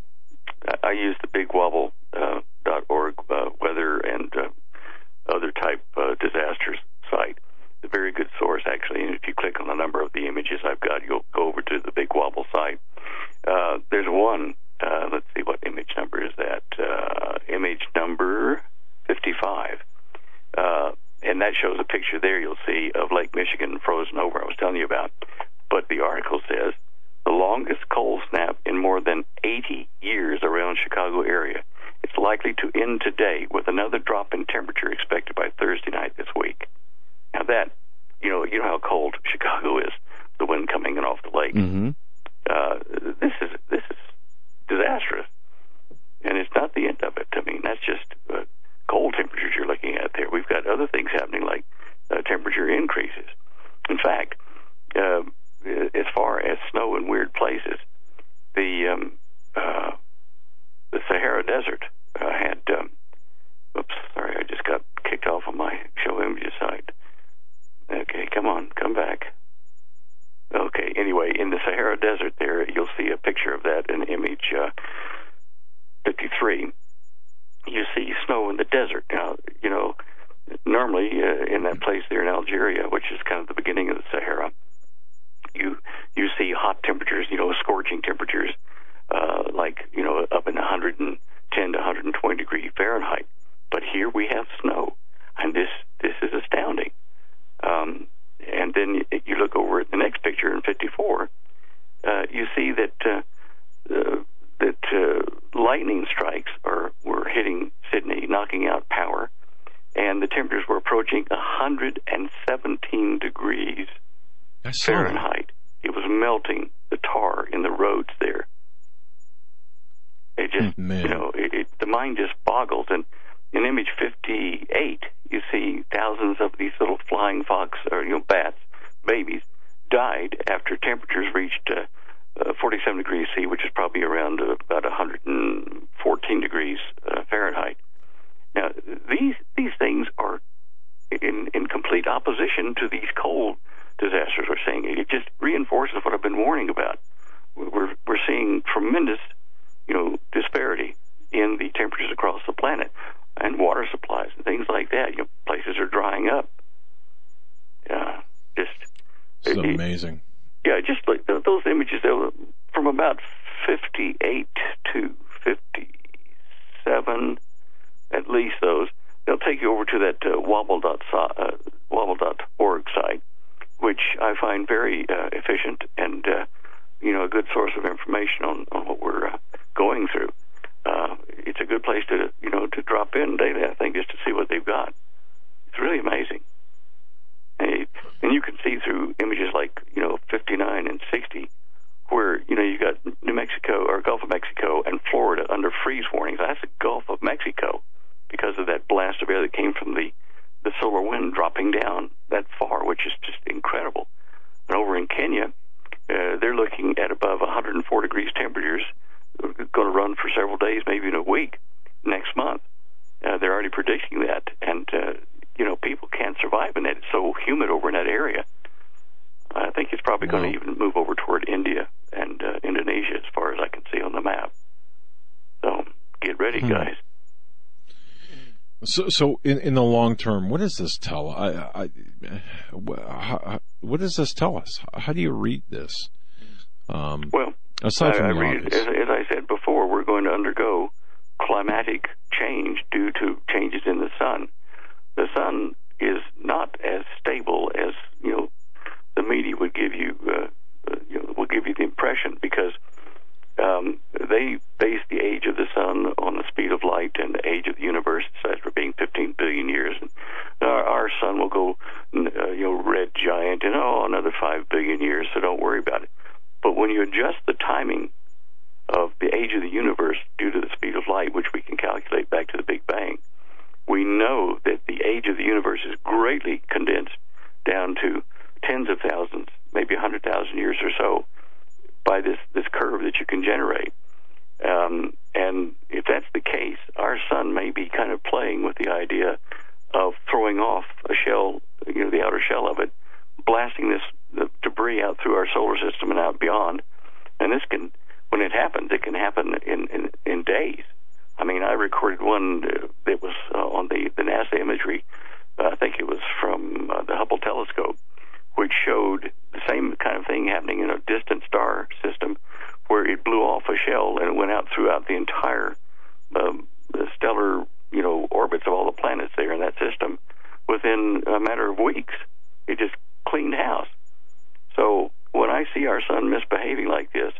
Speaker 5: I use the Big Wobble uh, dot org uh, weather and uh, other type uh, disasters site. A very good source, actually. And if you click on a number of the images I've got, you'll go over to the Big Wobble site. Uh, there's one. Uh, let's see, what image number is that? Uh, image number 55. Uh, and that shows a picture there you'll see of Lake Michigan frozen over, I was telling you about. But the article says the longest cold snap in more than 80 years around Chicago area. It's likely to end today with another drop in temperature expected by Thursday night this week. Now that, you know, you know how cold Chicago is, the wind coming in off the lake.
Speaker 3: Mm-hmm.
Speaker 5: Uh, this is this is disastrous, and it's not the end of it. I mean, that's just uh, cold temperatures you're looking at there. We've got other things happening like uh, temperature increases. In fact, uh, as far as snow in weird places, the um, uh, the Sahara Desert uh, had. Um, oops, sorry, I just got kicked off of my show images site. Okay, come on, come back. Okay, anyway, in the Sahara Desert there, you'll see a picture of that in image uh, 53. You see snow in the desert. Now, you know, normally uh, in that place there in Algeria, which is kind of the beginning of the Sahara, you you see hot temperatures, you know, scorching temperatures, uh, like you know, up in 110 to 120 degree Fahrenheit. But here we have snow, and this this is astounding. Um, and then you look over at the next picture in 54, uh, you see that uh, uh, that uh, lightning strikes are were hitting Sydney, knocking out power, and the temperatures were approaching 117 degrees Fahrenheit. It was melting the tar in the roads there. It just,
Speaker 2: Man.
Speaker 5: you know, it, it, the mind just boggles. And in image 58, you see thousands of these little flying fox or you know bats, babies, died after temperatures reached uh, uh, 47 degrees C, which is probably around uh, about 114 degrees uh, Fahrenheit. Now, these these things are in in complete opposition to these cold disasters we're seeing. It just reinforces what I've been warning about. We're we're seeing tremendous, you know, in the temperatures across the planet and water supplies and things like that. You know, places are drying up. Yeah, just
Speaker 2: it's it, amazing.
Speaker 5: Yeah, just like those images they were from about 58 to 57, at least those. They'll take you over to that uh, wobble dot uh, wobble dot org site, which I find very uh, efficient and uh, you know a good source of information on on what we're uh, going through it's a good place to you know to drop in daily. I think just to see what they've got. It's really amazing, and, and you can see through images like you know 59 and 60, where you know you got New Mexico or Gulf of Mexico and Florida under freeze warnings. That's the Gulf of Mexico because of that blast of air that came from the the solar wind dropping down that far, which is just incredible. And over in Kenya, uh, they're looking at above 104 degrees temperatures going to run for several days, maybe in a week next month. Uh, they're already predicting that, and uh, you know people can't survive in that. It's so humid over in that area. I think it's probably wow. going to even move over toward India and uh, Indonesia, as far as I can see on the map. So get ready, hmm. guys.
Speaker 2: So, so in, in the long term, what does this tell? I, I, how, what does this tell us? How do you read this?
Speaker 5: Um, well, aside from I, I read, as, as I said before, we're going to undergo climatic change due to changes in the sun. The sun is not as stable as you know the media would give you, uh, uh, you know, will give you the impression because um, they base the age of the sun on the speed of light and the age of the universe, says for being 15 billion years. And our, our sun will go, uh, you know, red giant in oh another five billion years, so don't worry about it. But when you adjust the timing of the age of the universe due to the speed of light, which we can calculate back to the Big Bang, we know that the age of the universe is greatly condensed down to tens of thousands, maybe 100,000 years or so by this, this curve that you can generate. Um, and if that's the case, our sun may be kind of playing with the idea of throwing off a shell, you know, the outer shell of it, blasting this the debris out through our solar system and out beyond. And this can, when it happens, it can happen in in, in days. I mean, I recorded one that was uh, on the the NASA imagery. Uh, I think it was from uh, the Hubble telescope, which showed the same kind of thing happening in a distant star system where it blew off a shell and it went out throughout the entire um, the stellar you know orbits of all the planets there in that system within a matter of weeks. It just cleaned house. So when I see our sun misbehaving like this,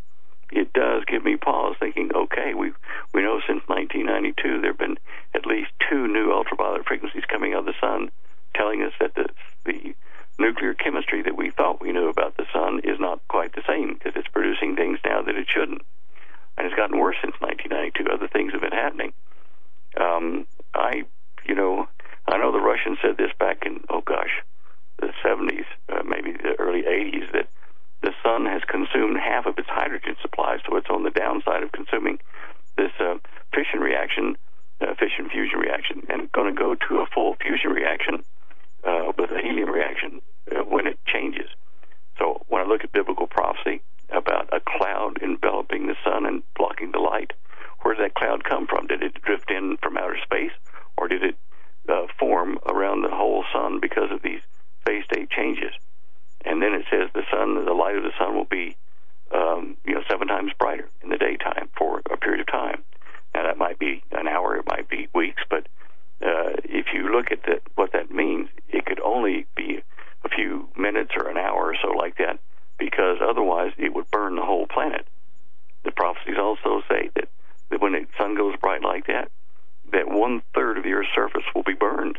Speaker 5: it does give me pause, thinking, okay, we we know since 1992 there have been at least two new ultraviolet frequencies coming out of the sun, telling us that the the nuclear chemistry that we thought we knew about the sun is not quite the same because it's producing things now that it shouldn't. And it's gotten worse since 1992. Other things have been happening. Um, I, you know, I know the Russians said this back in, oh gosh, the 70s, uh, maybe the early 80s, that the sun has consumed half of its hydrogen supply, so it's on the downside of consuming this uh, fission reaction, uh, fission fusion reaction, and going to go to a full fusion reaction uh, with a helium reaction uh, when it changes. So when I look at biblical prophecy about a cloud enveloping the sun and blocking the light, where did that cloud come from? Did it drift in from outer space, or did it uh, form around the whole sun because of these phase state changes? And then it says the sun, the light of the sun will be, um, you know, seven times brighter in the daytime for a period of time. Now that might be an hour, it might be weeks, but uh, if you look at the, what that means, it could only be a few minutes or an hour or so like that, because otherwise it would burn the whole planet. The prophecies also say that, that when the sun goes bright like that, that one third of the Earth's surface will be burned.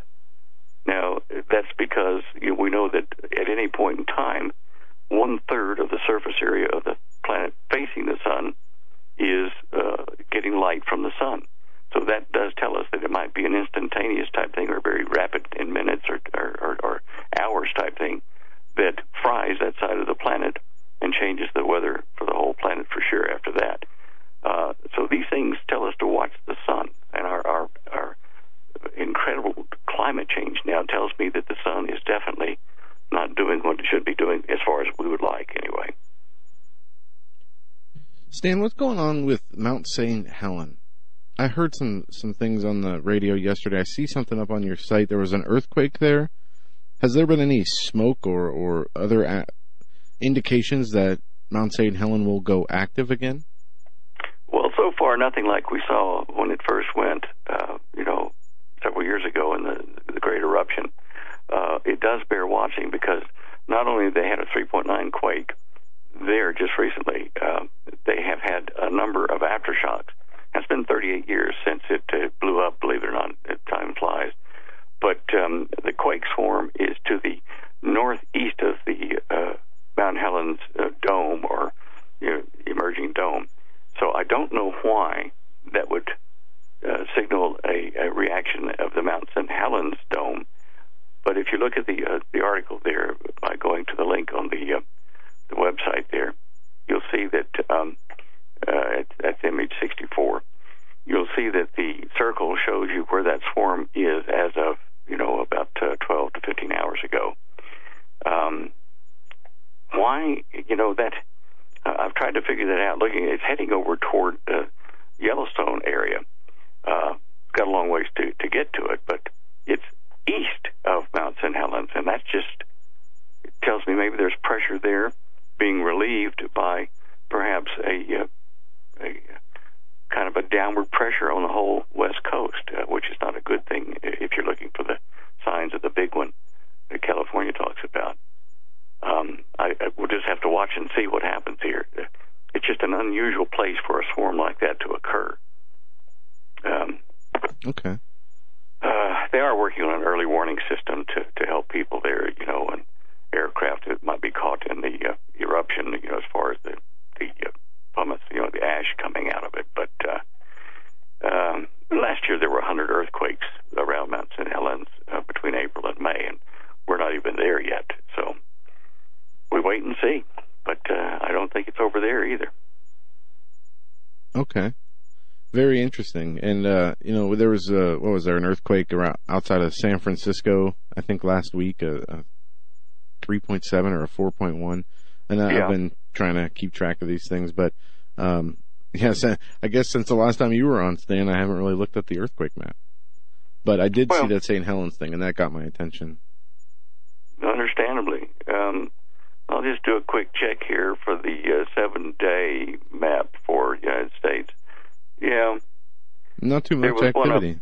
Speaker 5: Now, that's because you know, we know that at any point in time, one third of the surface area of the planet facing the sun is uh, getting light from the sun. So that does tell us that it might be an instantaneous type thing or very rapid in minutes or, or, or, hours type thing that fries that side of the planet and changes the weather for the whole planet for sure after that. Uh, so these things tell us to watch the sun, and our, our, our incredible climate change now tells me that the sun is definitely not doing what it should be doing as far as we would like, anyway.
Speaker 3: Stan, what's going on with Mount St. Helen? I heard some some things on the radio yesterday. I see something up on your site. There was an earthquake there. Has there been any smoke or or other a- indications that Mount St. Helen will go active again?
Speaker 5: Well, so far nothing like we saw when it first went. Uh, you know, several years ago in the the Great Eruption. Uh, it does bear watching because not only they had a 3.9 quake there just recently, uh, they have had a number of aftershocks it's been 38 years since it uh, blew up, believe it or not. Time flies. But um, the quake swarm was uh,
Speaker 3: what
Speaker 5: was there an earthquake around outside of San Francisco? I think last week uh, uh, a, a 3.7 or a 4.1, and I, yeah. I've been trying to keep track of these things. But um, yes, I guess since the last time you were on, Stan, I haven't really looked at the earthquake map. But I did well, see that St. Helens thing, and that got my attention.
Speaker 3: Understandably, um, I'll just do a quick check here
Speaker 5: not too much activity.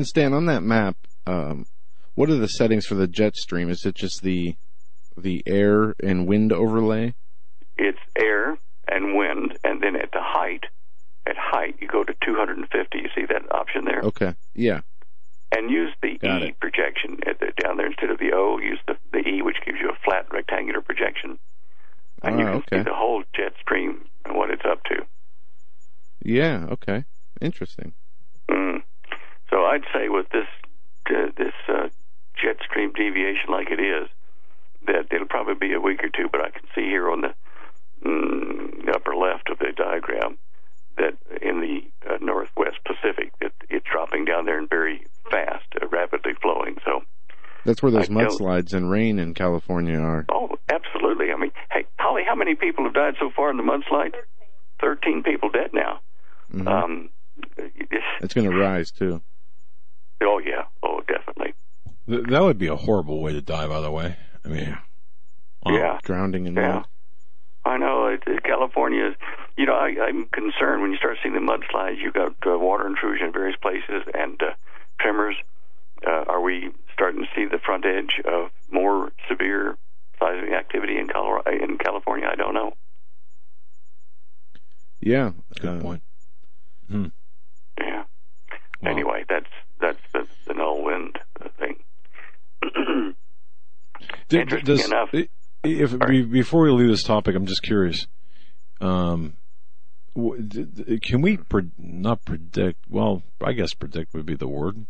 Speaker 3: And
Speaker 5: Stan, on that map, um, what are the settings for the jet stream? Is it just the the air and wind overlay?
Speaker 3: It's air and wind, and then at the height, at height you go to 250. You see that option there?
Speaker 5: Okay. Yeah.
Speaker 3: And use the
Speaker 5: Got
Speaker 3: E
Speaker 5: it.
Speaker 3: projection the, down there instead of the O. Use the, the E, which gives you a flat rectangular projection, and
Speaker 5: ah,
Speaker 3: you can
Speaker 5: okay.
Speaker 3: see the whole jet stream and what it's up to. Yeah. Okay. Interesting.
Speaker 5: Mm. So I'd say with this uh, this uh, jet stream deviation like it is, that it'll probably be a week or two. But I can see here on the mm, upper left of the diagram that in the uh, northwest Pacific that it's dropping down there and very fast, uh, rapidly flowing. So
Speaker 3: that's where those mudslides and rain in California are.
Speaker 5: Oh, absolutely. I mean, hey, Holly, how many people have died so far in the mudslide? Thirteen people dead now.
Speaker 3: Mm-hmm. Um, it's going to rise too.
Speaker 5: Oh yeah. Oh, definitely.
Speaker 2: That would be a horrible way to die, by the way. I mean,
Speaker 5: yeah,
Speaker 3: drowning in yeah. mud.
Speaker 5: I know it, it, California is. You know, I, I'm concerned when you start seeing the mudslides. You've got uh, water intrusion in various places and uh, tremors. Uh, are we starting to see the front edge of more severe seismic activity in Colorado, in California? I don't know.
Speaker 3: Yeah,
Speaker 2: good uh, point.
Speaker 5: Hmm. Yeah. Well, anyway, that's that's the, the null wind thing. Interesting does, enough.
Speaker 2: If before we leave this topic, I'm just curious. Um, can we pre- not predict? Well, I guess predict would be the word.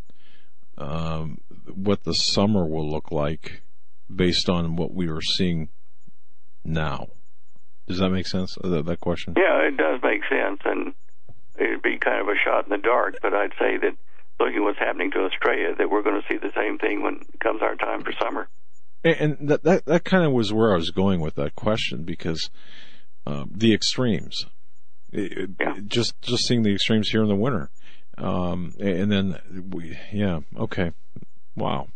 Speaker 2: Um, what the summer will look like based on what we are seeing now. Does that make sense? That, that question?
Speaker 5: Yeah, it does make sense, and it'd be kind of a shot in the dark. But I'd say that looking at what's happening to Australia, that we're going to see the same thing when it comes our time for summer.
Speaker 2: And that that that kind of was where I was going with that question because uh, the extremes, yeah. just just seeing the extremes here in the winter, um, and then we, yeah, okay, wow.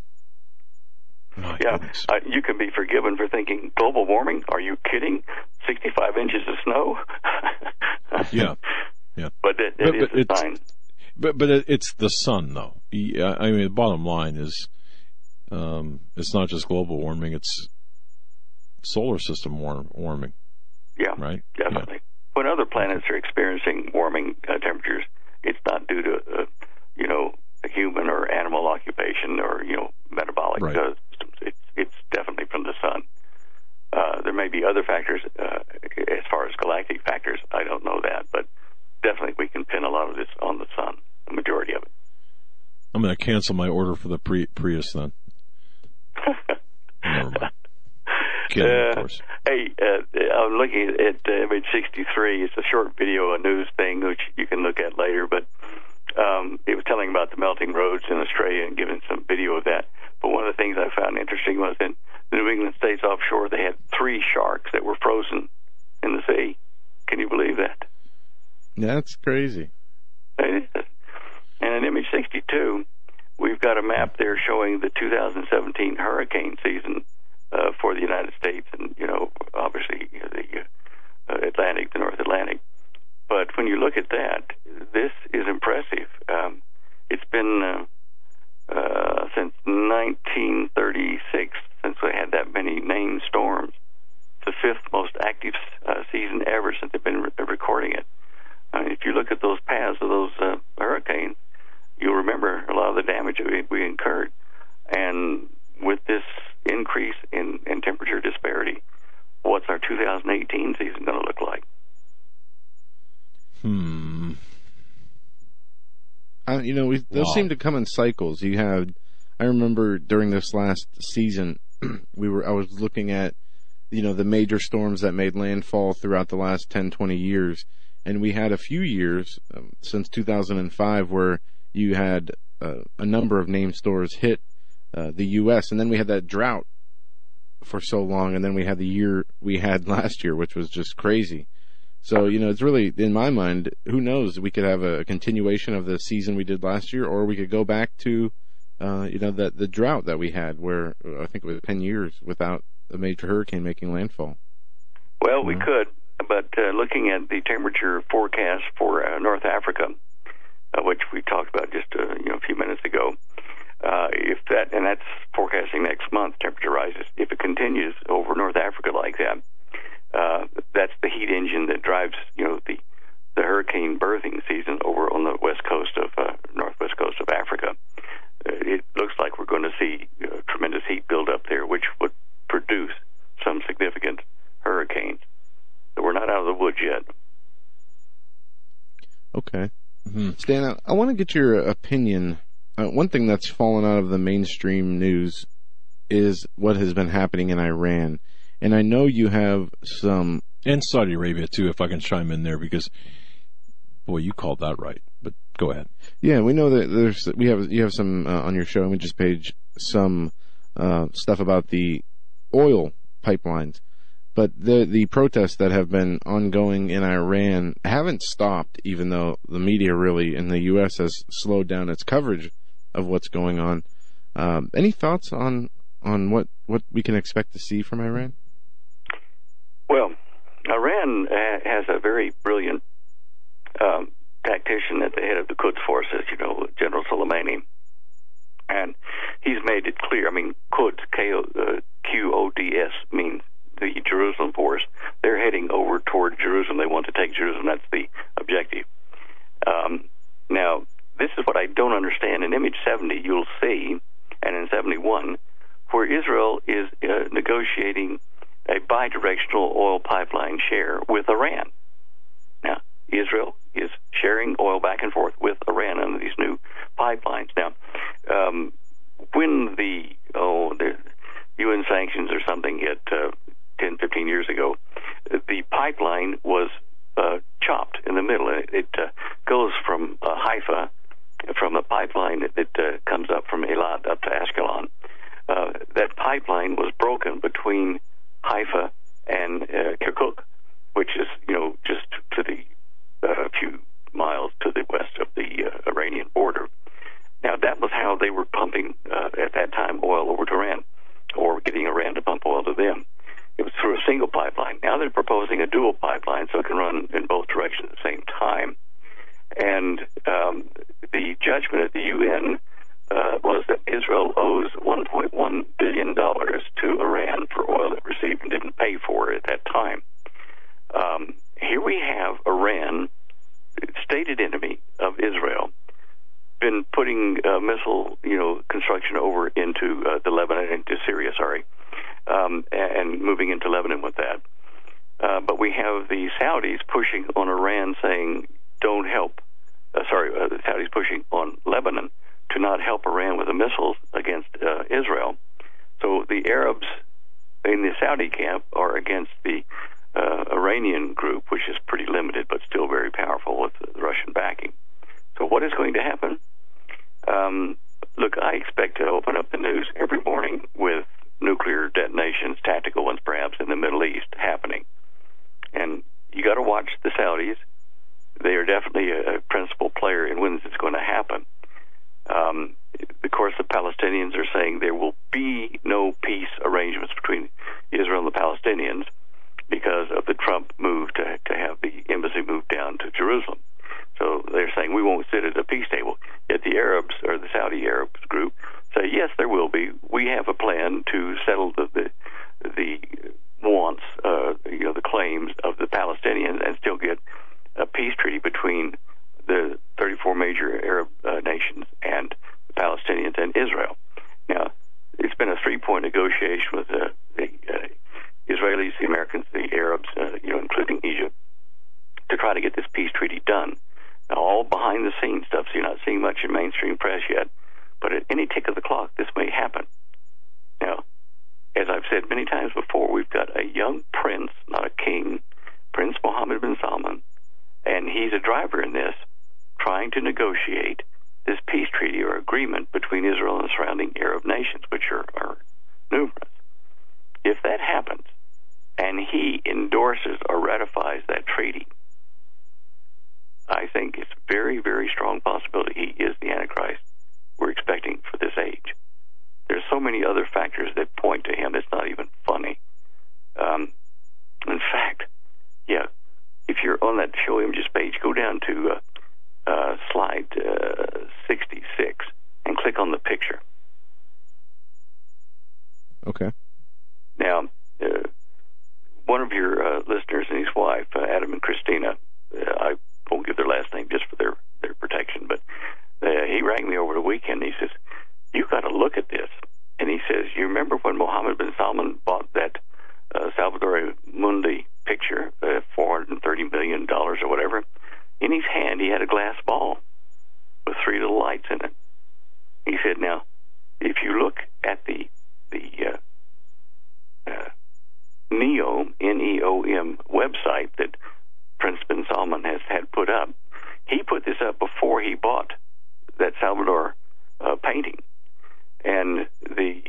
Speaker 5: My yeah, uh, you can be forgiven for thinking global warming. Are you kidding? Sixty-five inches of snow.
Speaker 2: yeah, yeah.
Speaker 5: But but, is but a sign.
Speaker 2: But but it's the sun, though. I mean, the bottom line is, um, it's not just global warming; it's solar system warm, warming.
Speaker 5: Yeah,
Speaker 2: right.
Speaker 5: Definitely. Yeah. When other planets are experiencing warming uh, temperatures, it's not due to, uh, you know, a human or animal occupation or you know metabolic
Speaker 2: right.
Speaker 5: uh, systems. It's it's definitely from the sun. Uh, there may be other factors uh, as far as galactic factors. I don't know that, but definitely we can pin a lot of this on the sun, the majority of it.
Speaker 2: I'm going to cancel my order for the Pri- Prius then. Never mind. Kidding, uh, of course.
Speaker 5: Hey, uh, I'm looking at uh, image 63. It's a short video, a news thing, which you can look at later. But um, it was telling about the melting roads in Australia and giving some video of that. But one of the things I found interesting was in the New England states offshore, they had three sharks that were frozen in the sea. Can you believe that?
Speaker 3: That's crazy.
Speaker 5: And in image 62, we've got a map there showing the 2017 hurricane season uh, for the United States, and you know, obviously the uh, Atlantic, the North Atlantic. But when you look at that, this is impressive. Um, it's been uh, uh, since 1936 since we had that many named storms. The fifth most active uh, season ever since they've been re- recording it. I mean, if you look at those paths of those uh, hurricanes, you'll remember a lot of the damage we, we incurred. And with this increase in, in temperature disparity, what's our 2018 season going to look like?
Speaker 2: Hmm.
Speaker 3: Uh, you know, we, those wow. seem to come in cycles. You had, I remember during this last season, we were, I was looking at, you know, the major storms that made landfall throughout the last 10, 20 years. And we had a few years um, since 2005 where you had uh, a number of name stores hit uh, the U.S. and then we had that drought for so long, and then we had the year we had last year, which was just crazy. So you know, it's really in my mind. Who knows? We could have a continuation of the season we did last year, or we could go back to, uh, you know, that the drought that we had, where I think it was ten years without a major hurricane making landfall.
Speaker 5: Well, we could, but uh, looking at the temperature forecast for uh, North Africa, uh, which we talked about just uh, you know a few minutes ago, uh, if that and that's forecasting next month temperature rises. If it continues over North Africa like that, uh, that's the heat engine that drives you know the the hurricane birthing season over on the west coast of uh, northwest coast of Africa. Uh, it looks like we're going to see uh, tremendous heat build up there, which would produce some significant hurricanes. So we're not out of the woods yet.
Speaker 3: Stan, I, I want to get your opinion. Uh, one thing that's fallen out of the mainstream news is what has been happening in Iran. And I know you have some.
Speaker 2: And Saudi Arabia, too, if I can chime in there, because, boy, you called that right. But go ahead.
Speaker 3: Yeah, we know that there's, we have, you have some, uh, on your show images page, some, uh, stuff about the oil pipelines. But the the protests that have been ongoing in Iran haven't stopped, even though the media really in the U.S. has slowed down its coverage of what's going on. Um, any thoughts on on what what we can expect to see from Iran?
Speaker 5: Well, Iran has a very brilliant um, tactician at the head of the Quds forces, you know, General Soleimani. And he's made it clear. I mean, Quds, uh, Q O D S, means the Jerusalem force. They're heading over toward Jerusalem. They want to take Jerusalem. That's the objective. Um, now, this is what I don't understand. In Image 70, you'll see, and in 71, where Israel is uh, negotiating a bidirectional oil pipeline share with Iran. Now, Israel is sharing oil back and forth with Iran under these new pipelines. Now, um, when the oh the UN sanctions or something hit uh, 10, 15 years ago, the pipeline was uh, chopped in the middle. It, it uh, goes from uh, Haifa, from the pipeline that uh, comes up from Eilat up to Ashkelon. Uh, that pipeline was broken between Haifa and uh, Kirkuk, which is, you know, just to the a few miles to the west of the Iranian border. Now, that was how they were pumping at that time oil over to Iran, or getting Iran to pump oil to them. It was through a single pipeline. Now they're proposing a dual pipeline so it can run in both directions at the same time. And um, the judgment at the UN uh, was that Israel owes 1.1 billion dollars to Iran for oil it received and didn't pay for at that time. Um, here we have Iran, stated enemy of Israel, been putting uh, missile, you know, construction over into uh, the Lebanon, into Syria. Sorry, um, and moving into Lebanon with that. Uh, but we have the Saudis pushing on Iran, saying, "Don't help." Uh, sorry, uh, the Saudis pushing on Lebanon to not help Iran with the missiles against uh, Israel. So the Arabs in the Saudi camp are against the uh, Iranian group, which is pretty limited but still very powerful with Russian backing. So what is going to happen? Um, look, I expect to open up the news every morning with nuclear detonations, tactical ones perhaps, in the Middle East happening. And you got to watch the Saudis. They are definitely a, principal player in when this is going to happen. Um, of course, the Palestinians are saying there will be no peace arrangements between Israel and the Palestinians because of the Trump move to, to have the embassy moved down to Jerusalem. So they're saying we won't sit at a peace table. Yet the Arabs, or the Saudi Arabs group, say yes, there will be. We have a plan to settle the the, the wants, uh, you know, the claims of the Palestinians, and still get a peace treaty between the 34 major Arab uh, nations and the Palestinians and Israel. Now, it's been a three-point negotiation with uh, the uh, Israelis, the Americans, the Arabs, uh, you know, including Egypt, to try to get this peace treaty done. Now, all behind the scenes stuff, so you're not seeing much in mainstream press yet. But at any tick of the clock, this may happen. Now, as I've said many times before, we've got a young prince, not a king, Prince Mohammed bin Salman, and he's a driver in this, trying to negotiate this peace treaty or agreement between Israel and the surrounding Arab nations, which are, are numerous. If that happens, and he endorses or ratifies that treaty, I think it's very, very strong possibility he is the Antichrist we're expecting for this age. There's so many other factors that point to him. It's not even funny. Um, in fact, yeah, if you're on that show images page, go down to uh, uh, slide uh, 66 and click on the picture.
Speaker 3: Okay.
Speaker 5: Now, uh, one of your uh, listeners and his wife, uh, Adam and Christina, I won't give their last name just for their their protection, but uh, he rang me over the weekend. He says, "You got to look at this." And he says, "You remember when Mohammed bin Salman bought that uh, Salvator Mundi picture, uh, four hundred and thirty million dollars or whatever? In his hand, he had a glass ball with three little lights in it." He said, "Now, if you look at the the uh, uh, Neo N E O M website that Prince bin Salman has had put up, he put this up before he bought." That Salvator uh, painting, and the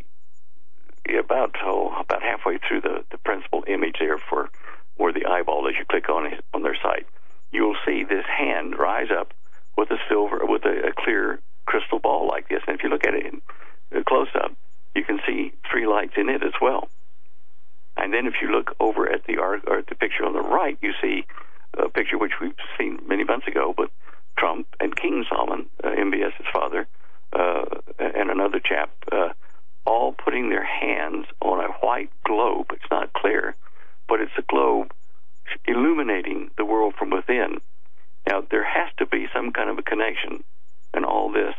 Speaker 5: about oh, about halfway through the the principal image there for where the eyeball is, you click on it on their site, you'll see this hand rise up with a silver with a, a clear crystal ball like this. And if you look at it in uh, close up, you can see three lights in it as well. And then if you look over at the art or at the picture on the right, you see a picture which we've seen many months ago, but Trump and King Salman, uh, MBS's father, uh, and another chap, uh, all putting their hands on a white globe. It's not clear, but it's a globe illuminating the world from within. Now, there has to be some kind of a connection in all this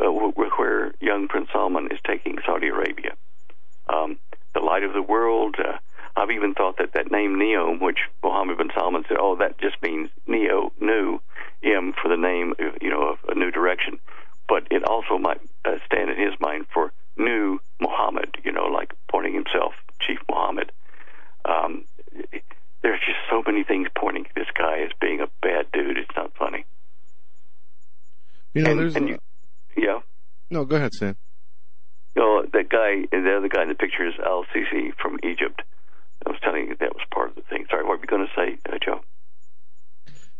Speaker 5: uh, where young Prince Salman is taking Saudi Arabia. Um, the light of the world. Uh, I've even thought that that name Neom, which Mohammed bin Salman said, oh, that just means Neo, new, M for the name, you know, of a new direction. But it also might uh, stand in his mind for new Muhammad, you know, like pointing himself, Chief Muhammad. Um, there's just so many things pointing to this guy as being a bad dude. It's not funny.
Speaker 3: You know, and, there's. And you,
Speaker 5: yeah.
Speaker 3: No, go ahead, Sam.
Speaker 5: You know, that guy, the other guy in the picture is Al Sisi from Egypt. I was telling you that was part of the thing. Sorry, what were you going to say, uh, Joe?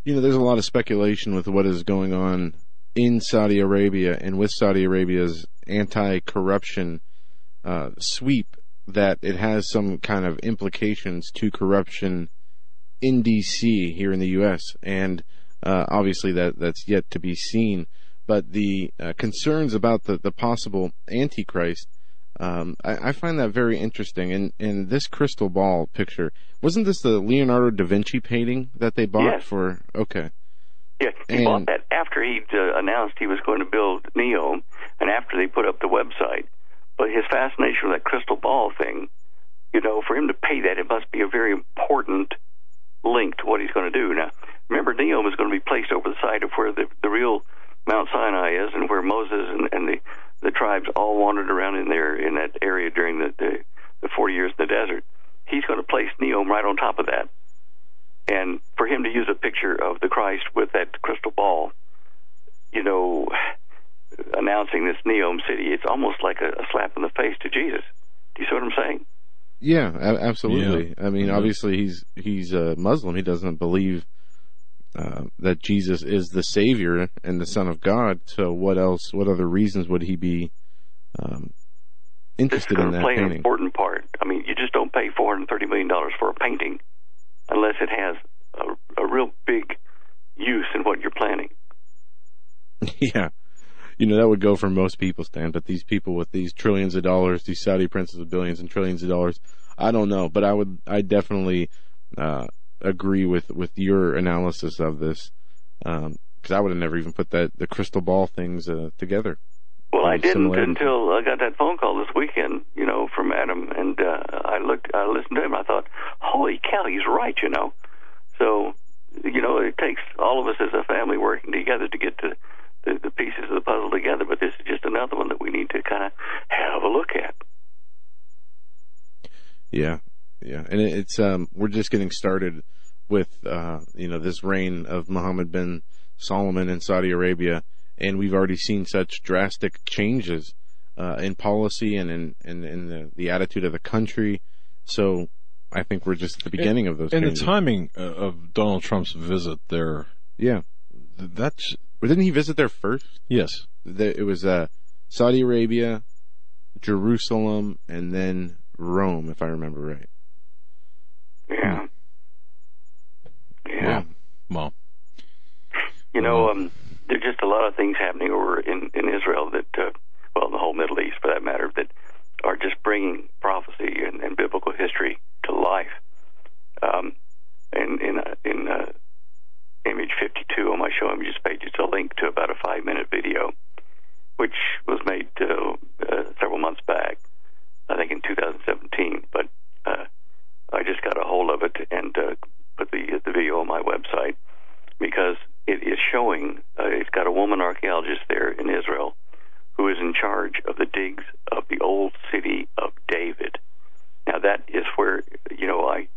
Speaker 3: You know, there's a lot of speculation with what is going on in Saudi Arabia and with Saudi Arabia's anti-corruption uh, sweep that it has some kind of implications to corruption in D.C. here in the U.S. and uh, obviously that that's yet to be seen. But the uh, concerns about the, the possible Antichrist, um, I, I, find that very interesting. And, and this crystal ball picture, wasn't this the Leonardo da Vinci painting that they bought
Speaker 5: yes.
Speaker 3: for? Okay.
Speaker 5: Yeah, he and, bought that after he uh, announced he was going to build Neo and after they put up the website. But his fascination with that crystal ball thing, you know, for him to pay that, it must be a very important link to what he's going to do. Now, remember, Neo is going to be placed over the side of where the, the real Mount Sinai is and where Moses and, and the, the tribes all wandered around in there in that area during the, the, the 40 years in the desert. He's going to place Neom right on top of that. And for him to use a picture of the Christ with that crystal ball, you know, announcing this Neom city, it's almost like a, a slap in the face to Jesus. Do you see what I'm saying?
Speaker 3: Yeah, absolutely. Yeah. I mean, mm-hmm. obviously he's he's a Muslim. He doesn't believe uh, that Jesus is the Savior and the Son of God. So, what else? What other reasons would he be um, interested
Speaker 5: in
Speaker 3: that
Speaker 5: play
Speaker 3: painting?
Speaker 5: an important part. I mean, you just don't pay four hundred thirty million dollars for a painting unless it has a, a real big use in what you're planning.
Speaker 3: Yeah, you know, that would go for most people, Stan, but these people with these trillions of dollars, these Saudi princes with billions and trillions of dollars, I don't know, but I would, I definitely, uh, agree with, with your analysis of this. Um, cause I would have never even put that, the crystal ball things, uh, together.
Speaker 5: Well, I didn't until I got that phone call this weekend, you know, from Adam, and uh, I looked, I listened to him. I thought, "Holy cow, he's right," you know. So, you know, it takes all of us as a family working together to get to the, the pieces of the puzzle together, but this is just another one that we need to kind of have a look at.
Speaker 3: Yeah, yeah, and it's um, we're just getting started with uh, you know this reign of Mohammed bin Salman in Saudi Arabia, and we've already seen such drastic changes uh, in policy and in, in, in the, the attitude of the country. So I think we're just at the beginning
Speaker 2: and,
Speaker 3: of those.
Speaker 2: And
Speaker 3: changes.
Speaker 2: the timing uh, of Donald Trump's visit there,
Speaker 3: yeah,
Speaker 2: that's
Speaker 3: didn't he visit there first?
Speaker 2: Yes.
Speaker 3: It was uh, Saudi Arabia, Jerusalem, and then Rome, if I remember right.
Speaker 5: Yeah. Yeah.
Speaker 2: Well.
Speaker 5: You know, um, there's just a lot of things happening over in, in Israel that, uh, well, in the whole Middle East for that matter, that are just bringing prophecy and, and biblical history to life. Um, in in uh, in uh, image 52 on my show images page. It's a link to about a five minute video, which was made uh, uh, several months back, I think in 2017. But uh, I just got a hold of it and uh, put the the video on my website because it is showing. Uh, it's got a woman archaeologist there in Israel who is in charge of the digs of the old city of David. Now that is where you know I.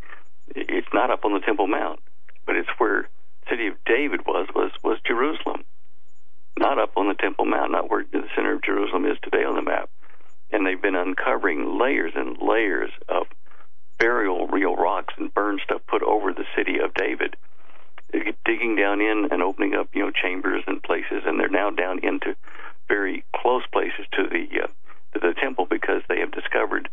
Speaker 5: It's not up on the Temple Mount, but it's where city of David was was was Jerusalem, not up on the Temple Mount, not where the center of Jerusalem is today on the map. And they've been uncovering layers and layers of burial real rocks and burned stuff put over the city of David, digging down in and opening up you know chambers and places, and they're now down into very close places to the uh, to the temple because they have discovered,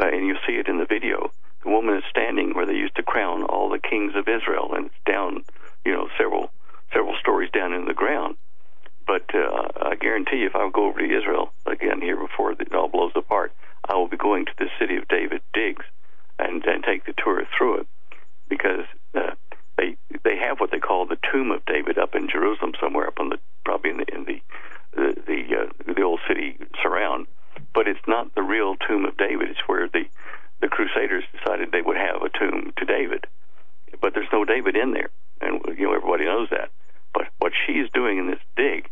Speaker 5: uh, and you see it in the video. The woman is standing where they used to crown all the kings of Israel, and it's down, you know, several several stories down in the ground. But uh, I guarantee you, if I go over to Israel again here before it all blows apart, I will be going to the city of David digs and, and take the tour through it because uh, they they have what they call the tomb of David up in Jerusalem somewhere up on the probably in the in the the the, uh, the old city surround, but it's not the real tomb of David. It's where the the Crusaders decided they would have a tomb to David, but there's no David in there, and you know everybody knows that. But what she's doing in this dig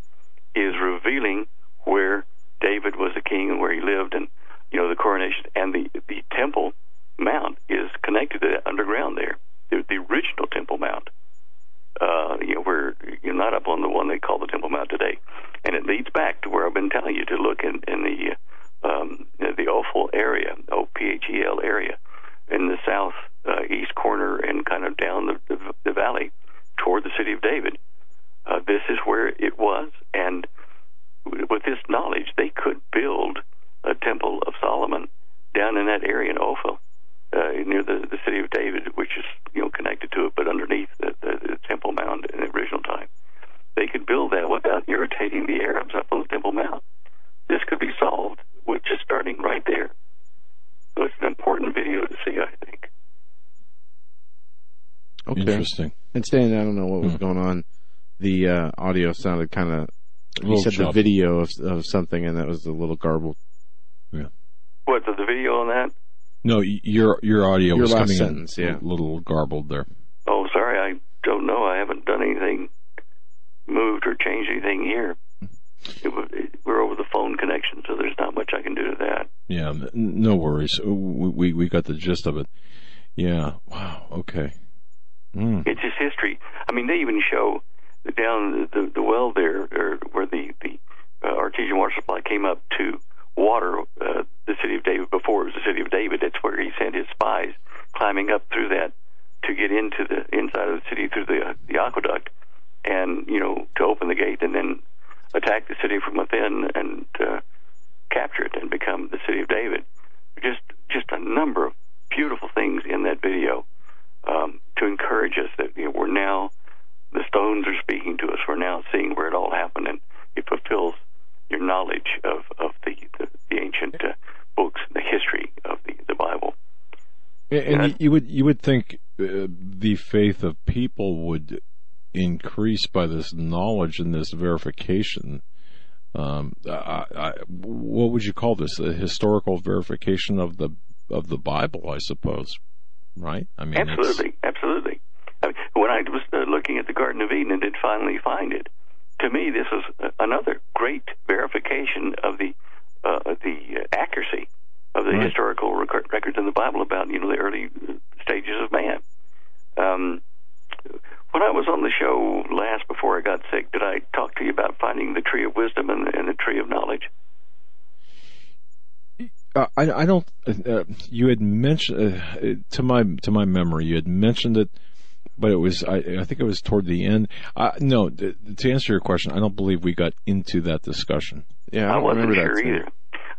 Speaker 5: is revealing where David was a king and where he lived, and you know the coronation and the the temple mount is connected to that underground there, the, the original Temple Mount. Uh, you know, where you're not up on the one they call the Temple Mount today, and it leads back to where I've been telling you to look in, in the um, the Ophel area, O P H E L area, in the south uh, east corner and kind of down the, the, the valley toward the city of David. Uh, this is where it was, and with this knowledge, they could build a temple of Solomon down in that area in Ophel uh, near the, the city of David, which is you know connected to it, but underneath the, the, the Temple Mount in the original time. They could build that without irritating the Arabs up on the Temple Mount. This could be solved with just starting right there. So it's an important video to see, I think.
Speaker 2: Okay. Interesting.
Speaker 3: Stan, I don't know what was hmm. going on. The uh, audio sounded kind of. You said the video of, of something, and that was a little garbled.
Speaker 2: Yeah.
Speaker 5: What the video on that?
Speaker 2: No, your your audio
Speaker 3: your
Speaker 2: was coming
Speaker 3: sentence,
Speaker 2: in
Speaker 3: yeah.
Speaker 2: a little garbled there.
Speaker 5: Oh, sorry, I don't know. I haven't done anything, moved or changed anything here. It, it, we're over the phone connection, so there's not much I can do to that.
Speaker 2: Yeah, no worries. We we, we got the gist of it. Yeah. Wow. Okay.
Speaker 5: Mm. It's just history. I mean, they even show down the the, the well there, or where the the uh, artesian water supply came up to water uh, the city of David before it was the city of David. That's where he sent his spies climbing up through that to get into the inside of the city through the the aqueduct, and you know to open the gate and then attack the city from within and uh, capture it and become the city of David. Just just a number of beautiful things in that video um, to encourage us that you know, we're now the stones are speaking to us. We're now seeing where it all happened, and it fulfills your knowledge of, of the, the, the ancient uh, books, the history of the, the Bible.
Speaker 2: And, and you would you would think uh, the faith of people would increase by this knowledge and this verification. Um, I, I, what would you call this? A historical verification of the of the Bible, I suppose. Right? I
Speaker 5: mean, absolutely. I mean, when I was uh, looking at the Garden of Eden and did finally find it, to me, this is another great verification of the uh, the accuracy of the right. historical rec- records in the Bible about you know the early stages of man. Um, when I was on the show last before I got sick, did I talk to you about finding the tree of wisdom and the, and the tree of knowledge?
Speaker 2: Uh, I, I don't. Uh, you had mentioned uh, to my to my memory, you had mentioned it but it was I, I think it was toward the end. Uh, no, to answer your question, I don't believe we got into that discussion.
Speaker 3: Yeah, I,
Speaker 5: I wasn't
Speaker 3: remember
Speaker 5: sure
Speaker 3: that
Speaker 5: either.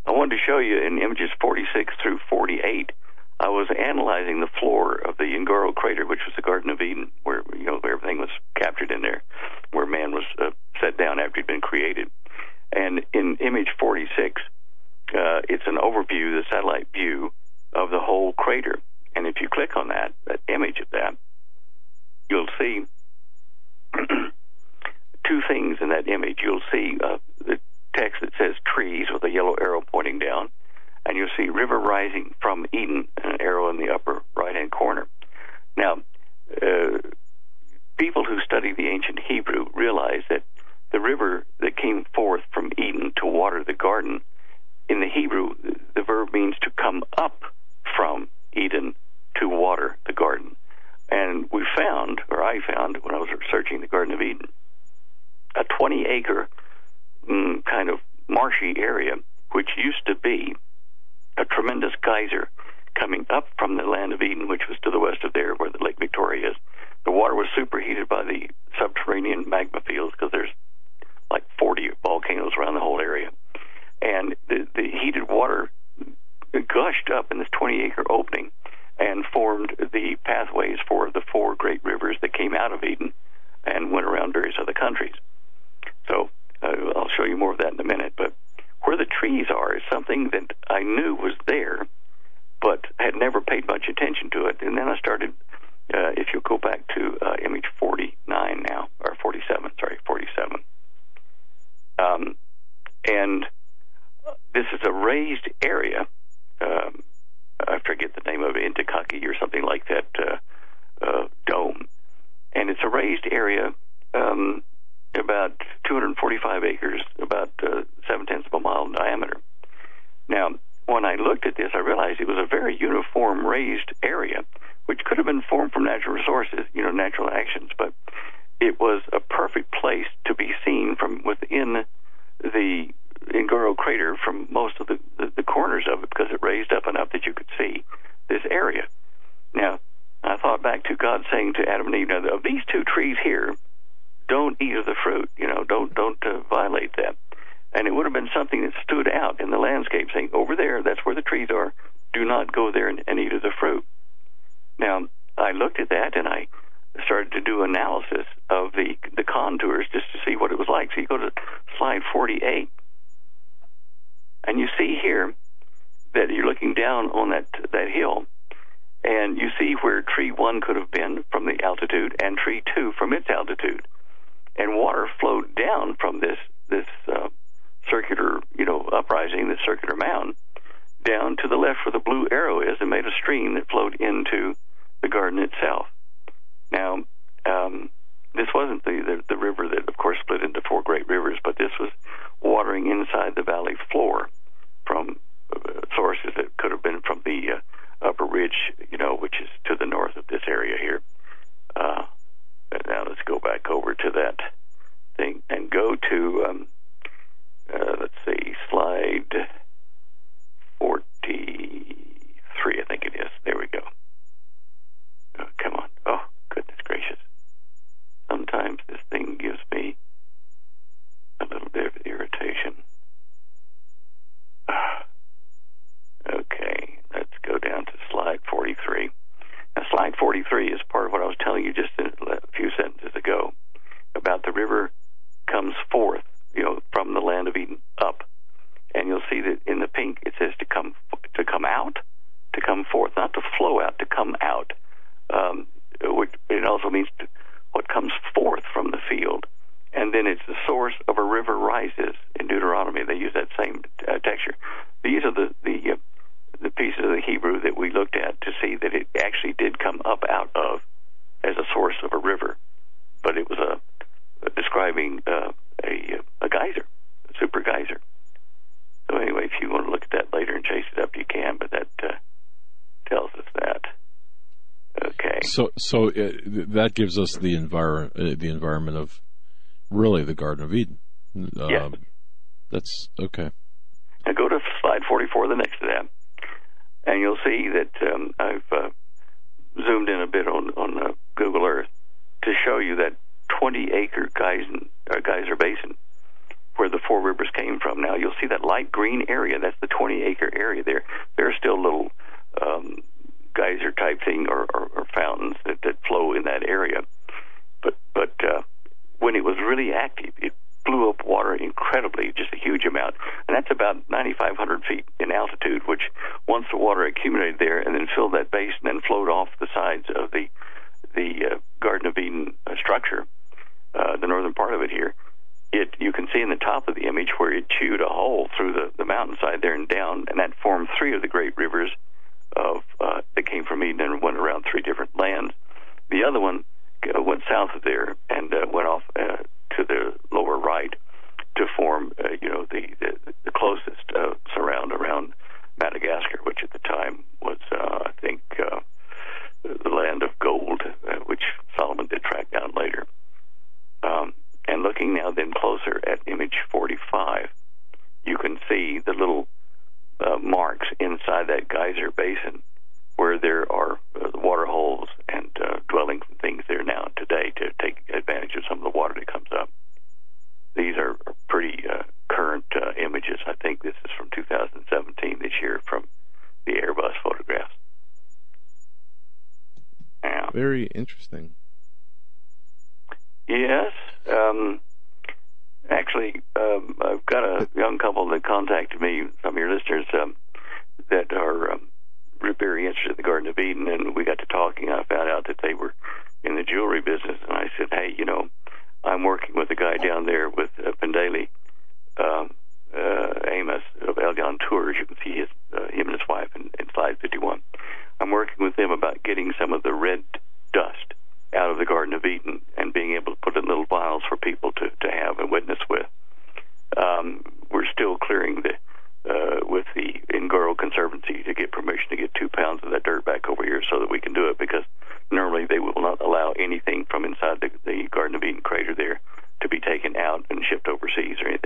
Speaker 5: I wanted to show you in images 46 through 48. I was analyzing the floor of the Ngoro crater, which was the Garden of Eden, where you know where everything was captured in there, where man was uh, set down after he'd been created. And in image 46, uh, it's an overview, the satellite view of the whole crater. And if you click on that, that image of that, you'll see two things in that image. You'll see uh, the text that says trees with a yellow arrow pointing down, and you'll see river rising from Eden, and an arrow in the upper right hand corner. Now, uh, people who study the ancient Hebrew realize that the river that came forth from Eden to water the garden, in the Hebrew, the verb means to come up from found when I was searching the Garden of Eden a 20 acre mm, kind of marshy area, which used to be a tremendous geyser coming up from the land of Eden, which was to the west of there where the Lake Victoria is. The water was superheated by the subterranean magma fields because there's like 40 volcanoes around the whole area. And the, the heated water gushed up in this 20 acre opening and formed the pathways for the four great rivers that came out of Eden and went around various other countries. So uh, I'll show you more of that in a minute. But where the trees are is something that I knew was there, but had never paid much attention to it. And then I started, uh, if you go back to uh, image 49 now, or 47, sorry, 47. Um, and this is a raised area. Um, I forget the name of it, Intikaki or something like that uh, uh, dome. And it's a raised area um, about 245 acres, about uh, seven tenths of a mile in diameter. Now, when I looked at this, I realized it was a very uniform raised area, which could have been formed from natural resources, you know, natural actions, but it was a perfect place to be seen from within the Ngoro crater from most of the, the, the corners of it because it raised up enough that you could see this area. Now, I thought back to God saying to Adam and Eve, now, of these two trees here, don't eat of the fruit. You know, don't don't uh, violate that. And it would have been something that stood out in the landscape, saying, "Over there, that's where the trees are. Do not go there and, and eat of the fruit." Now, I looked at that and I started to do analysis of the the contours just to see what it was like. So you go to slide 48, and you see here that you're looking down on that that hill, and you see where tree one could have been from the altitude, and tree two from its altitude and water flowed down from this this uh, circular, you know, uprising, this circular mound, down to the left where the blue arrow is, and made a stream that flowed into the garden itself. Now, um, this wasn't the, the the river that, of course, split into four great rivers, but this was watering inside the valley floor from uh, sources that could have been from the uh, upper ridge, you know, which is to the north of this area here. Uh, now let's go back over to that thing and go to, um, uh, let's see, slide 43, I think it is. There we go. Oh, come on. Oh, goodness gracious. Sometimes this thing gives me a little bit of irritation. okay, let's go down to slide 43. Now, slide 43 is part of what I was telling you just a few sentences ago about the river comes forth, you know, from the land of Eden up. And you'll see that in the pink it says to come to come out, to come forth, not to flow out, to come out. Um, which it also means to, what comes forth from the field. And then it's the source of a river rises in Deuteronomy. They use that same uh, texture. These are the the uh, the pieces of the Hebrew that we looked at to see that it actually did come up out of as a source of a river, but it was a, a describing uh, a, a geyser, a super geyser. So anyway, if you want to look at that later and chase it up, you can. But that uh, tells us that. Okay.
Speaker 2: So so uh, that gives us the envir- uh, the environment of really the Garden of Eden.
Speaker 5: Um, yes.
Speaker 2: That's okay.
Speaker 5: Now go to slide 44, the next to that and you'll see that um, I've uh, zoomed in a bit on on uh, Google Earth to show you that 20 acre geyser, uh, geyser basin where the four rivers came from. Now you'll see that light green area. That's the 20 acre area there. There are still little um, geyser type thing or, or, or fountains that, that flow in that area. But but uh, when it was really active, it blew up water incredibly, just a huge amount. And that's about 9,500 feet in altitude, which once the water accumulated there and then filled that basin and flowed off the sides of the the uh, Garden of Eden uh, structure, uh, the northern part of it here, it you can see in the top of the image where it chewed a hole through the, the mountainside there and down, and that formed three of the great rivers of uh, that came from Eden and went around three different lands. The other one uh, went south of there and uh, went off uh, to the lower right to form, uh, you know, the the, the closest uh, surround around Madagascar, which at the time was, uh, I think, uh, the land of gold, uh, which Solomon did track down saying um, and looking now then closer at image 45, you can see the little uh, marks inside that geyser basin where there are uh, water holes and uh, dwellings and things there now today to take advantage of some of the water that comes up. These are pretty uh, current uh, images. I think this is from 2017 this year from the Airbus photographs. Yeah.
Speaker 3: Very interesting.
Speaker 5: Yes. Um, actually, um, I've got a young couple that contacted me, some of your listeners, um, that are um, very interested in the Garden of Eden, and we got to talking. I found out that they were in the jewelry business, and I said, "Hey, you know, I'm working with a guy down there with uh, Pendaley, um, uh, Amos of Elgon Tours. You can see his uh, him and his wife in, in slide 51. I'm working with them about getting some of the red dust out of the Garden of Eden and being able to put in little vials for people to, to have and witness with. Um, we're still clearing the uh, with the Ngoro Conservancy to get permission to get two pounds of that dirt back over here so that we can do it because normally they will not allow anything from inside the, the Garden of Eden crater there to be taken out and shipped overseas or anything.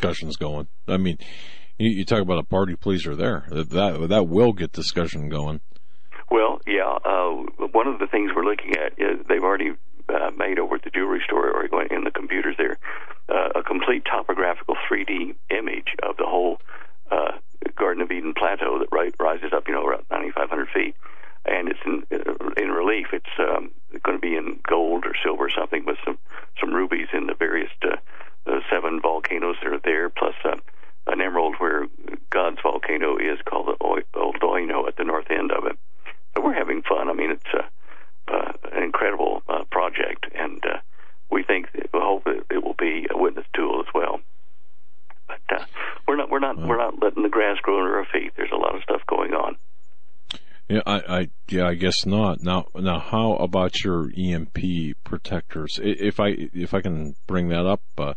Speaker 2: discussions going. I mean, you, you talk about a party pleaser there. That, that, that will get discussion going.
Speaker 5: Yeah, I
Speaker 2: guess not. Now, now, how about your EMP protectors? If I if I can bring that up, uh,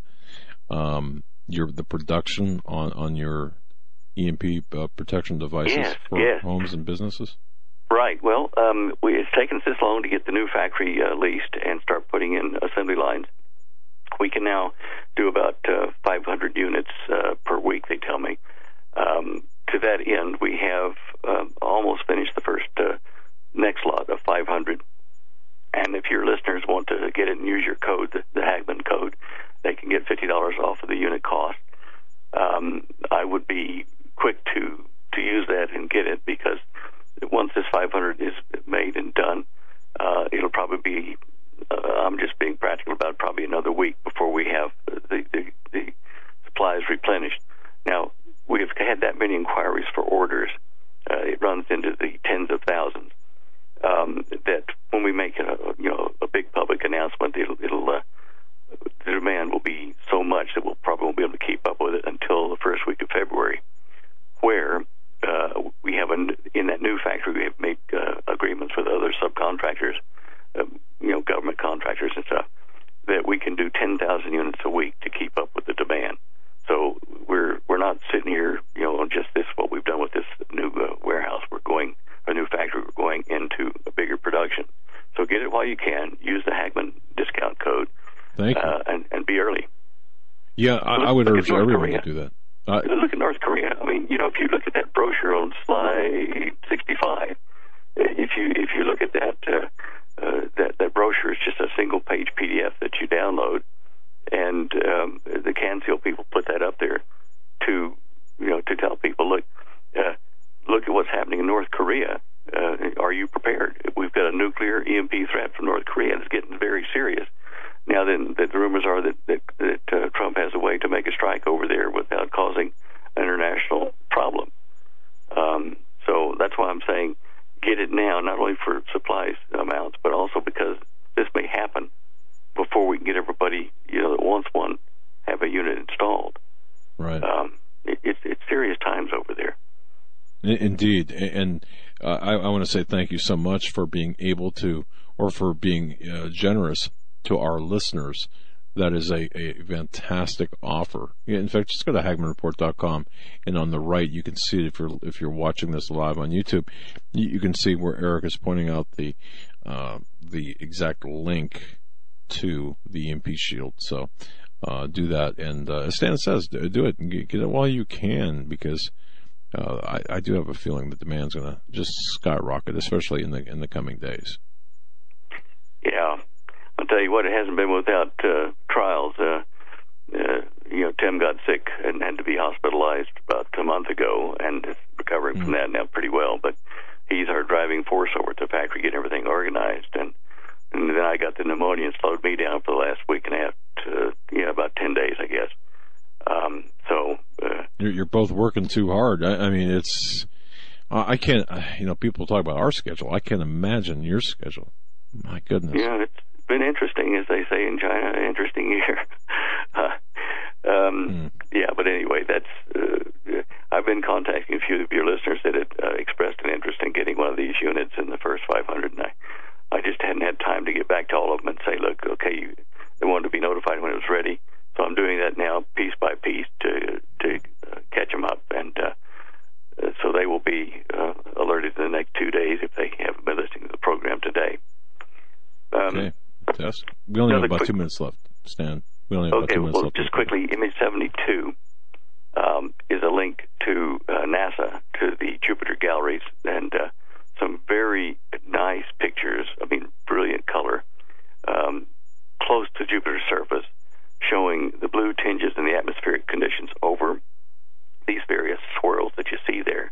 Speaker 2: um, your the production on on your EMP uh, protection devices
Speaker 5: yes,
Speaker 2: for
Speaker 5: yes.
Speaker 2: homes and businesses.
Speaker 5: Right. Well, um, we, it's taken us this long to get the new factory uh, leased and start putting in I would
Speaker 2: urge everyone Korea. to do that.
Speaker 5: Uh, look at North Korea. I mean, you know, if you look
Speaker 2: Indeed, and uh, I, I, want to say thank you so much for being able to, or for being uh, generous to our listeners. That is a, a fantastic offer. In fact, just go to HagmannReport.com, and on the right you can see it if you're if you're watching this live on YouTube, you, you can see where Eric is pointing out the uh, the exact link to the EMP shield. So uh, do that, and uh, as Stan says, do it. Get it while you can, because uh, I, I, do have a feeling the demand's going to just skyrocket, especially in the in the coming days.
Speaker 5: Yeah, I'll tell you what, it hasn't been without uh, trials. Uh, uh, you know, Tim got sick and had to be hospitalized about a month ago, and is recovering mm-hmm. from that now pretty well. But he's our driving force over at the factory, getting everything organized, and and then I got the pneumonia and slowed me down for the last week and a half to you know about ten days, I guess. Um, so
Speaker 2: you're, you're both working too hard. I, I mean, it's I can't. You know, people talk about our schedule. I can't imagine your schedule. My goodness.
Speaker 5: Yeah, it's been interesting, as they say in China. Interesting year. uh, um, mm. Yeah, but anyway, that's. Uh, I've been contacting a few of your listeners that had uh, expressed an interest in getting one of these units in the first 500, and I, I just hadn't had time to get back to all of them and say, look, okay, you, they wanted to be notified when it was ready. So I'm doing that now, piece by piece, to to uh, catch them up, and uh, so they will be uh, alerted in the next two days if they haven't been listening to the program today.
Speaker 2: Um, okay. Yes. We only have about quick, two minutes left, Stan. We only have
Speaker 5: okay,
Speaker 2: about two minutes
Speaker 5: well,
Speaker 2: left.
Speaker 5: just quickly, image 72 um, is a link to uh, NASA, to the Jupiter galleries, and uh, some very nice pictures. I mean, brilliant color, um, close to Jupiter's surface showing the blue tinges in the atmospheric conditions over these various swirls that you see there.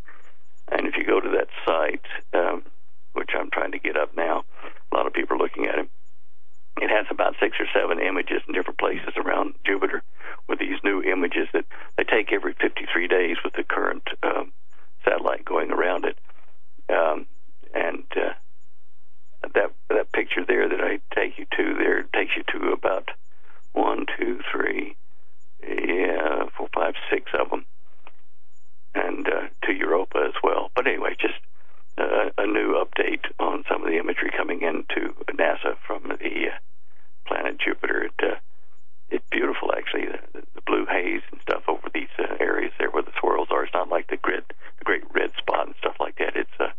Speaker 5: And if you go to that site, um, which I'm trying to get up now, a lot of people are looking at it. It has about six or seven images in different places around Jupiter with these new images that they take every 53 days with the current um, satellite going around it. Um, and uh, that that picture there that I take you to there takes you to about one, two, three, yeah, four, five, six of them, and uh, to Europa as well. But anyway, just uh, a new update on some of the imagery coming into NASA from the uh, planet Jupiter. It, uh, it's beautiful, actually. The, the blue haze and stuff over these uh, areas there where the swirls are. It's not like the grid, the great red spot and stuff like that. It's uh,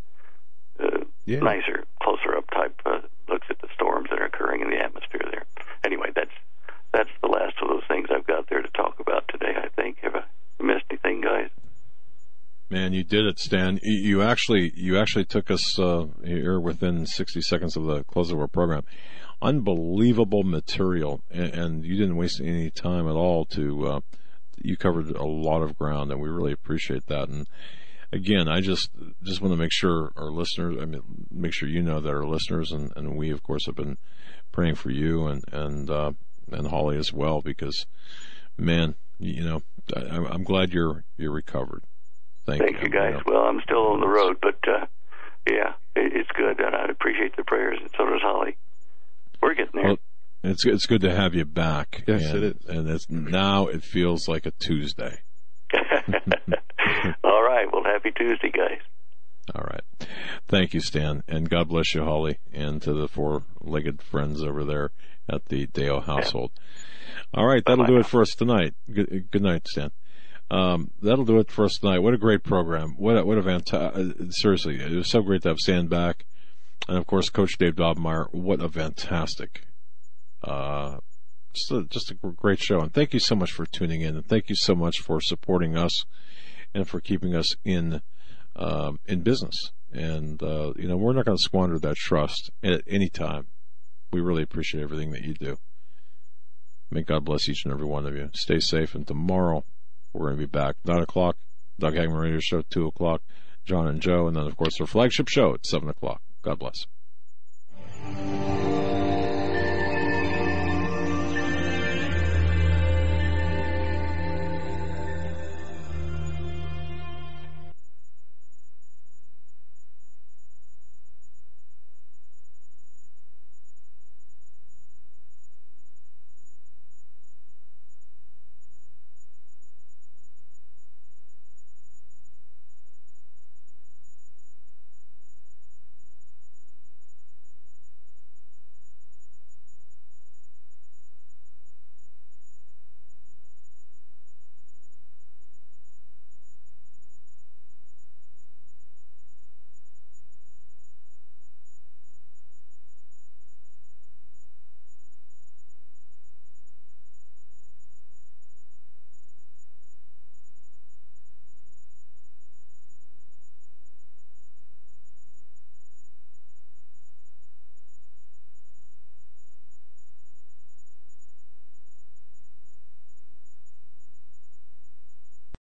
Speaker 5: uh, yeah. nicer, closer up type uh, looks at the storms that are occurring in the atmosphere there. Anyway, that's that's the last of those things I've got there to talk about today. I think. Have I missed anything, guys?
Speaker 2: Man, you did it, Stan. You actually you actually took us uh, here within 60 seconds of the close of our program. Unbelievable material, and, and you didn't waste any time at all. To uh, you covered a lot of ground, and we really appreciate that. And again, I just just want to make sure our listeners, I mean, make sure you know that our listeners and, and we, of course, have been praying for you and and uh, and Holly as well because, man, you know, I, am glad you're you're recovered. Thank,
Speaker 5: Thank you, you guys. You know. Well, I'm still on the road, but uh, yeah, it, it's good, and I appreciate the prayers, and so does Holly. We're getting there. Well,
Speaker 2: it's it's good to have you back.
Speaker 3: Yes,
Speaker 2: and,
Speaker 3: it is.
Speaker 2: And it's now it feels like a Tuesday.
Speaker 5: All right. Well, happy Tuesday, guys.
Speaker 2: All right. Thank you, Stan. And God bless you, Holly, and to the four legged friends over there at the Deyo household. All right, that'll do it for us tonight. Good, good night, Stan. Um, that'll do it for us tonight. What a great program! What a, what a fantastic! Uh, seriously, it was so great to have Stan back, and of course, Coach Dave Daubenmire. What a fantastic, uh, just a, just a great show. And thank you so much for tuning in, and thank you so much for supporting us, and for keeping us in um, in business. And uh, you know, we're not going to squander that trust at any time we really appreciate everything that you do. May God bless each and every one of you. Stay safe, and tomorrow we're going to be back. 9 o'clock, Doug Hagmann Radio Show, 2 o'clock, John and Joe, and then, of course, our flagship show at 7 o'clock. God bless.